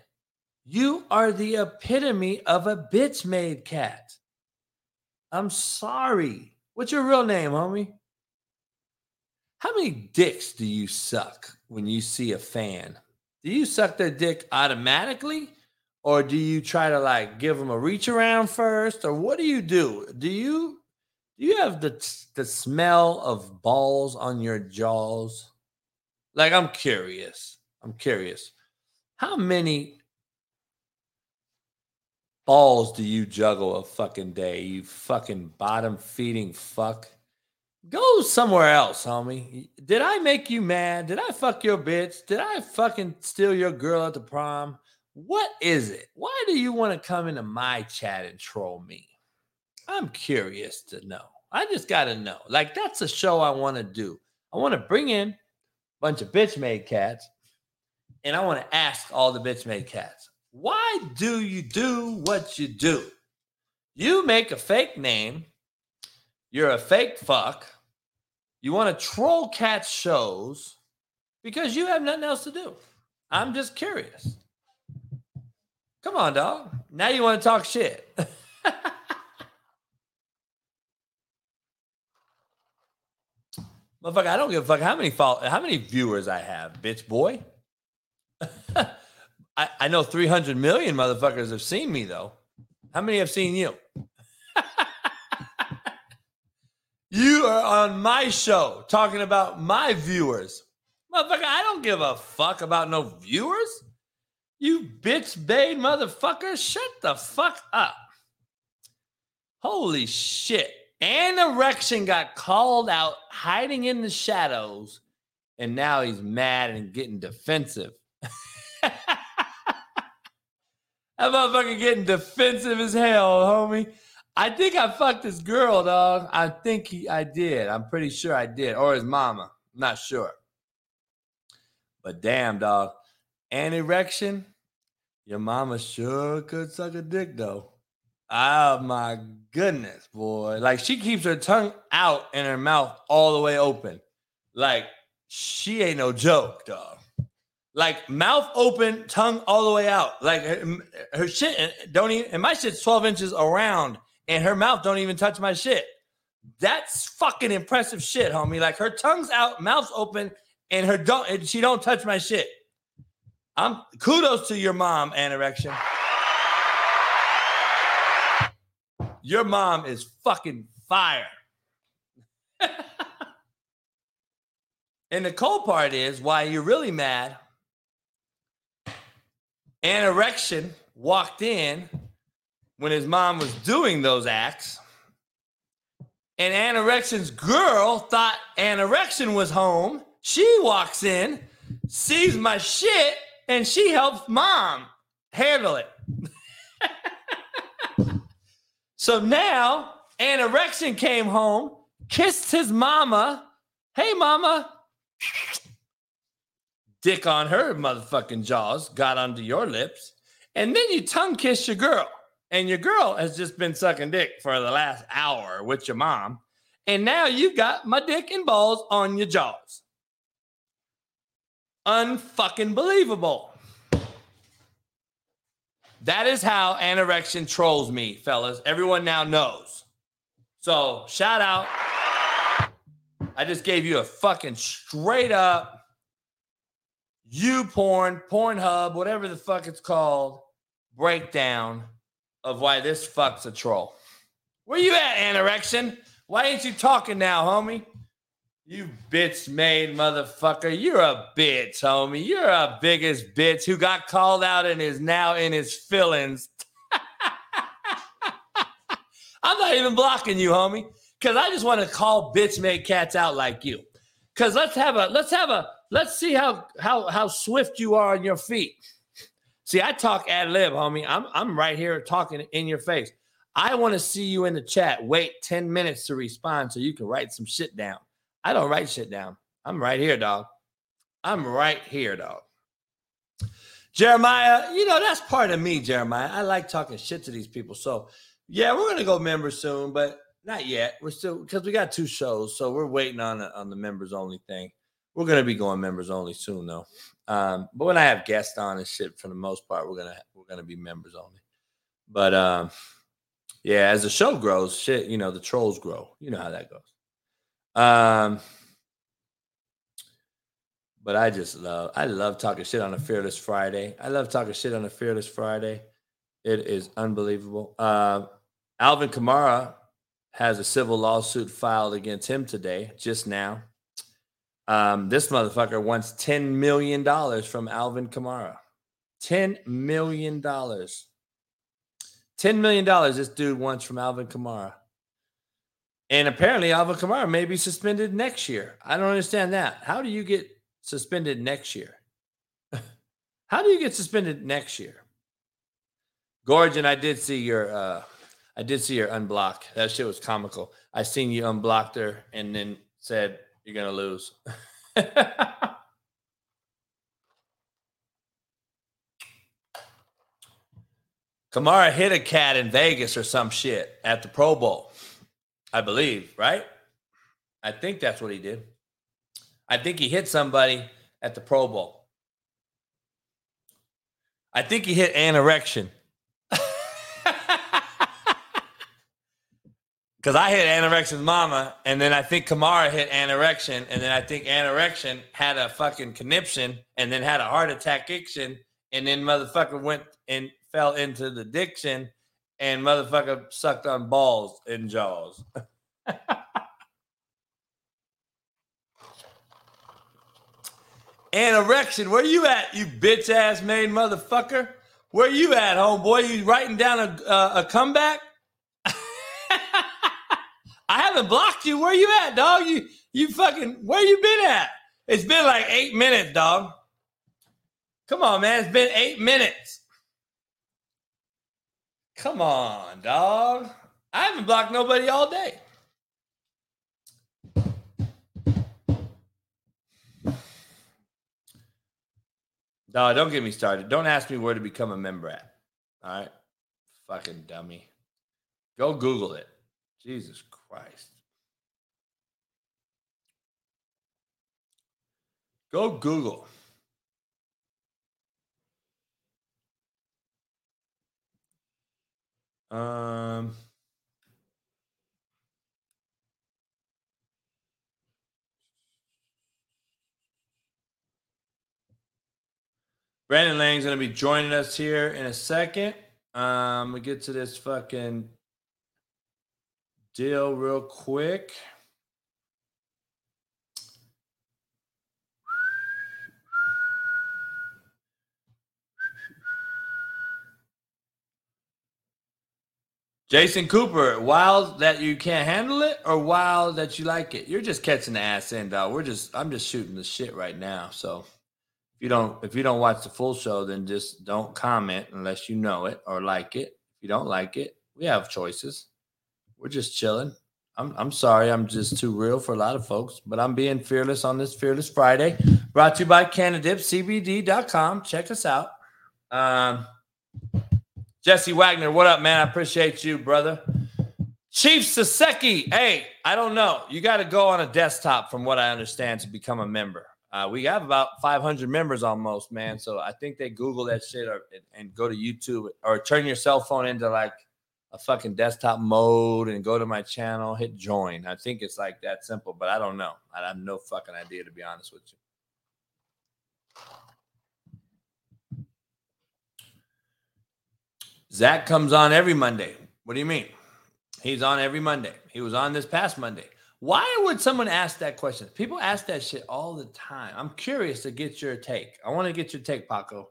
you are the epitome of a bitch made cat. I'm sorry. What's your real name, homie? How many dicks do you suck when you see a fan? Do you suck their dick automatically? Or do you try to like give them a reach around first? Or what do you do? Do you do you have the the smell of balls on your jaws? Like I'm curious. I'm curious. How many balls do you juggle a fucking day? You fucking bottom feeding fuck. Go somewhere else, homie. Did I make you mad? Did I fuck your bitch? Did I fucking steal your girl at the prom? What is it? Why do you want to come into my chat and troll me? I'm curious to know. I just got to know. Like, that's a show I want to do. I want to bring in a bunch of bitch made cats and I want to ask all the bitch made cats, why do you do what you do? You make a fake name you're a fake fuck. You want to troll cat shows because you have nothing else to do. I'm just curious. Come on, dog. Now you want to talk shit. Motherfucker, I don't give a fuck how many how many viewers I have, bitch boy. I, I know 300 million motherfuckers have seen me though. How many have seen you? You are on my show talking about my viewers. Motherfucker, I don't give a fuck about no viewers. You bitch made motherfucker. Shut the fuck up. Holy shit. An erection got called out hiding in the shadows, and now he's mad and getting defensive. that motherfucker getting defensive as hell, homie. I think I fucked this girl, dog. I think he, I did. I'm pretty sure I did, or his mama. Not sure. But damn, dog, an erection. Your mama sure could suck a dick, though. Oh my goodness, boy! Like she keeps her tongue out and her mouth all the way open. Like she ain't no joke, dog. Like mouth open, tongue all the way out. Like her, her shit don't even. And my shit's twelve inches around and her mouth don't even touch my shit. That's fucking impressive shit, homie. Like her tongue's out, mouth's open, and her don't and she don't touch my shit. I'm kudos to your mom, anorection. Your mom is fucking fire. and the cold part is why you're really mad. Anorection walked in when his mom was doing those acts. And Anorexion's girl thought Anorection was home. She walks in, sees my shit, and she helps mom handle it. so now Anorection came home, kissed his mama. Hey, mama. Dick on her motherfucking jaws, got under your lips. And then you tongue kiss your girl and your girl has just been sucking dick for the last hour with your mom, and now you've got my dick and balls on your jaws. Unfucking believable. That is how anorection trolls me, fellas. Everyone now knows. So shout out. I just gave you a fucking straight up you porn, Pornhub, whatever the fuck it's called, breakdown of why this fuck's a troll. Where you at, anorexion? Why ain't you talking now, homie? You bitch made motherfucker. You're a bitch, homie. You're a biggest bitch who got called out and is now in his feelings. I'm not even blocking you, homie, because I just want to call bitch made cats out like you. Cause let's have a let's have a let's see how how how swift you are on your feet. See, I talk ad lib, homie. I'm I'm right here talking in your face. I want to see you in the chat. Wait 10 minutes to respond so you can write some shit down. I don't write shit down. I'm right here, dog. I'm right here, dog. Jeremiah, you know, that's part of me, Jeremiah. I like talking shit to these people. So, yeah, we're going to go members soon, but not yet. We're still, because we got two shows. So we're waiting on on the members only thing. We're going to be going members only soon, though. Um, but when I have guests on and shit, for the most part, we're gonna we're gonna be members only. But um, yeah, as the show grows, shit, you know, the trolls grow. You know how that goes. Um, but I just love I love talking shit on a fearless Friday. I love talking shit on a fearless Friday. It is unbelievable. Uh, Alvin Kamara has a civil lawsuit filed against him today, just now. Um, this motherfucker wants $10 million from Alvin Kamara. $10 million. $10 million this dude wants from Alvin Kamara. And apparently, Alvin Kamara may be suspended next year. I don't understand that. How do you get suspended next year? How do you get suspended next year? Gorgon, I did see your uh I did see your unblock. That shit was comical. I seen you unblocked her and then said you're gonna lose. Kamara hit a cat in Vegas or some shit at the Pro Bowl, I believe, right? I think that's what he did. I think he hit somebody at the Pro Bowl. I think he hit an erection. Because I hit Anorexion's mama, and then I think Kamara hit Anorection, and then I think Anorection had a fucking conniption, and then had a heart attack action, and then motherfucker went and fell into the diction, and motherfucker sucked on balls and jaws. and erection. Where you at, you bitch ass made motherfucker? Where you at, homeboy? You writing down a uh, a comeback? Haven't blocked you. Where you at, dog? You you fucking where you been at? It's been like eight minutes, dog. Come on, man. It's been eight minutes. Come on, dog. I haven't blocked nobody all day. Dog, don't get me started. Don't ask me where to become a member at. All right. Fucking dummy. Go Google it. Jesus Christ. Go Google. Um, Brandon Lang's going to be joining us here in a second. Um, we get to this fucking deal real quick. Jason Cooper, wild that you can't handle it or wild that you like it? You're just catching the ass in, dog. We're just I'm just shooting the shit right now. So if you don't if you don't watch the full show, then just don't comment unless you know it or like it. If you don't like it, we have choices. We're just chilling. I'm I'm sorry, I'm just too real for a lot of folks, but I'm being fearless on this Fearless Friday. Brought to you by CannadipsCBD.com. Check us out. Um Jesse Wagner, what up, man? I appreciate you, brother. Chief Saseki, hey, I don't know. You got to go on a desktop, from what I understand, to become a member. Uh, we have about 500 members almost, man. So I think they Google that shit or, and go to YouTube or turn your cell phone into like a fucking desktop mode and go to my channel, hit join. I think it's like that simple, but I don't know. I have no fucking idea, to be honest with you. Zach comes on every Monday. What do you mean? He's on every Monday. He was on this past Monday. Why would someone ask that question? People ask that shit all the time. I'm curious to get your take. I want to get your take, Paco.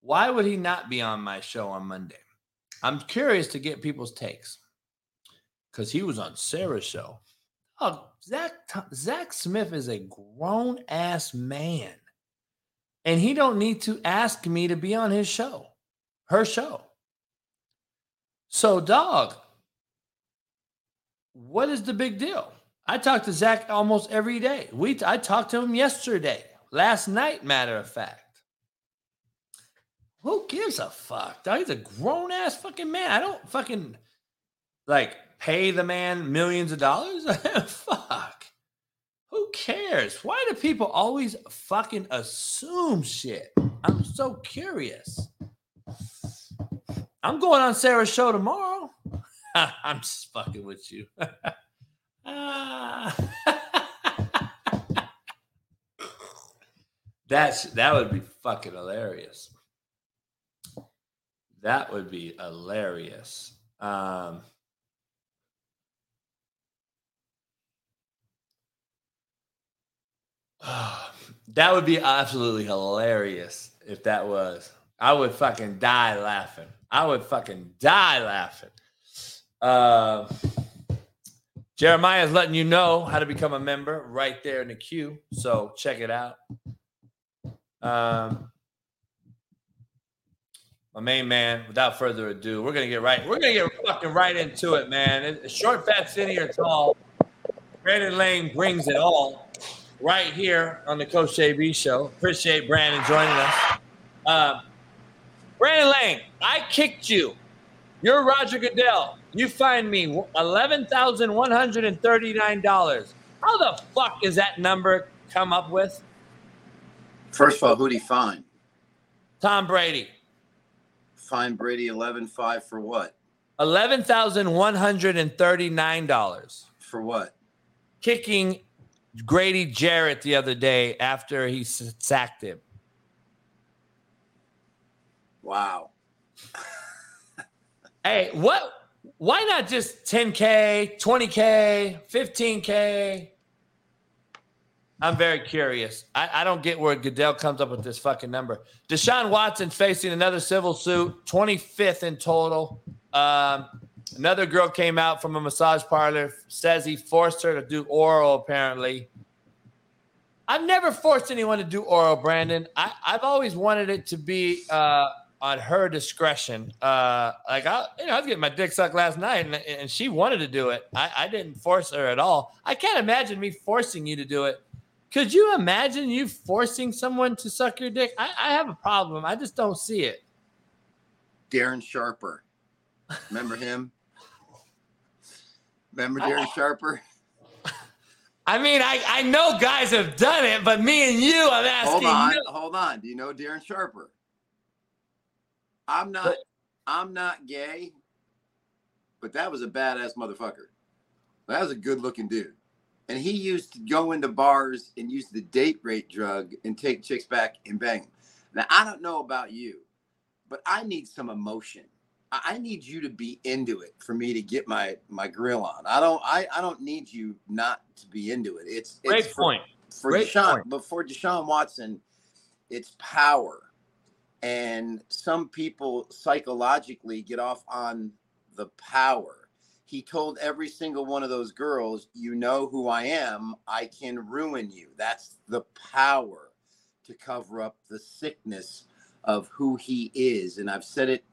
Why would he not be on my show on Monday? I'm curious to get people's takes because he was on Sarah's show. Oh, Zach Zach Smith is a grown ass man, and he don't need to ask me to be on his show, her show. So, dog, what is the big deal? I talk to Zach almost every day. We I talked to him yesterday, last night, matter of fact. Who gives a fuck? Dog, he's a grown ass fucking man. I don't fucking like pay the man millions of dollars. fuck. Who cares? Why do people always fucking assume shit? I'm so curious. I'm going on Sarah's show tomorrow. I'm just fucking with you. Ah. That's that would be fucking hilarious. That would be hilarious. Um, that would be absolutely hilarious if that was. I would fucking die laughing. I would fucking die laughing. Uh, Jeremiah is letting you know how to become a member right there in the queue. So check it out. Um, my main man, without further ado, we're gonna get right. We're gonna get fucking right into it, man. Short, fat, skinny, or tall. Brandon Lang brings it all right here on the Coach JB show. Appreciate Brandon joining us. Uh, Brandon Lang, I kicked you. You're Roger Goodell. You find me eleven thousand one hundred and thirty-nine dollars. How the fuck is that number come up with? First of all, who'd he find? Tom Brady. Fine Brady eleven five for what? Eleven thousand one hundred and thirty-nine dollars. For what? Kicking Grady Jarrett the other day after he sacked him. Wow. hey, what? Why not just 10K, 20K, 15K? I'm very curious. I, I don't get where Goodell comes up with this fucking number. Deshaun Watson facing another civil suit, 25th in total. Um, another girl came out from a massage parlor, says he forced her to do oral, apparently. I've never forced anyone to do oral, Brandon. I, I've always wanted it to be uh, on her discretion. Uh, like I, you know, I was getting my dick sucked last night, and, and she wanted to do it. I, I didn't force her at all. I can't imagine me forcing you to do it. Could you imagine you forcing someone to suck your dick? I, I have a problem. I just don't see it. Darren Sharper. Remember him? Remember Darren Sharper? I mean, I, I know guys have done it, but me and you, I'm asking Hold on, you. hold on. Do you know Darren Sharper? I'm not I'm not gay, but that was a badass motherfucker. That was a good looking dude. And he used to go into bars and use the date rate drug and take chicks back and bang them. Now I don't know about you, but I need some emotion. I need you to be into it for me to get my my grill on. I don't I, I don't need you not to be into it. It's Great for- point. for Great Deshaun, point. but for Deshaun Watson, it's power. And some people psychologically get off on the power. He told every single one of those girls, You know who I am. I can ruin you. That's the power to cover up the sickness of who he is. And I've said it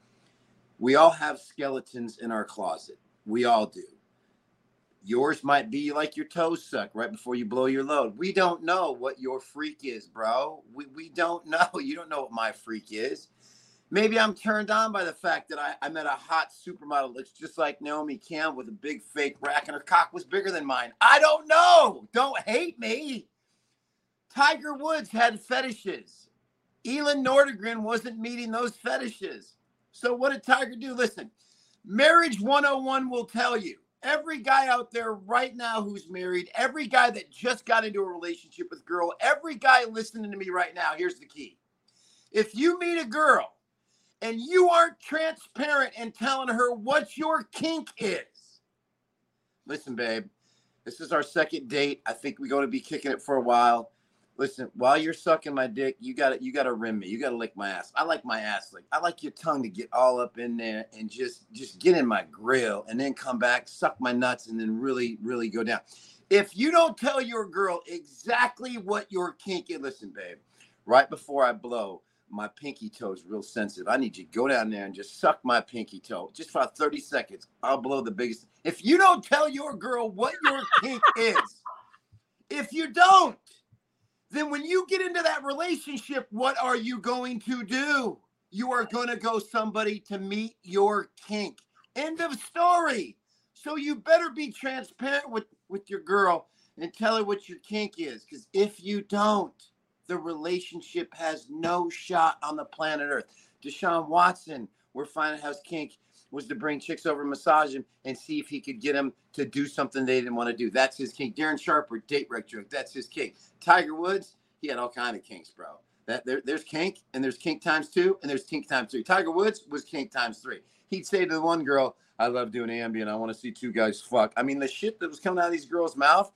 we all have skeletons in our closet. We all do. Yours might be like your toes suck right before you blow your load. We don't know what your freak is, bro. We, we don't know. You don't know what my freak is. Maybe I'm turned on by the fact that I, I met a hot supermodel that looks just like Naomi Campbell with a big fake rack and her cock was bigger than mine. I don't know. Don't hate me. Tiger Woods had fetishes. Elin Nordegren wasn't meeting those fetishes. So what did Tiger do? Listen, Marriage 101 will tell you every guy out there right now who's married, every guy that just got into a relationship with a girl, every guy listening to me right now, here's the key. If you meet a girl and you aren't transparent and telling her what your kink is, listen, babe, this is our second date. I think we're going to be kicking it for a while. Listen, while you're sucking my dick, you got to you got to rim me. You got to lick my ass. I like my ass licked. I like your tongue to get all up in there and just just get in my grill and then come back, suck my nuts, and then really really go down. If you don't tell your girl exactly what your kink is, listen, babe. Right before I blow, my pinky toe is real sensitive. I need you to go down there and just suck my pinky toe, just for 30 seconds. I'll blow the biggest. If you don't tell your girl what your kink is, if you don't, then when you get into that relationship, what are you going to do? You are going to go somebody to meet your kink. End of story. So you better be transparent with with your girl and tell her what your kink is because if you don't, the relationship has no shot on the planet Earth. Deshaun Watson, we're finding his kink was to bring chicks over, massage him, and see if he could get him to do something they didn't want to do. That's his kink. Darren Sharper, date wreck joke. That's his kink. Tiger Woods, he had all kind of kinks, bro. That there, there's kink, and there's kink times two, and there's kink times three. Tiger Woods was kink times three. He'd say to the one girl, "I love doing Ambien. I want to see two guys fuck." I mean, the shit that was coming out of these girls' mouth.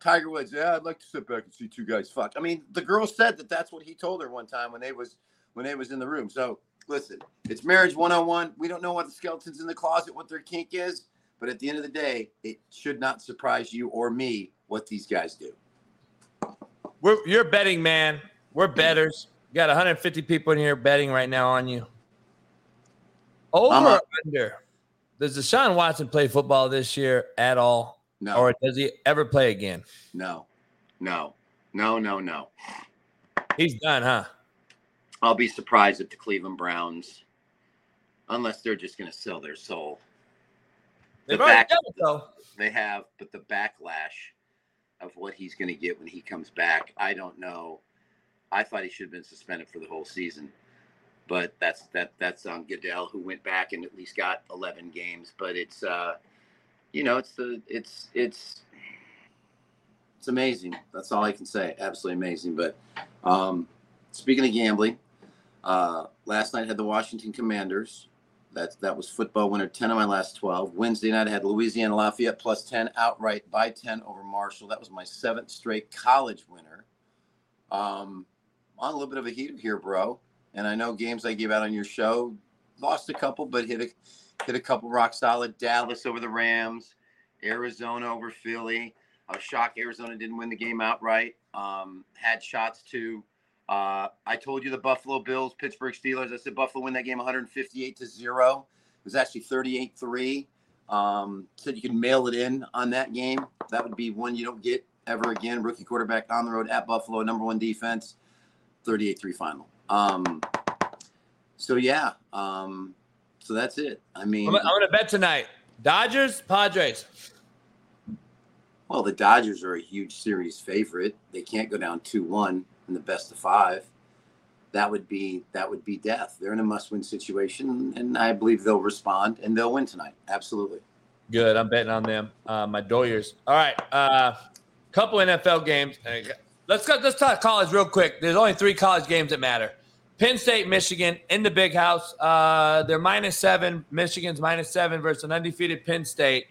Tiger Woods, yeah, I'd like to sit back and see two guys fuck. I mean, the girl said that that's what he told her one time when they was when they was in the room. So listen, it's marriage 101. We don't know what the skeletons in the closet, what their kink is, but at the end of the day, it should not surprise you or me what these guys do. We're, you're betting man. We're betters. You got 150 people in here betting right now on you. Over up. under? Does Deshaun Watson play football this year at all? No, Or does he ever play again? no, no, no, no, no. He's done, huh? I'll be surprised if the Cleveland Browns, unless they're just going to sell their soul. They've The back- done it, though. They have, but the backlash of what he's going to get when he comes back, I don't know. I thought he should have been suspended for the whole season, but that's that that's on Goodell who went back and at least got 11 games. But it's uh, you know, it's the it's it's it's amazing. That's all I can say. Absolutely amazing. But um, speaking of gambling, uh, last night had the Washington Commanders, That's that was football winner. Ten of my last twelve. Wednesday night I had Louisiana Lafayette plus ten outright by ten over Marshall. That was my seventh straight college winner. Um, on a little bit of a heater here, bro. And I know games I gave out on your show lost a couple, but hit a hit a couple rock solid. Dallas over the Rams, Arizona over Philly. I was shocked Arizona didn't win the game outright. Um, had shots to. Uh, I told you the Buffalo Bills, Pittsburgh Steelers. I said Buffalo win that game 158 to zero. It was actually 38 three. Um, said you can mail it in on that game. That would be one you don't get ever again. Rookie quarterback on the road at Buffalo, number one defense, 38 3 final. Um, so yeah, um, so that's it. I mean, I'm, I'm gonna bet tonight. Dodgers, Padres. well, the Dodgers are a huge series favorite. They can't go down two one in the best of five. That would be that would be death. They're in a must-win situation, and I believe they'll respond and they'll win tonight. Absolutely. Good. I'm betting on them. Uh, my Doyers. All right. Uh, couple NFL games. Let's go. Let's talk college real quick. There's only three college games that matter. Penn State, Michigan in the big house. Uh, they're minus seven. Michigan's minus seven versus an undefeated Penn State.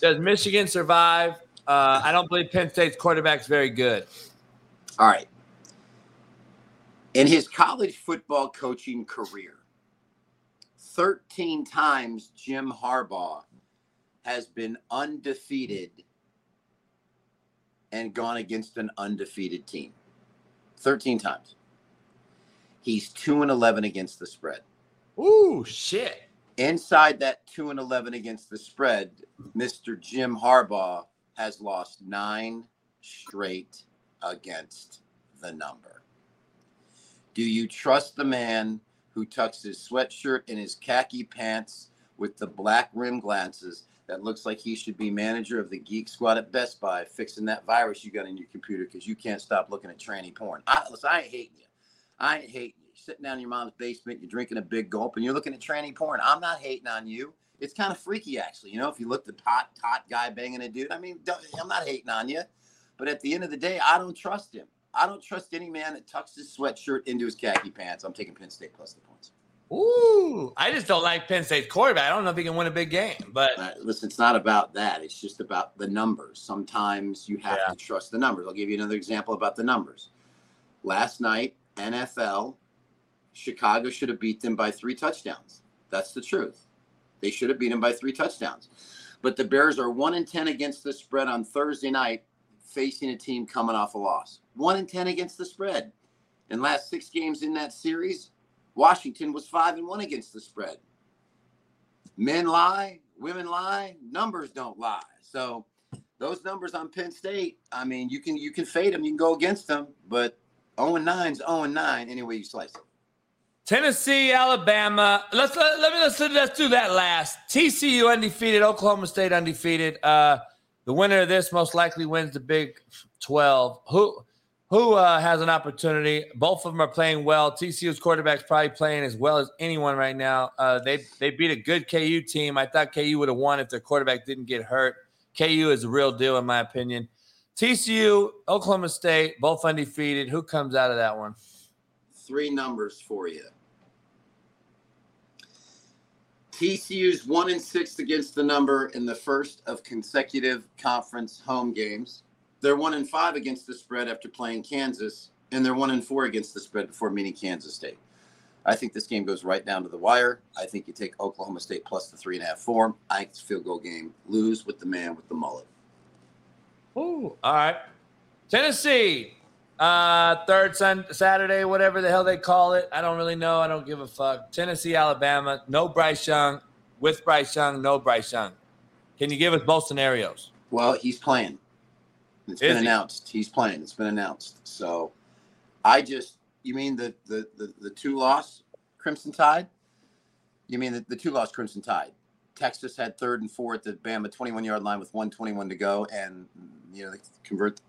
Does Michigan survive? Uh, I don't believe Penn State's quarterback's very good. All right. In his college football coaching career, 13 times Jim Harbaugh has been undefeated and gone against an undefeated team. 13 times. He's 2 and 11 against the spread. Ooh, shit. Inside that 2 and 11 against the spread, Mr. Jim Harbaugh has lost 9 straight against the number. Do you trust the man who tucks his sweatshirt and his khaki pants with the black rim glasses that looks like he should be manager of the geek squad at Best Buy fixing that virus you got in your computer because you can't stop looking at tranny porn? I, listen, I ain't hating you. I ain't hating you. You're sitting down in your mom's basement, you're drinking a big gulp, and you're looking at tranny porn. I'm not hating on you. It's kind of freaky, actually. You know, if you look the hot, hot guy banging a dude, I mean, I'm not hating on you. But at the end of the day, I don't trust him. I don't trust any man that tucks his sweatshirt into his khaki pants. I'm taking Penn State plus the points. Ooh, I just don't like Penn State's quarterback. I don't know if he can win a big game, but uh, listen, it's not about that. It's just about the numbers. Sometimes you have yeah. to trust the numbers. I'll give you another example about the numbers. Last night, NFL, Chicago should have beat them by three touchdowns. That's the truth. They should have beat them by three touchdowns. But the Bears are one in ten against the spread on Thursday night, facing a team coming off a loss. One in ten against the spread. In last six games in that series, Washington was five and one against the spread. Men lie, women lie, numbers don't lie. So those numbers on Penn State, I mean, you can you can fade them, you can go against them, but 0 and 9 is 0 and 9 anyway you slice it. Tennessee, Alabama. Let's let, let me let's, let's do that last. TCU undefeated, Oklahoma State undefeated. Uh, the winner of this most likely wins the Big 12. Who who uh, has an opportunity? Both of them are playing well. TCU's quarterback's probably playing as well as anyone right now. Uh, they they beat a good KU team. I thought KU would have won if their quarterback didn't get hurt. KU is a real deal in my opinion. TCU, Oklahoma State, both undefeated. Who comes out of that one? Three numbers for you. TCU's one and six against the number in the first of consecutive conference home games. They're one and five against the spread after playing Kansas, and they're one and four against the spread before meeting Kansas State. I think this game goes right down to the wire. I think you take Oklahoma State plus the three and a half form. I think field goal game. Lose with the man with the mullet. Ooh, all right. Tennessee, uh, third sun Saturday, whatever the hell they call it. I don't really know. I don't give a fuck. Tennessee, Alabama. No Bryce Young. With Bryce Young, no Bryce Young. Can you give us both scenarios? Well, he's playing. It's Is been he? announced. He's playing. It's been announced. So I just you mean the the the, the two loss Crimson Tide? You mean the, the two loss Crimson Tide? Texas had third and four at the Bama 21 yard line with 121 to go, and you know they convert,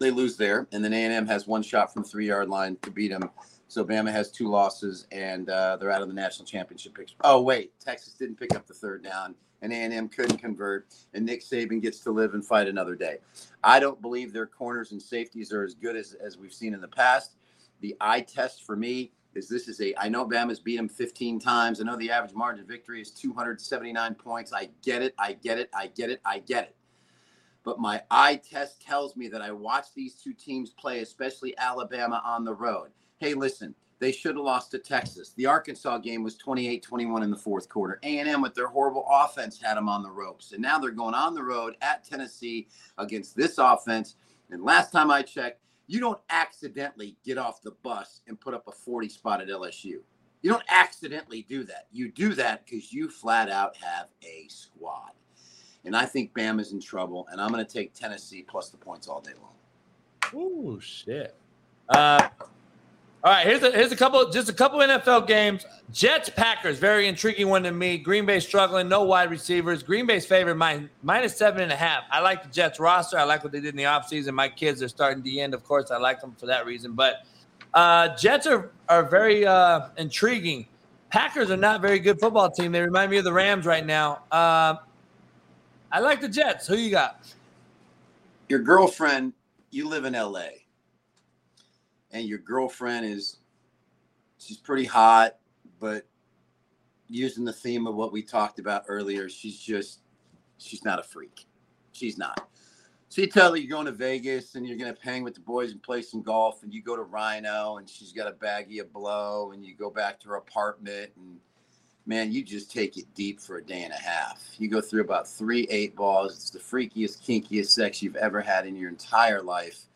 they lose there, and then A and M has one shot from three yard line to beat them. So Bama has two losses, and uh, they're out of the national championship picture. Oh wait, Texas didn't pick up the third down, and A&M couldn't convert, and Nick Saban gets to live and fight another day. I don't believe their corners and safeties are as good as, as we've seen in the past. The eye test for me is this is a I know Bama's beat them 15 times. I know the average margin of victory is 279 points. I get it. I get it. I get it. I get it. But my eye test tells me that I watch these two teams play, especially Alabama on the road. Hey, listen, they should have lost to Texas. The Arkansas game was 28-21 in the fourth quarter. A&M with their horrible offense had them on the ropes. And now they're going on the road at Tennessee against this offense. And last time I checked, you don't accidentally get off the bus and put up a 40 spot at LSU. You don't accidentally do that. You do that because you flat out have a squad. And I think Bam is in trouble, and I'm going to take Tennessee plus the points all day long. Oh, shit. Uh, all right, here's a here's a couple just a couple NFL games. Jets Packers, very intriguing one to me. Green Bay struggling, no wide receivers. Green Bay's favorite min- minus seven and a half. I like the Jets roster. I like what they did in the offseason. My kids are starting the end, of course. I like them for that reason. But uh, Jets are are very uh, intriguing. Packers are not very good football team. They remind me of the Rams right now. Uh, I like the Jets. Who you got? Your girlfriend, you live in LA and your girlfriend is she's pretty hot, but using the theme of what we talked about earlier, she's just she's not a freak. She's not. So you tell her you're going to Vegas and you're going to hang with the boys and play some golf, and you go to Rhino and she's got a baggie of blow, and you go back to her apartment, and man, you just take it deep for a day and a half. You go through about three eight balls. It's the freakiest, kinkiest sex you've ever had in your entire life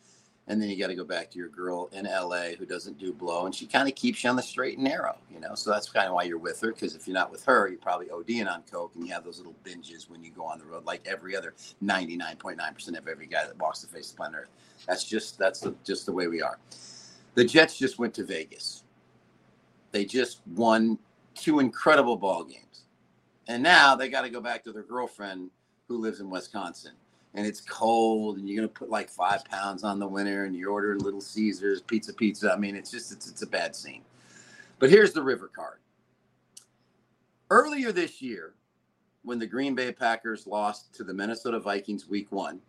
and then you got to go back to your girl in LA who doesn't do blow, and she kind of keeps you on the straight and narrow, you know. So that's kind of why you're with her, because if you're not with her, you're probably ODing on coke, and you have those little binges when you go on the road, like every other 99.9% of every guy that walks the face of planet Earth. That's just that's the, just the way we are. The Jets just went to Vegas. They just won two incredible ball games, and now they got to go back to their girlfriend who lives in Wisconsin and it's cold and you're gonna put like five pounds on the winner and you order little Caesars pizza pizza. I mean, it's just it's it's a bad scene. But here's the river card. Earlier this year, when the Green Bay Packers lost to the Minnesota Vikings week one,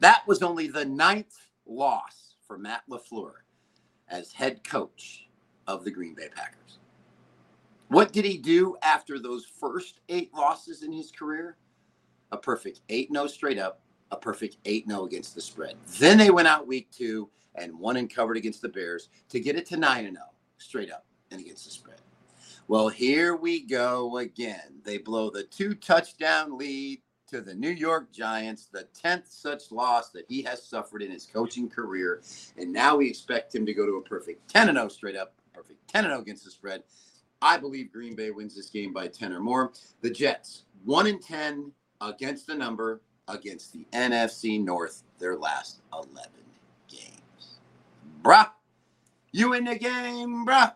that was only the ninth loss for Matt LaFleur as head coach of the Green Bay Packers. What did he do after those first eight losses in his career? A perfect 8 0 straight up, a perfect 8 0 against the spread. Then they went out week two and won and covered against the Bears to get it to 9 0 straight up and against the spread. Well, here we go again. They blow the two touchdown lead to the New York Giants, the 10th such loss that he has suffered in his coaching career. And now we expect him to go to a perfect 10 0 straight up, perfect 10 0 against the spread. I believe Green Bay wins this game by 10 or more. The Jets, 1 in 10 against the number against the NFC North their last 11 games. Bruh, you in the game, bruh.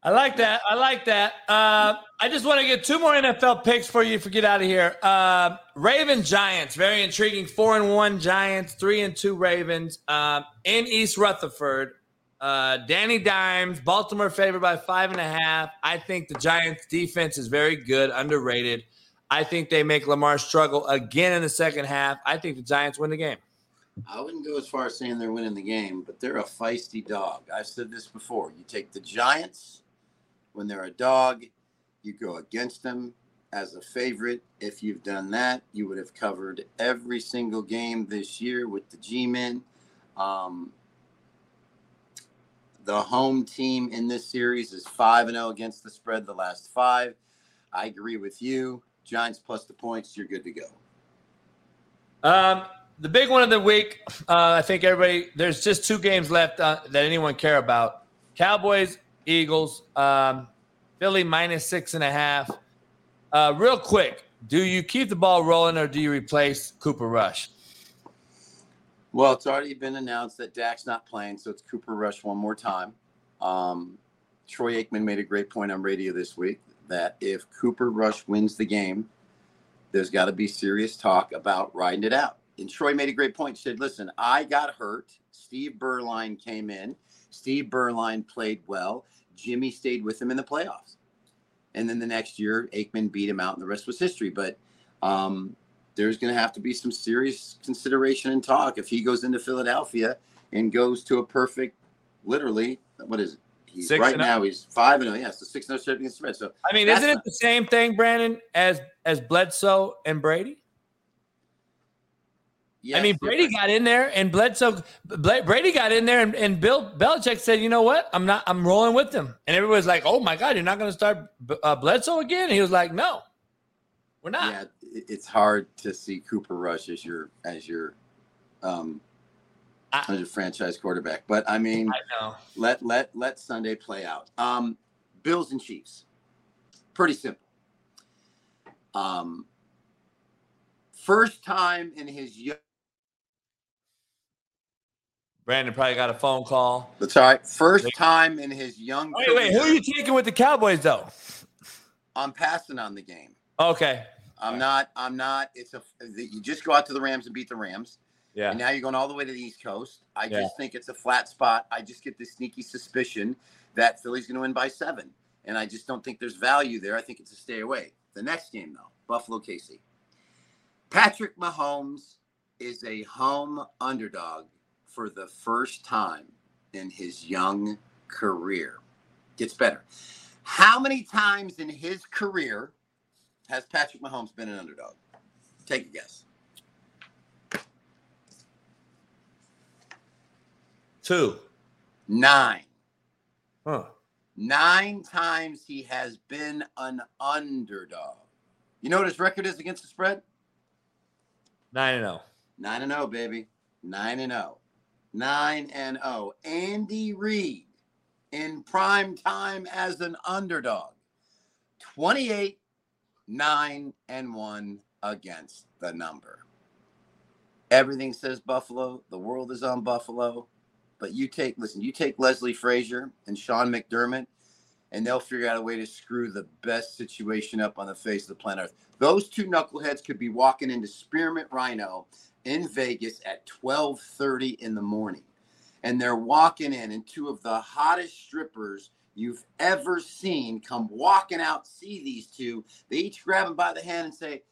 I like that. I like that. Uh, I just want to get two more NFL picks for you for you get out of here. Uh, Raven Giants, very intriguing. Four and one Giants, three and two Ravens uh, in East Rutherford. Uh, Danny Dimes, Baltimore favored by five and a half. I think the Giants defense is very good, underrated. I think they make Lamar struggle again in the second half. I think the Giants win the game. I wouldn't go as far as saying they're winning the game, but they're a feisty dog. I've said this before. You take the Giants when they're a dog, you go against them as a favorite. If you've done that, you would have covered every single game this year with the G Men. Um, the home team in this series is 5 and 0 against the spread the last five. I agree with you. Giants plus the points, you're good to go. Um, the big one of the week, uh, I think everybody, there's just two games left uh, that anyone care about Cowboys, Eagles, um, Philly minus six and a half. Uh, real quick, do you keep the ball rolling or do you replace Cooper Rush? Well, it's already been announced that Dak's not playing, so it's Cooper Rush one more time. Um, Troy Aikman made a great point on radio this week that if Cooper Rush wins the game, there's got to be serious talk about riding it out. And Troy made a great point. He said, listen, I got hurt. Steve Beuerlein came in. Steve Beuerlein played well. Jimmy stayed with him in the playoffs. And then the next year, Aikman beat him out, and the rest was history. But um, there's going to have to be some serious consideration and talk if he goes into Philadelphia and goes to a perfect, literally, what is it, he's Six right oh. now he's five and oh. Yeah, so six oh straight against the. So I mean, isn't it the same thing, Brandon, as as Bledsoe and Brady? yeah, I mean, Brady got in there, and Bledsoe, Brady got in there, and, and Bill Belichick said, "You know what? I'm not. I'm rolling with them. And everybody's like, "Oh my God, you're not going to start uh, Bledsoe again?" And he was like, "No, we're not." yeah, it's hard to see Cooper Rush as your as your um I- as your franchise quarterback. But I mean, I let let let Sunday play out. Um, Bills and Chiefs, pretty simple. Um, first time in his young. Brandon probably got a phone call. That's all right. First time in his young. Wait, wait, who are you taking with the Cowboys though? I'm passing on the game. Okay, I'm not. I'm not. It's a. You just go out to the Rams and beat the Rams. Yeah, And now you're going all the way to the East Coast. I Yeah. just think it's a flat spot. I just get this sneaky suspicion that Philly's going to win by seven. And I just don't think there's value there. I think it's a stay away. The next game, though, Buffalo KC. Patrick Mahomes is a home underdog for the first time in his young career. Gets better. How many times in his career has Patrick Mahomes been an underdog? Take a guess. Two. Nine. Huh. Nine times he has been an underdog. You know what his record is against the spread? Nine and oh. zero. Nine and zero, baby. Nine and zero. Nine and zero. Andy Reid in prime time as an underdog. 28, 9 and 1 against the number. Everything says Buffalo. The world is on Buffalo. But you take, listen, you take Leslie Frazier and Sean McDermott, and they'll figure out a way to screw the best situation up on the face of the planet Earth. Those two knuckleheads could be walking into Spearmint Rhino in Vegas at 12:30 in the morning. And they're walking in, and two of the hottest strippers you've ever seen come walking out, see these two. They each grab them by the hand and say,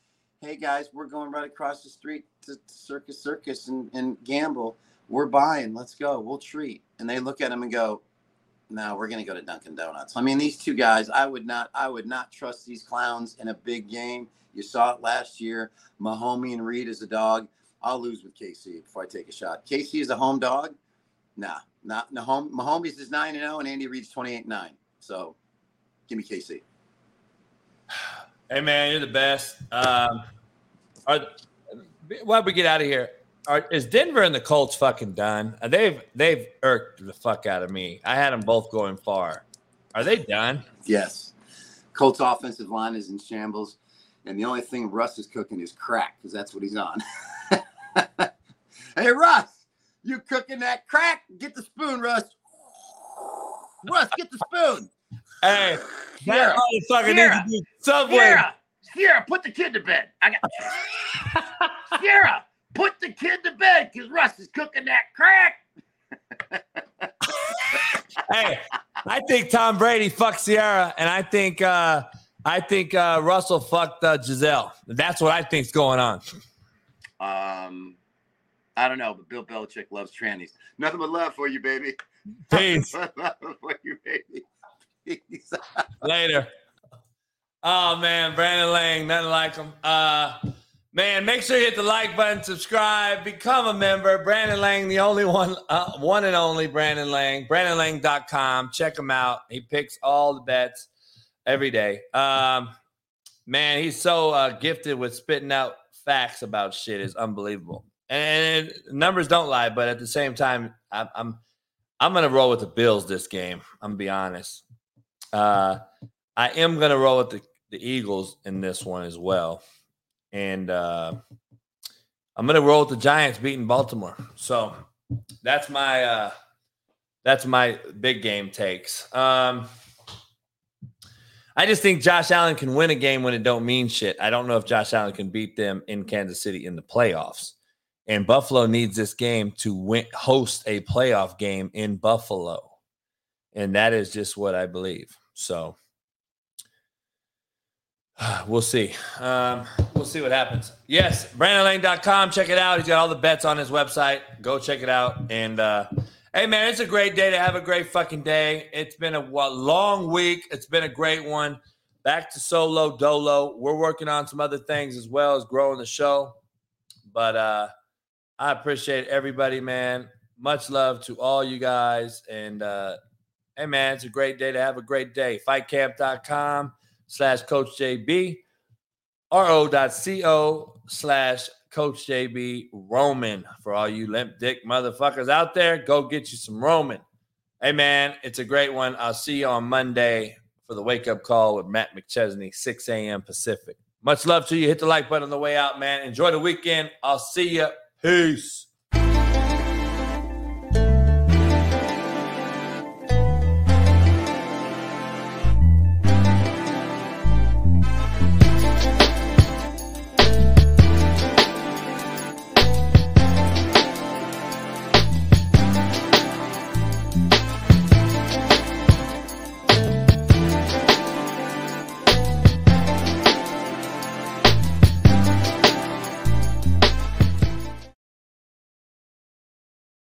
Hey guys, we're going right across the street to Circus Circus and, and gamble. We're buying. Let's go. We'll treat. And they look at him and go, No, we're gonna go to Dunkin' Donuts. I mean, these two guys, I would not, I would not trust these clowns in a big game. You saw it last year. Mahomie and Reid is a dog. I'll lose with KC before I take a shot. KC is a home dog. Nah, not Mahom- Mahomes is nine and zero, and Andy Reid's twenty eight nine. So, give me KC. Hey man, you're the best. Um, are why we get out of here? Are, is Denver and the Colts fucking done? Uh, They've they've irked the fuck out of me. I had them both going far. Are they done? Yes. Colts offensive line is in shambles, and the only thing Russ is cooking is crack because that's what he's on. hey Russ, you cooking that crack? Get the spoon, Russ. Russ, get the spoon. Hey, Ciara, that motherfucker Ciara, needs to do Subway. Ciara, Ciara, put the kid to bed. I got Ciara, put the kid to bed because Russ is cooking that crack. Hey, I think Tom Brady fucked Ciara, and I think uh, I think uh, Russell fucked uh, Gisele. That's what I think's going on. Um, I don't know, but Bill Belichick loves trannies. Nothing but love for you, baby. Peace. Nothing but love for you, baby. Peace. Later. Oh man, Brandon Lang, nothing like him. Uh, man, make sure you hit the like button, subscribe, become a member. Brandon Lang, the only one, uh, one and only Brandon Lang. BrandonLang.com. Check him out. He picks all the bets every day. Um, man, he's so uh, gifted with spitting out facts about shit. is unbelievable. And numbers don't lie, but at the same time, I'm I'm, I'm gonna roll with the Bills this game. I'm gonna be honest. Uh, I am to roll with the, the Eagles in this one as well. And uh, I'm to roll with the Giants beating Baltimore. So that's my uh, that's my big game takes. Um, I just think Josh Allen can win a game when it don't mean shit. I don't know if Josh Allen can beat them in Kansas City in the playoffs. And Buffalo needs this game to win, host a playoff game in Buffalo. And that is just what I believe. So we'll see. Um, we'll see what happens. Yes, BrandonLang.com. Check it out. He's got all the bets on his website. Go check it out. And uh, Hey, man, it's a great day to have a great fucking day. It's been a long week. It's been a great one. Back to solo dolo. We're working on some other things as well as growing the show. But uh I appreciate everybody, man. Much love to all you guys. And uh hey man, it's a great day to have a great day. Fightcamp.com slash coach JB. ro.co slash coach JB Roman. For all you limp dick motherfuckers out there, go get you some Roman. Hey man, it's a great one. I'll see you on Monday for the wake up call with Matt McChesney, 6 a.m. Pacific. Much love to you. Hit the like button on the way out, man. Enjoy the weekend. I'll see you. Peace.